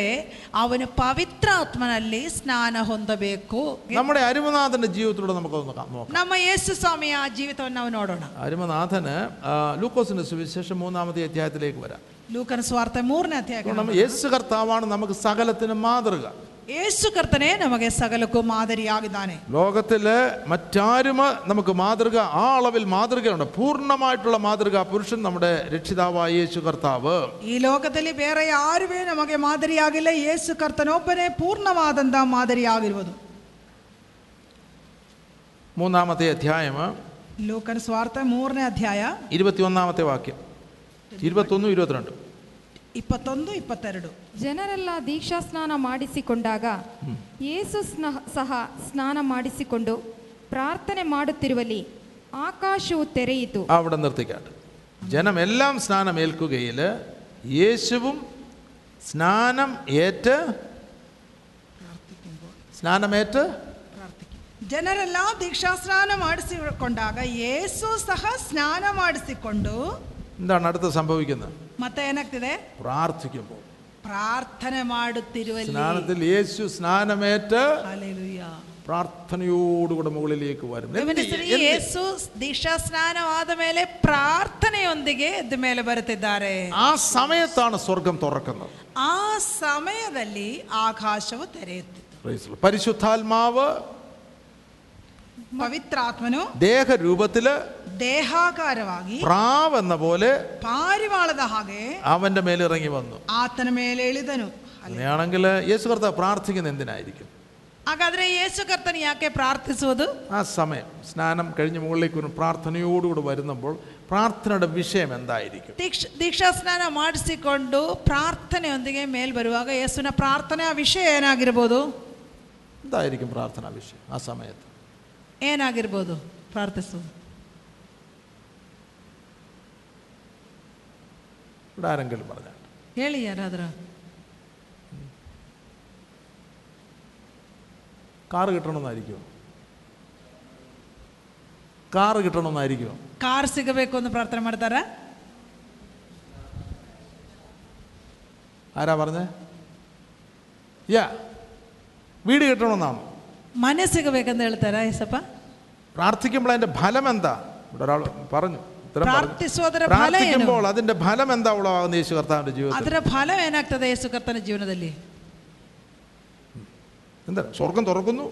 ಅವನು ಪವಿತ್ರಾತ್ಮನಲ್ಲಿ ಸ್ನಾನ ಹೊಂದಬೇಕು നമ്മുടെ അരുമനാഥന്റെ ജീവിതത്തിലൂടെ നമുക്കൊന്ന് കാ- നോക്കാം ನಮ್ಮ ಯೇಸು ಸ್ವಾಮಿಯ ಜೀವಿತವನ್ನು ನಾವು ನೋಡೋಣ അരുമനാഥന് ആ, ലൂക്കോസിന്റെ സുവിശേഷം മൂന്നാമത്തെ അധ്യായത്തിലേക്ക് വരാം ಲೂಕನ ಸ್ವಾರ್ಥ ಮೂರನೇ ಅಧ್ಯಾಯ കാരണം യേശു കർത്താവാണ് നമുക്ക് സകലത്തിന് മാതൃക യേശു കർത്തനെ നമുക്ക് സകലക്കും മാതരിയാകുതാനെ ലോകത്തിൽ മറ്റാരും നമുക്ക് മാതൃക ആ അളവിൽ മാതൃകയുണ്ട്. പൂർണമായിട്ടുള്ള മാതൃക പുരുഷൻ നമ്മുടെ രക്ഷിതാവായ യേശു കർത്താവ് ഈ ലോകത്തിൽ വേറെ ആരുമേ നമുക്ക് മാതൃയാകില്ല യേശു കർത്തനൊപ്പനെ പൂർണമാതന്താ മാതരിയാകരുവതും മൂന്നാമത്തെ അധ്യായം. ലൂക്കൻ സ്വാർത്ഥ മൂറിനെ അധ്യായ. ആമത്തെ വാക്യം. ഇരുപത്തൊന്നും ഇരുപത്തിരണ്ടും. ಇಪ್ಪತ್ತೊಂದು ಇಪ್ಪತ್ತೆರಡು ಜನರೆಲ್ಲ ದೀಕ್ಷಾ ಸ್ನಾನ ಮಾಡಿಸಿಕೊಂಡಾಗ ಯೇಸು ಸ್ನ- ಸಹ ಸ್ನಾನ ಮಾಡಿಸಿಕೊಂಡು ಪ್ರಾರ್ಥನೆ ಮಾಡುತ್ತಿರುವಲ್ಲಿ ಆಕಾಶವು ತೆರೆಯಿತು അവിടെ നിർത്തിക്കാട്ട് ജനമെല്ലാം സ്നാനം ഏൽക്കുകയിൽ യേശുവും സ്നാനം ഏറ്റ് ಸ್ನಾನಮೇಟ್ ಜನರೆಲ್ಲ ದೀಕ್ಷಾಸ್ನಾನ ಮಾಡಿಸಿಕೊಂಡಾಗ ಯೇಸು ಸಹ ಸ್ನಾನ ಮಾಡಿಸಿಕೊಂಡು എന്താണ് അടുത്ത് സംഭവിക്കുന്നത് ಮತ್ತೆ ಏನಾಗ್ತಿದೆ പ്രാർത്ഥിക്കുമ്പോൾ ಪ್ರಾರ್ಥನೆ ಮಾಡುತ್ತಿರುವಲ್ಲಿ സ്നാനത്തിൽ യേശു സ്നാനമേറ്റ് ಹಲ್ಲೆಲೂಯ. പ്രാർത്ഥനയോടുകൂടെ മുകളിലേക്ക് വരും എന്ത് ಗಮನಿಸಿರಿ എന്ത് ಯೇಸು ದೀಕ್ಷಾ ಸ್ನಾನವಾದ ಮೇಲೆ ಪ್ರಾರ್ಥನೆಯೊಂದಿಗೆ ಎದ್ದ ಮೇಲೆ ಬರುತ್ತಿದ್ದಾರೆ ആ സമയത്താണ് സ്വർഗം തുറക്കുന്നത് ಆ ಸಮಯದಲ್ಲಿ ಆಕಾಶವು ತೆರೆಯುತ್ತಿತ್ತು Praise the Lord. പരിശുദ്ധാത്മാവ് ಪವಿತ್ರಾತ್ಮನು ദേഹരൂപത്തില് ದೇಹಾಕಾರವಾಗಿ പ്രാവ് എന്ന പോലെ ಪಾರಿವಾಳದ ಹಾಗೆ അവന്റെ മേലിറങ്ങി വന്നു ಆತನ ಮೇಲೆ ಇಳಿದನು അങ്ങനെയാണെങ്കിൽ യേശു കർത്താവ് പ്രാർത്ഥിക്കുന്നത് എന്തിനായിരിക്കും ಹಾಗಾದ್ರೆ ಯೇಸು ಕರ್ತನು ಯಾಕೆ ಪ್ರಾರ್ಥಿಸುವುದು ആ സമയം സ്നാനം കഴിഞ്ഞ് മുകളിലേക്ക് വരും പ്രാർത്ഥനയോടുകൂടി വരുമ്പോൾ പ്രാർത്ഥനയുടെ വിഷയം എന്തായിരിക്കും ದೀಕ್ಷ ದೀಕ್ಷಾ ಸ್ನಾನ ಮಾಡಿಸಿಕೊಂಡು ಪ್ರಾರ್ಥನೆಯೊಂದಿಗೆ ಮೇಲ್ ಬರುವಾಗ ಯೇಸುವಿನ ಪ್ರಾರ್ಥನೆಯ ವಿಷಯ ಏನಾಗಿರ್ಬೋದು എന്തായിരിക്കും പ്രാർത്ഥനാ വിഷയം ആ സമയത്ത് ಏನಾಗಿರ್ಬೋದು ಪ್ರಾರ್ಥಿಸುವುದು ഇവിടെ ആരെങ്കിലും പറഞ്ഞാൽ ಹೇಳಿ ಯಾರಾದರೂ കാറ് കിട്ടണമെന്നായിരിക്കുമോ കാറ് കിട്ടണമെന്നായിരിക്കുമോ ಕಾರ್ ಸಿಗಬೇಕು ಅಂತ ಪ್ರಾರ್ಥನೆ ಮಾಡ್ತಾರ ആരാ പറഞ്ഞേ യാ വീട് കിട്ടണമെന്നാണോ ಮನೆ ಸಿಗಬೇಕಂತ ಹೇಳ್ತಾರ ಏಸಪ್ಪ പ്രാർത്ഥിക്കുമ്പോൾ അതിന്റെ ഫലം എന്താ ഇവിടെ ഒരാൾ പറഞ്ഞു ഉത്തരം പറഞ്ഞു. ಪ್ರಾರ್ಥಿಸುವುದರ ಫಲ ಏನು പ്രാർത്ഥിക്കുമ്പോൾ അതിന്റെ ഫലം എന്താ ഉളവാകുന്ന യേശു കർത്താവിന്റെ ജീവിതത്തിൽ ಅದರ ಫಲ ಏನಾಗ್ತದೆ ಯೇಸು ಕರ್ತನ ಜೀವನದಲ್ಲಿ എന്താ സ്വർഗം തുറക്കുന്നു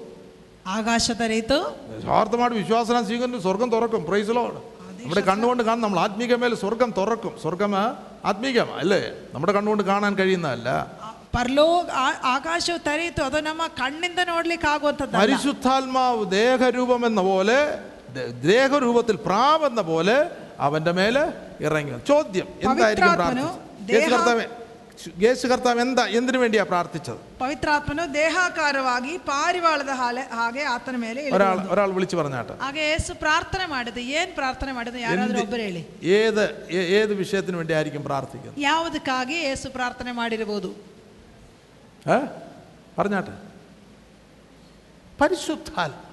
ಆಕಾಶ ತೆರೆಯಿತು യഥാർത്ഥമായിട്ട് വിശ്വാസനം സ്വീകരിച്ചു സ്വർഗം തുറക്കും പ്രൈസലോട് നമ്മുടെ കണ്ണുകൊണ്ട് കാണും നമ്മൾ ആത്മീകമേൽ സ്വർഗം തുറക്കും സ്വർഗം ആത്മീകമാ അല്ലേ നമ്മുടെ കണ്ണുകൊണ്ട് കാണാൻ കഴിയുന്നതല്ല ಪರಲೋಕ ಆ- ಆಕಾಶವು ತೆರೆಯಿತು ಅದು ನಮ್ಮ ಕಣ್ಣಿಂದ ನೋಡ್ಲಿಕ್ಕೆ ಆಗುವಂಥದ್ದು പരിശുദ്ധാത്മാവ് ദേഹരൂപം എന്ന പോലെ ദേ- ദേഹരൂപത്തിൽ പ്രാവെന്ന പോലെ അവന്റെ മേലെ ഇറങ്ങി വന്നു. ചോദ്യം എന്തായിരിക്കും പവിത്രാത്മനോ പ്രാർത്ഥിച്ചത് യേശു ദേഹ- കർത്താവ് യേശു കർത്താവ് എന്താ എന്തിനു വേണ്ടിയാ പ്രാർത്ഥിച്ചത് ಪವಿತ್ರಾತ್ಮನು ದೇಹಾಕಾರವಾಗಿ ಪಾರಿವಾಳದ ಹಾಲೆ ಹಾಗೆ ಆತನ ಮೇಲೆ ಇಳಿದು ഒരാൾ ಬಂದು. ഒരാൾ വിളിച്ചു പറഞ്ഞാട്ടെ ಹಾಗೆ ಯೇಸು ಪ್ರಾರ್ಥನೆ ಮಾಡಿದ್ದು ಏನ್ ಪ್ರಾರ್ಥನೆ ಮಾಡಿದ್ದು ಯಾರಾದ್ರೂ ಒಬ್ಬರು ಹೇಳಿ ഏത് ഏ- ഏത് വിഷയത്തിന് വേണ്ടി ആയിരിക്കും പ്രാർത്ഥിക്കുന്നത് ಯಾವುದಕ್ಕಾಗಿ ಯೇಸು ಪ್ರಾರ್ಥನೆ ಮಾಡಿರಬಹುದು ഏ പറഞ്ഞാട്ടെ പരിശുദ്ധാത്മ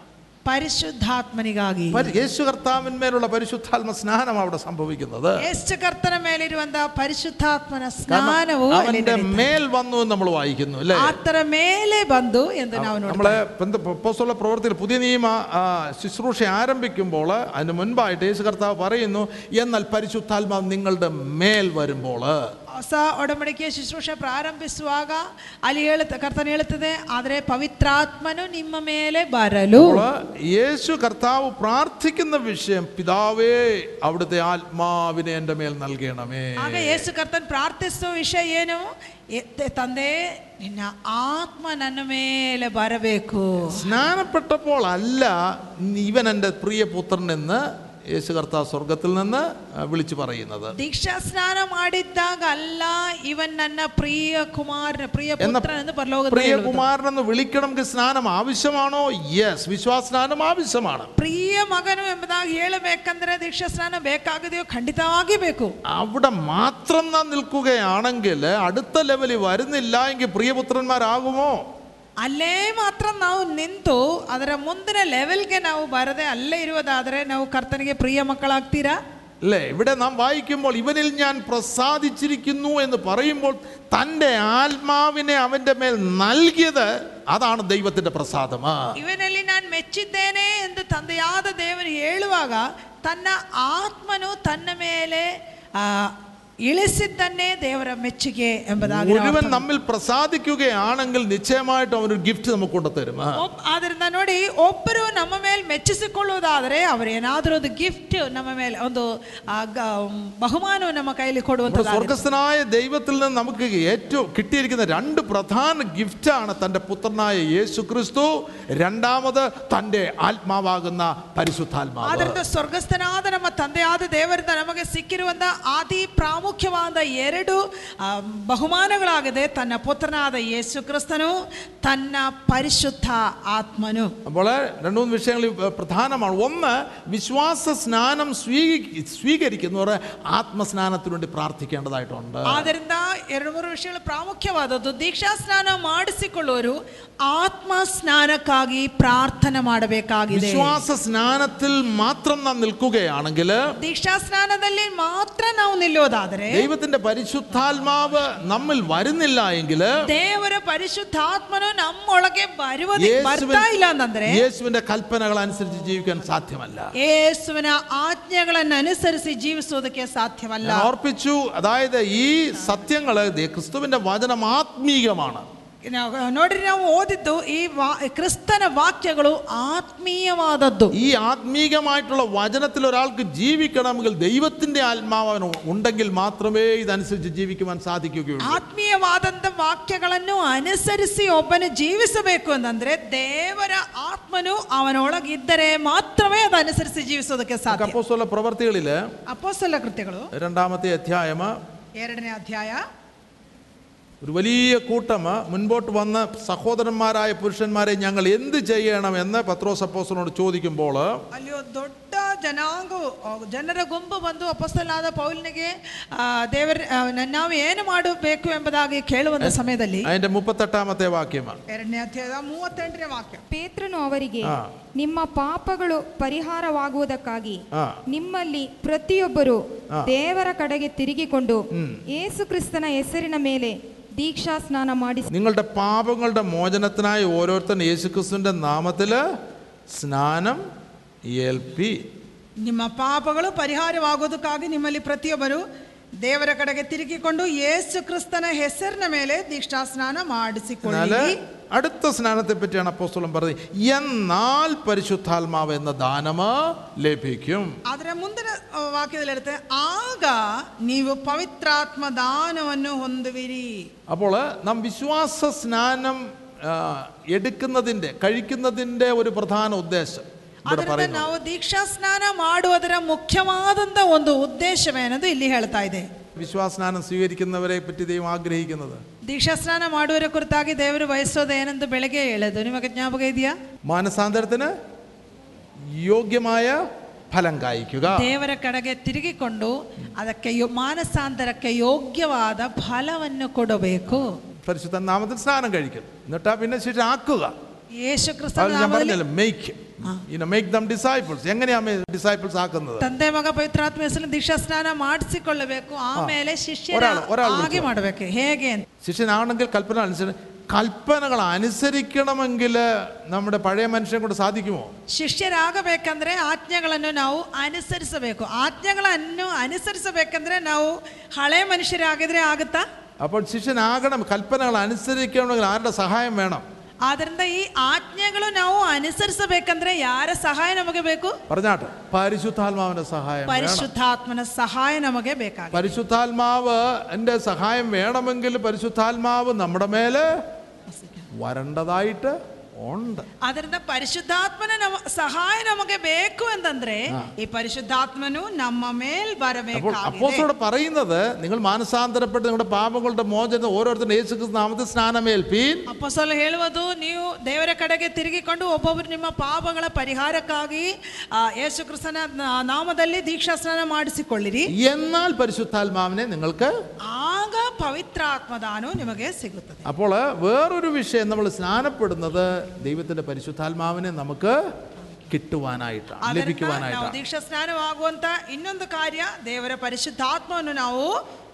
പരിശുദ്ധാത്മനികാകി യേശു കർത്താവിന്മേലുള്ള പരിശുദ്ധാത്മ സ്നാനം അവിടെ സംഭവിക്കുന്നത്. യേശു കർത്തന മേലിരുവന്ത പരിശുദ്ധാത്മന സ്നാനവും അവന്റെ മേൽ വന്നു എന്ന് നമ്മൾ വായിക്കുന്നു അല്ലേ? അത്ര മേലെ വന്നു എന്ന് നമ്മളെ പോസ്റ്റുള്ള പ്രവൃത്തിയിൽ പുതിയ നിയമ ശുശ്രൂഷ ആരംഭിക്കുമ്പോൾ അതിന് മുൻപായിട്ട് യേശു കർത്താവ് പറയുന്നു എന്നാൽ പരിശുദ്ധാത്മാവ് നിങ്ങളുടെ മേൽ വരുമ്പോൾ ಹೊಸ ಒಡಂಬಡಿಕೆಯ ಶುಶ್ರೂಷೆ ಪ್ರಾರಂಭಿಸುವಾಗ ಅಲ್ಲಿ ಹೇಳುತ್ತ ಕರ್ತನ ಹೇಳುತ್ತದೆ ಆದರೆ ಪವಿತ್ರಾತ್ಮನು ನಿಮ್ಮ ಮೇಲೆ ಬರಲು യേശു കർത്താവ് പ്രാർത്ഥിക്കുന്ന വിഷയം പിതാവേ അവിടുത്തെ ആത്മാവിനെ എൻ്റെ മേൽ നൽകണമേ ಆಗ ಯೇಸು ಕರ್ತನ್ ಪ್ರಾರ್ಥಿಸುವ ವಿಷಯ ಏನು ಎ- ತಂದೆ ನಿನ್ನ ಆತ್ಮ ನನ್ನ ಮೇಲೆ ಬರಬೇಕು സ്നാനപ്പെട്ടപ്പോൾ അല്ല ഇവൻ എൻ്റെ പ്രിയപുത്രൻ എന്ന് യേശു കർത്താവ് സ്വർഗത്തിൽ നിന്ന് ആ, വിളിച്ചു പറയുന്നത് ದೀಕ್ಷಾ ಸ್ನಾನ ಮಾಡಿದ್ದಾಗ ಅಲ್ಲ ಇವನ್ ನನ್ನ ಪ್ರಿಯ ಕುಮಾರ ಪ್ರಿಯ എന്ന ಪುತ್ರ ಎಂದು ಪರಲೋಕದಲ್ಲಿ പ്രിയ ಹೇಳುವುದು. കുമാരനെന്ന് വിളിക്കണമെങ്കിൽ സ്നാനം ആവശ്യമാണോ യെസ് വിശ്വാസസ്നാനം ആവശ്യമാണ് ಪ್ರಿಯ ಮಗನು ಎಂಬುದಾಗಿ ಹೇಳಬೇಕಂದ್ರೆ ದೀಕ್ಷಾ ಸ್ನಾನ ಬೇಕಾಗದೆಯೋ ಖಂಡಿತವಾಗಿ ಬೇಕು അവിടെ മാത്രം നാം നിൽക്കുകയാണെങ്കിൽ അടുത്ത ലെവലിൽ വരുന്നില്ല എങ്കിൽ പ്രിയപുത്രന്മാരാകുമോ ಅಲ್ಲೇ ಮಾತ್ರ ನಾವು ನಿಂತು ಅದರ ಮುಂದಿನ ಲೆವೆಲ್ಗೆ ನಾವು ಬರದೆ ಅಲ್ಲೇ ಇರುವುದಾದರೆ ನಾವು ಕರ್ತನಿಗೆ ಪ್ರಿಯ ಮಕ್ಕಳಾಗ್ತೀರಾ അല്ലേ ഇവിടെ നാം വായിക്കുമ്പോൾ ഇവനിൽ ഞാൻ പ്രസാദിച്ചിരിക്കുന്നു എന്ന് പറയുമ്പോൾ തൻ്റെ ആത്മാവിനെ അവൻ്റെ മേൽ നൽകിയത് അതാണ് ദൈവത്തിൻ്റെ പ്രസാദം ആ. ಇವನಲ್ಲಿ ನಾನು ಮೆಚ್ಚಿದ್ದೇನೆ ಎಂದು ತಂದೆಯಾದ ದೇವರು ಹೇಳುವಾಗ ತನ್ನ ಆತ್ಮನು ತನ್ನ ಮೇಲೆ ಆ, ಇಳಿಸಿದ್ದನ್ನೇ ದೇವರ ಮೆಚ್ಚುಗೆ ಎಂಬುದಾಗಿ ನಾವು ഒരുവൻ ಅರ್ಥ നമ്മിൽ പ്രസാദിക്കുകയാണെങ്കിൽ നിശ്ചയമായിട്ടും അവനൊരു ഗിഫ്റ്റ് നമുക്ക് കൊണ്ടുതരും ആ. ಒಬ್- ಆದ್ರಿಂದ ನೋಡಿ ಒಬ್ಬರು ನಮ್ಮ ಮೇಲೆ ಮೆಚ್ಚಿಸಿಕೊಳ್ಳುವುದಾದರೆ ಅವರು ಏನಾದರೂ ಒಂದು ಗಿಫ್ಟ್ ನಮ್ಮ ಮೇಲೆ ಒಂದು ಆ, ಗ- ಬಹುಮಾನವು ನಮ್ಮ ಕೈಲಿ നമ്മുടെ ಕೊಡುವಂಥದ್ದು സ്വർഗസ്ഥനായ ദൈവത്തിൽ നിന്ന് നമുക്ക് ഏറ്റവും കിട്ടിയിരിക്കുന്ന രണ്ട് പ്രധാന ഗിഫ്റ്റാണ് തൻ്റെ പുത്രനായ യേശു ക്രിസ്തു രണ്ടാമത് തൻ്റെ ആത്മാവാകുന്ന പരിശുദ്ധാത്മാവ് ಆದ್ರಿಂದ ಸ್ವರ್ಗಸ್ಥನಾದ ನಮ್ಮ ತಂದೆಯಾದ ದೇವರಿಂದ ನಮಗೆ ಸಿಕ್ಕಿರುವಂತ ಆದಿ ಪ್ರಾಮುಖ್ಯ ಪ್ರಾಮುಖ್ಯವಾದ ಎರಡು ಆ, ಬಹುಮಾನಗಳಾಗಿದೆ ತನ್ನ ಪುತ್ರನಾದ ಯೇಸು ಕ್ರಿಸ್ತನು ತನ್ನ ಪರಿಶುದ್ಧ ಆತ್ಮನು അപ്പോൾ രണ്ട് മൂന്ന് വിഷയങ്ങൾ ഇവ പ്രധാനമാണ് ഒന്ന് വിശ്വാസ സ്നാനം സ്വീ സ്വീകരിക്കുന്നവർ ആത്മസ്നാനത്തിനു വേണ്ടി പ്രാർത്ഥിക്കേണ്ടതായിട്ടുണ്ട് ಆದ್ದರಿಂದ ಎರಡು ಮೂರು ವಿಷಯಗಳು ಪ್ರಾಮುಖ್ಯವಾದದ್ದು ದೀಕ್ಷಾ ಸ್ನಾನ ಮಾಡಿಸಿಕೊಳ್ಳುವರು ಆತ್ಮ ಸ್ನಾನಕ್ಕಾಗಿ ಪ್ರಾರ್ಥನೆ ಮಾಡಬೇಕಾಗಿದೆ വിശ്വാസ സ്നാനത്തിൽ മാത്രം നാം നിൽക്കുകയാണെങ്കിൽ ದೀಕ್ಷಾ ಸ್ನಾನದಲ್ಲಿ ಮಾತ್ರ ನಾವು ദൈവത്തിന്റെ പരിശുദ്ധാത്മാവ് നമ്മിൽ വരുന്നില്ല എങ്കിൽ യേശുവിന്റെ കൽപ്പനകൾ അനുസരിച്ച് ജീവിക്കാൻ സാധ്യമല്ല. യേശുവിന് ആജ്ഞകളനുസരിച്ച് അനുസരിച്ച് ജീവിച്ചതൊക്കെ സാധ്യമല്ല. ഓർപ്പിച്ചു അതായത് ഈ സത്യങ്ങൾ ക്രിസ്തുവിന്റെ വചനം ആത്മീയമാണ് ನೋಡ್ರಿ ನಾವು ಓದಿದ್ದು ಈ ವಾ ಕ್ರಿಸ್ತನ ವಾಕ್ಯಗಳು ಆತ್ಮೀಯವಾದದ್ದು ഈ ആത്മീകമായിട്ടുള്ള വചനത്തിൽ ഒരാൾക്ക് ജീവിക്കണമെങ്കിൽ ദൈവത്തിന്റെ ആത്മാവ് അവന് ഉണ്ടെങ്കിൽ മാത്രമേ ഇതനുസരിച്ച് ജീവിക്കുവാൻ സാധിക്കുകയുള്ളൂ ಆತ್ಮೀಯವಾದಂಥ ವಾಕ್ಯಗಳನ್ನು ಅನುಸರಿಸಿ ಒಬ್ಬನು ಜೀವಿಸಬೇಕು ಅಂತಂದ್ರೆ ದೇವರ ಆತ್ಮನು ಅವನೊಳಗಿದ್ದರೆ ಮಾತ್ರವೇ ಅದು ಅನುಸರಿಸಿ ಜೀವಿಸೋದಕ್ಕೆ ಸಾಧ್ಯ അപ്പോസ്തല പ്രവർത്തികളില് ಅಪೋಸ್ತಲ ಕೃತ್ಯಗಳು രണ്ടാമത്തെ അധ്യായം ಎರಡನೇ ಅಧ್ಯಾಯ ഒരു വലിയ കൂട്ടം മുൻപോട്ട് വന്ന് സഹോദരന്മാരായ പുരുഷന്മാരെ ഞങ്ങൾ എന്ത് ചെയ്യണം എന്ന് പത്രോസ് അപ്പോസ്തലനോട് ചോദിക്കുമ്പോൾ ಅಲ್ಲಿ ಒಂದು ದೊಡ್ಡ ಜನಾಂಗ ಜನರ ಗುಂಪು ಬಂದು ಅಪಸ್ತಲಾದ ಪೌಲನಿಗೆ ಆ, ದೇವರ ಆ, ನಾವು ಏನು ಮಾಡಬೇಕು ಎಂಬುದಾಗಿ ಕೇಳುವಂತ ಸಮಯದಲ್ಲಿ അതിന്റെ മുപ്പത്തെട്ടാമത്തെ വാക്യം ಎರಡನೇ ಅಧ್ಯಾಯದ ಮೂವತ್ತೆಂಟನೇ ವಾಕ್ಯ ಪೇತ್ರನು ಅವರಿಗೆ ಹಾ. ನಿಮ್ಮ ಪಾಪಗಳು ಪರಿಹಾರವಾಗುವುದಕ್ಕಾಗಿ ആ ನಿಮ್ಮಲ್ಲಿ ಪ್ರತಿಯೊಬ್ಬರು ದೇವರ ಕಡೆಗೆ ತಿರುಗಿಕೊಂಡು ಯೇಸು ಕ್ರಿಸ್ತನ ಹೆಸರಿನ ಮೇಲೆ ದೀಕ್ಷಾ ಸ್ನಾನ ಮಾಡಿಸಿ നിങ്ങളുടെ പാപങ്ങളുടെ മോചനത്തിനായി ഓരോരുത്തരും യേശുക്രിസ്തുവിന്റെ നാമത്തിൽ സ്നാനം ഏൽപ്പി ನಿಮ್ಮ ಪಾಪಗಳು ಪರಿಹಾರವಾಗುವುದಕ್ಕಾಗಿ ನಿಮ್ಮಲ್ಲಿ ಪ್ರತಿಯೊಬ್ಬರು ದೇವರ ಕಡೆಗೆ ತಿರುಗಿಕೊಂಡು ಯೇಸು ಕ್ರಿಸ್ತನ ಹೆಸರಿನ ಮೇಲೆ ದೀಕ್ಷಾ ಸ್ನಾನ എന്നാല് ಮಾಡಿಸಿಕೊಳ್ಳಿ അടുത്ത സ്നാനത്തെ പറ്റിയാണ് അപ്പോസ്തലൻ പറഞ്ഞത് എന്നാൽ പരിശുദ്ധാത്മാവ് എന്ന ദാനമ് ലഭിക്കും ಅದರ ಮುಂದಿನ ಆ, ವಾಕ್ಯದಲ್ಲಿ ಇರುತ್ತೆ ಆಗ ನೀವು ಪವಿತ್ರಾತ್ಮ ದಾನವನ್ನು ಹೊಂದುವಿರಿ അപ്പോൾ നാം വിശ്വാസ സ്നാനം ആ, എടുക്കുന്നതിൻ്റെ കഴിക്കുന്നതിൻ്റെ ഒരു പ്രധാന ഉദ്ദേശം ഇവിടെ ಅದರಿಂದ പറയുന്നു ನಾವು ದೀಕ್ಷಾ ಸ್ನಾನ ಮಾಡುವುದರ ಮುಖ್ಯವಾದಂತ ಒಂದು ಉದ್ದೇಶವೇನದು ಇಲ್ಲಿ ಹೇಳ್ತಾ ಇದೆ വിശ്വാസസ്നാനം സ്വീകരിക്കുന്നവരെ പറ്റി ദൈവം ആഗ്രഹിക്കുന്നത് ದೀಕ್ಷಾ ಸ್ನಾನ ಮಾಡುವರ ಕುರಿತಾಗಿ ದೇವರು ಬಯಸೋದು ಏನೆಂದು ಬೆಳಗ್ಗೆ ಹೇಳೋದು ನಿಮಗೆ ಜ್ಞಾಪಕ ಇದೆಯಾ മാനസാന്തരത്തിന് യോഗ്യമായ ഫലം കായ്ക്കുക ದೇವರ ಕಡೆಗೆ ತಿರುಗಿಕೊಂಡು ಅದಕ್ಕೆ ಯೋ- ಮಾನಸಾಂತರಕ್ಕೆ ಯೋಗ್ಯವಾದ ಫಲವನ್ನು ಕೊಡಬೇಕು പരിശുദ്ധ നാമത്തിൽ സ്നാനം കഴിക്കും എന്നിട്ടാ പിന്നെ ശേഷം ആക്കുക ಯೇಸು അത് ಕ್ರಿಸ್ತನ ഞാൻ ನಾಮದಲ್ಲಿ പറഞ്ഞല്ലോ മേക്ക് ഇന്ന മേക്ക് ദം ഡിസൈപ്പിൾസ് എങ്ങനെയാ ഡിസൈപ്പിൾസ് ആക്കുന്നത് ತಂದೆ ಮಗ ಪವಿತ್ರಾತ್ಮ ಹೆಸರು ದೀಕ್ಷಾ ಸ್ನಾನ ಮಾಡಿಸಿಕೊಳ್ಳಬೇಕು ಆಮೇಲೆ ಶಿಷ್ಯರ ಒರಾಳು- ಒರಾಳು ಹಾಗೆ ಮಾಡಬೇಕು ಹೇಗೆ ಅಂತ ശിഷ്യനാണെങ്കിൽ കൽപ്പന അനുസരിച്ച് കൽപ്പനകൾ അനുസരിക്കണമെങ്കിൽ നമ്മുടെ പഴയ മനുഷ്യനെ കൊണ്ട് സാധിക്കുമോ ಶಿಷ್ಯರಾಗಬೇಕಂದ್ರೆ ಆಜ್ಞೆಗಳನ್ನು ನಾವು ಅನುಸರಿಸಬೇಕು ಆಜ್ಞೆಗಳನ್ನು ಅನುಸರಿಸಬೇಕಂದ್ರೆ ನಾವು ಹಳೆ ಮನುಷ್ಯರಾಗಿದ್ರೆ ಆಗುತ್ತಾ അപ്പോൾ ശിഷ്യനാകണം കൽപ്പനകൾ അനുസരിക്കണമെങ്കിൽ ആരുടെ സഹായം വേണം ಆದ್ರಿಂದ ಈ ಆಜ್ಞೆಗಳು ನಾವು ಅನುಸರಿಸಬೇಕಂದ್ರೆ ಯಾರ ಸಹಾಯ ನಮಗೆ ಬೇಕು പറഞ്ഞാട്ടെ പരിശുദ്ധാത്മാവിന്റെ സഹായം വേണം ಪರಿಶುದ್ಧಾತ್ಮನ ಸಹಾಯ ನಮಗೆ ಬೇಕಾಗಿದೆ പരിശുദ്ധാത്മാവ് എൻ്റെ സഹായം വേണമെങ്കിൽ പരിശുദ്ധാത്മാവ് നമ്മുടെ മേല് വരേണ്ടതായിട്ട് ഉണ്ട് ಅದರಿಂದ ಪರಿಶುದ್ಧಾತ್ಮನ ನಮ ಸಹಾಯ ನಮಗೆ ಬೇಕು ಅಂತಂದ್ರೆ ಈ ಪರಿಶುದ್ಧಾತ್ಮನು ನಮ್ಮ ಮೇಲ್ അപ്പോൾ ಬರಬೇಕಾಗಿದೆ അപ്പോസ്തലൻ പറയുന്നത് നിങ്ങൾ മാനസാന്തരപ്പെട്ട് നിങ്ങളുടെ പാപങ്ങളുടെ മോചനം ഓരോരുത്തരും യേശു ക്രിസ്തു നാമത്തിൽ സ്നാനമേൽപ്പീൻ ಅಪ್ಪಸಲು ಹೇಳುವುದು ನೀವು ದೇವರ ಕಡೆಗೆ ತಿರುಗಿಕೊಂಡು ಒಬ್ಬೊಬ್ಬರು ನಿಮ್ಮ ಪಾಪಗಳ ಪರಿಹಾರಕ್ಕಾಗಿ ಆ, ಯೇಸು ಕ್ರಿಸ್ತನ ನಾ- ನಾಮದಲ್ಲಿ ದೀಕ್ಷಾ ಸ್ನಾನ ಮಾಡಿಸಿಕೊಳ್ಳಿರಿ എന്നാൽ പരിശുദ്ധാത്മാവിനെ നിങ്ങൾക്ക് ಆಗ ಪವಿತ್ರಾತ್ಮದಾನು ನಿಮಗೆ ಸಿಗುತ್ತದೆ അപ്പോൾ വേറൊരു വിഷയം നമ്മൾ സ്നാനപ്പെടുന്നത് ദൈവത്തിന്റെ പരിശുദ്ധാത്മാവിനെ നമുക്ക് കിട്ടുവാനായിട്ടാണ് ಅದರಿಂದ ನಾವು ലഭിക്കുവാനായിട്ടാണ് ದೀಕ್ಷಾ ಸ್ನಾನವಾಗುವಂತ ಇನ್ನೊಂದು ಕಾರ್ಯ ದೇವರ ಪರಿಶುದ್ಧಾತ್ಮವನ್ನು ನಾವು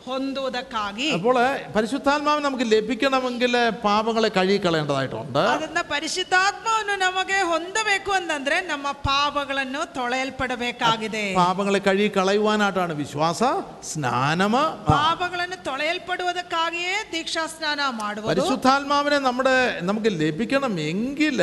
ಹೊಂದುವುದಕ್ಕಾಗಿ അപ്പോൾ പരിശുദ്ധാത്മാവ് നമുക്ക് ലഭിക്കണമെങ്കിൽ പാപങ്ങളെ കഴുകിക്കളയേണ്ടതായിട്ടുണ്ട് ಅದರಿಂದ ಪರಿಶುದ್ಧಾತ್ಮವನ್ನು ನಮಗೆ ಹೊಂದಬೇಕು ಅಂತಂದ್ರೆ ನಮ್ಮ ಪಾಪಗಳನ್ನು ತೊಳೆಯಲ್ಪಡಬೇಕಾಗಿದೆ പാപങ്ങളെ കഴുകി കളയുവാനായിട്ടാണ് വിശ്വാസ സ്നാനമ് ಪಾಪಗಳನ್ನು ತೊಳೆಯಲ್ಪಡುವುದಕ್ಕಾಗಿಯೇ ದೀಕ್ಷಾ ಸ್ನಾನ ಮಾಡುವುದು പരിശുദ്ധാത്മാവിനെ നമ്മുടെ നമുക്ക് ലഭിക്കണമെങ്കിൽ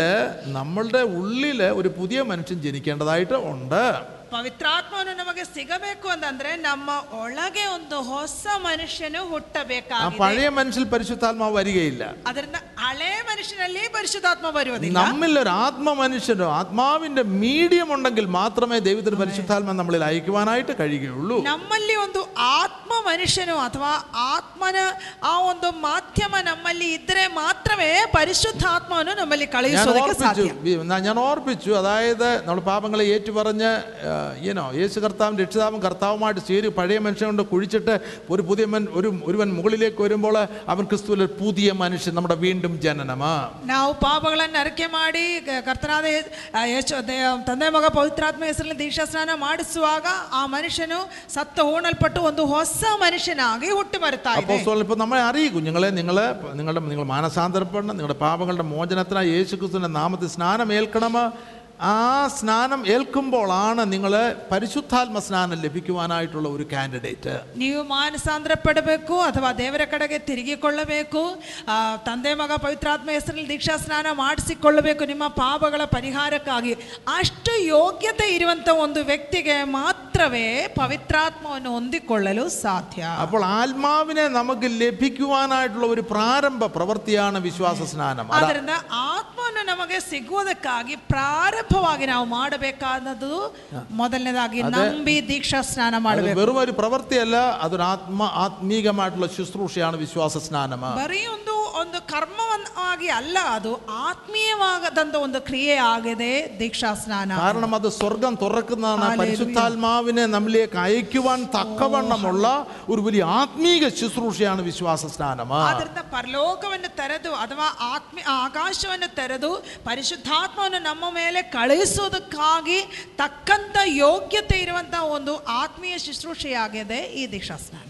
നമ്മളുടെ ഉള്ളിൽ ഒരു പുതിയ മനുഷ്യൻ ജനിക്കേണ്ടതായിട്ട് ഉണ്ട് ಪವಿತ್ರಾತ್ಮವನ್ನು ನಮಗೆ ಸಿಗಬೇಕು ಅಂತಂದ್ರೆ ನಮ್ಮ ಒಳಗೆ ಒಂದು ಹೊಸ ಮನುಷ್ಯನು ആ ಹುಟ್ಟಬೇಕಾಗಿದೆ പഴയ മനുഷ്യൽ പരിശുദ്ധാത്മാവ് വരികയില്ല ಅದರಿಂದ ಹಳೆ ಮನುಷ್ಯನಲ್ಲಿ ಪರಿಶುದ್ಧಾತ್ಮ ಬರುವುದಿಲ್ಲ നമ്മിൽ ഒരു ആത്മ മനുഷ്യനോ ആത്മാവിന്റെ മീഡിയം ഉണ്ടെങ്കിൽ മാത്രമേ ദൈവത്തിന് പരിശുദ്ധാത്മ നമ്മളിൽ അയക്കുവാനായിട്ട് കഴിയുകയുള്ളൂ ನಮ್ಮಲ್ಲಿ ಒಂದು ಆತ್ಮ ಮನುಷ್ಯನು ಅಥವಾ ಆತ್ಮನ ಆ ಒಂದು ಮಾಧ್ಯಮ ನಮ್ಮಲ್ಲಿ ಇದ್ರೆ ಮಾತ್ರವೇ ಪರಿಶುದ್ಧಾತ್ಮವನ್ನು ನಮ್ಮಲ್ಲಿ ഞാൻ ಕಳುಹಿಸೋದಕ್ಕೆ ഓർപ്പിച്ചു ಸಾಧ್ಯ വി- ന- ഞാൻ ഓർപ്പിച്ചു അതായത് നമ്മൾ പാപങ്ങളെ ഏറ്റുപറഞ്ഞ് ഈനോ യേശു കർത്താവും രക്ഷിതാവും കർത്താവുമായിട്ട് ചേരി പഴയ മനുഷ്യൻ കൊണ്ട് കുഴിച്ചിട്ട് ഒരു പുതിയ മൻ ഒരു ഒരുവൻ മുകളിലേക്ക് വരുമ്പോൾ അവൻ ക്രിസ്തുവിൽ ഒരു പുതിയ മനുഷ്യൻ നമ്മുടെ വീണ്ടും ജനനമാ ನಾವು ಪಾಪಗಳನ್ನು ಅರಿಕೆ ಮಾಡಿ ಕ- ಕರ್ತನಾದ ಯೇ- ಆ ಯೇಸು ದೇ- ತಂದೆ ಮಗ ಪವಿತ್ರಾತ್ಮ ಹೆಸರಲ್ಲಿ ದೀಕ್ಷಾ ಸ್ನಾನ ಮಾಡಿಸುವಾಗ ಆ ಮನುಷ್ಯನು ಸತ್ತ ಹೂಣಲ್ಪಟ್ಟು ಒಂದು ಹೊಸ ಮನುಷ್ಯನಾಗಿ ಹುಟ್ಟಿ ಬರ್ತಾ ಇದೆ അപ്പോൾ ഇപ്പോൾ നമ്മളെ അറിയും കുഞ്ഞുങ്ങളെ നിങ്ങൾ നിങ്ങളുടെ നിങ്ങൾ മാനസാന്തരപ്പെടണം നിങ്ങളുടെ പാപങ്ങളുടെ മോചനത്തിനായി യേശു ക്രിസ്തുവിൻ്റെ നാമത്തിൽ സ്നാനം ഏൽക്കണം ആ സ്നാനം ഏൽക്കുമ്പോഴാണ് നിങ്ങൾ പരിശുദ്ധാത്മ സ്നാനം ലഭിക്കുവാനായിട്ടുള്ള ഒരു കാൻഡിഡേറ്റ് ನೀವು ಮಾನಸಾಂತರ ಪಡಬೇಕು ಅಥವಾ ದೇವರ ಕಡೆಗೆ ತಿರುಗಿಕೊಳ್ಳಬೇಕು ಆ, ತಂದೆ ಮಗ ಪವಿತ್ರಾತ್ಮ ಹೆಸರಲ್ಲಿ ದೀಕ್ಷಾ ಸ್ನಾನ ಮಾಡಿಸಿಕೊಳ್ಳಬೇಕು ನಿಮ್ಮ ಪಾಪಗಳ ಪರಿಹಾರಕ್ಕಾಗಿ ಅಷ್ಟು ಯೋಗ್ಯತೆ ಇರುವಂತ ಒಂದು ವ್ಯಕ್ತಿಗೆ ಮಾತ್ರವೇ ಪವಿತ್ರಾತ್ಮವನ್ನು ಹೊಂದಿಕೊಳ್ಳಲು ಸಾಧ್ಯ അപ്പോൾ ആത്മാവിനെ നമുക്ക് ലഭിക്കുവാനായിട്ടുള്ള ഒരു പ്രാരംഭ പ്രവൃത്തിയാണ് വിശ്വാസ സ്നാനം അതാ- ಆದ್ದರಿಂದ ಆತ್ಮವನ್ನು ನಮಗೆ ಸಿಗುವುದಕ್ಕಾಗಿ ಪ್ರಾರಂಭವಾಗಿ ನಾವು ಮಾಡಬೇಕಾದದ್ದು ಮೊದಲನೇದಾಗಿ ನಂಬಿ ದೀಕ್ಷಾ ಸ್ನಾನ അത് ಮಾಡಬೇಕು വെറും ഒരു പ്രവൃത്തിയല്ല അതൊരു ആത്മ ആത്മീകമായിട്ടുള്ള ശുശ്രൂഷയാണ് വിശ്വാസ സ്നാനം ಬರೀ ಒಂದು ಒಂದು ಕರ್ಮವಾಗಿ ಅಲ್ಲ ಅದು ಆತ್ಮೀಯವಾಗದಂತ ಒಂದು ಕ್ರಿಯೆ ಆಗಿದೆ ದೀಕ್ಷಾ ಸ್ನಾನ കാരണം അത് സ്വർഗം തുറക്കുന്നതാണ് Hallelujah. പരിശുദ്ധാത്മാവിനെ നമ്മിലേക്ക് അയക്കുവാൻ തക്കവണ്ണമുള്ള ഒരു വലിയ ആത്മീക ശുശ്രൂഷയാണ് വിശ്വാസ സ്നാനം ಆದ್ರಿಂದ ಪರಲೋಕವನ್ನು ತೆರೆದು ಅಥವಾ ಆತ್ಮ ಆಕಾಶವನ್ನು ತೆರೆದು ಪರಿಶುದ್ಧಾತ್ಮವನ್ನು ನಮ್ಮ ಮೇಲೆ ಕಳುಹಿಸೋದಕ್ಕಾಗಿ ತಕ್ಕಂತ ಯೋಗ್ಯತೆ ಇರುವಂತಹ ಒಂದು ಆತ್ಮೀಯ ಶುಶ್ರೂಷೆಯಾಗಿದೆ ಈ ದೀಕ್ಷಾ ಸ್ನಾನ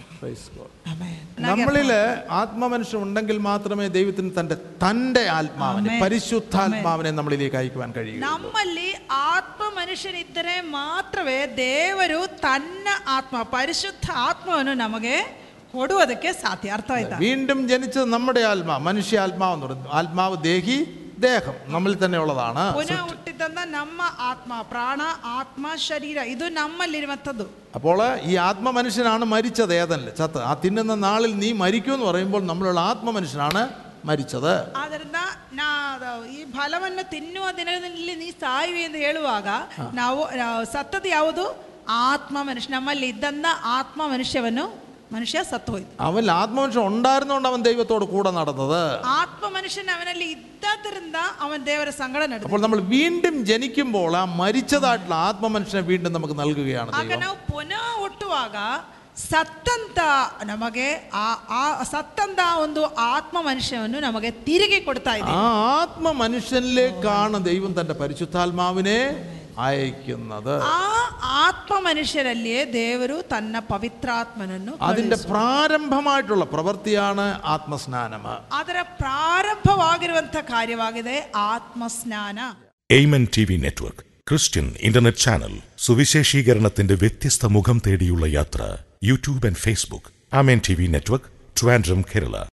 Amen. നമ്മളില് ആത്മമനുഷ്യൻ ഉണ്ടെങ്കിൽ മാത്രമേ ദൈവത്തിന് തന്റെ തന്റെ ആത്മാവിനെ Amen. പരിശുദ്ധാത്മാവിനെ നമ്മളിലേക്ക് അയക്കുവാൻ കഴിയൂ ನಮ್ಮಲ್ಲಿ ಆತ್ಮ ಮನುಷ್ಯನಿದ್ದರೆ ಮಾತ್ರವೇ ದೇವರು ತನ್ನ ಆತ್ಮ ಪರಿಶುದ್ಧ ಆತ್ಮವನ್ನು ನಮಗೆ ಕೊಡುವುದಕ್ಕೆ ಸಾಧ್ಯ ಅರ್ಥ ಆಯ್ತಾ വീണ്ടും ജനിച്ചത് നമ്മുടെ ആത്മാ മനുഷ്യ ആത്മാവെന്ന് പറയുന്നു ആത്മാവ് ദേഹി ദേഹം നമ്മിൽ തന്നെ ഉള്ളതാണ് ಪುನಃ ಹುಟ್ಟಿದಂತ ನಮ್ಮ ಆತ್ಮ ಪ್ರಾಣ ಆತ್ಮ ಶರೀರ ಇದು ನಮ್ಮಲ್ಲಿರುವಂಥದ್ದು അപ്പോൾ ഈ ആത്മ മനുഷ്യനാണ് മരിച്ചത് ഏതല്ല ചത്ത് ആ തിന്നുന്ന നാളിൽ നീ മരിക്കുമെന്ന് പറയുമ്പോൾ നമ്മളുള്ള ആത്മ മനുഷ്യനാണ് മരിച്ചത് ಆದ್ದರಿಂದ ನಾ ಅದು ಈ ಫಲವನ್ನು ತಿನ್ನುವ ದಿನದಲ್ಲಿ ನೀ ಸಾಯುವೆ ಎಂದು ಹೇಳುವಾಗ ನಾವು ಆ, ಸತ್ತದ್ದು ಯಾವುದು ಆತ್ಮ ಮನುಷ್ಯ ನಮ್ಮಲ್ಲಿ ಇದ್ದಂತ ಆತ್ಮ ಮನುಷ್ಯವನ್ನು ಮನುಷ್ಯ ಸತ್ತು ಹೋಯ್ತು അവൻ ആത്മമനുഷ്യൻ ഉണ്ടായിരുന്നുകൊണ്ട് അവൻ ദൈവത്തോട് കൂടെ നടന്നത് ಆತ್ಮ ಮನುಷ್ಯನ ಅವನಲ್ಲಿ ಇದ್ದದ್ರಿಂದ ಅವನ ದೇವರ ಸಂಗಡ ನಡೆದ അപ്പോൾ നമ്മൾ വീണ്ടും ജനിക്കുമ്പോൾ ആ മരിച്ചതായിട്ടുള്ള ആത്മ മനുഷ്യനെ വീണ്ടും നമുക്ക് നൽകുകയാണ് ಆಗ ദൈവം ನಾವು ಪುನಃ ಹುಟ್ಟುವಾಗ ಸತ್ತಂತ ನಮಗೆ ಆ ಆ ಸತ್ತಂತ ಒಂದು ಆತ್ಮ ಮನುಷ್ಯವನ್ನು ನಮಗೆ ತಿರುಗಿ ಕೊಡ್ತಾ ಇದೆ ആ ആത്മ മനുഷ്യനിലേക്കാണ് ദൈവം തന്റെ പരിശുദ്ധാത്മാവിനെ അയക്കുന്നത് ಆ ಆತ್ಮ ಮನುಷ್ಯರಲ್ಲಿಯೇ ದೇವರು ತನ್ನ ಪವಿತ್ರಾತ್ಮನನ್ನು അതിന്റെ പ്രാരംഭമായിട്ടുള്ള പ്രവൃത്തിയാണ് ആത്മസ്നാനം ಅದರ ಪ್ರಾರಂಭವಾಗಿರುವಂಥ ಕಾರ್ಯವಾಗಿದೆ ആത്മസ്നാന Amen T V network Christian internet channel സുവിശേഷീകരണത്തിന്റെ വ്യത്യസ്ത മുഖം തേടിയുള്ള യാത്ര YouTube and Facebook Amen T V network Trivandrum Kerala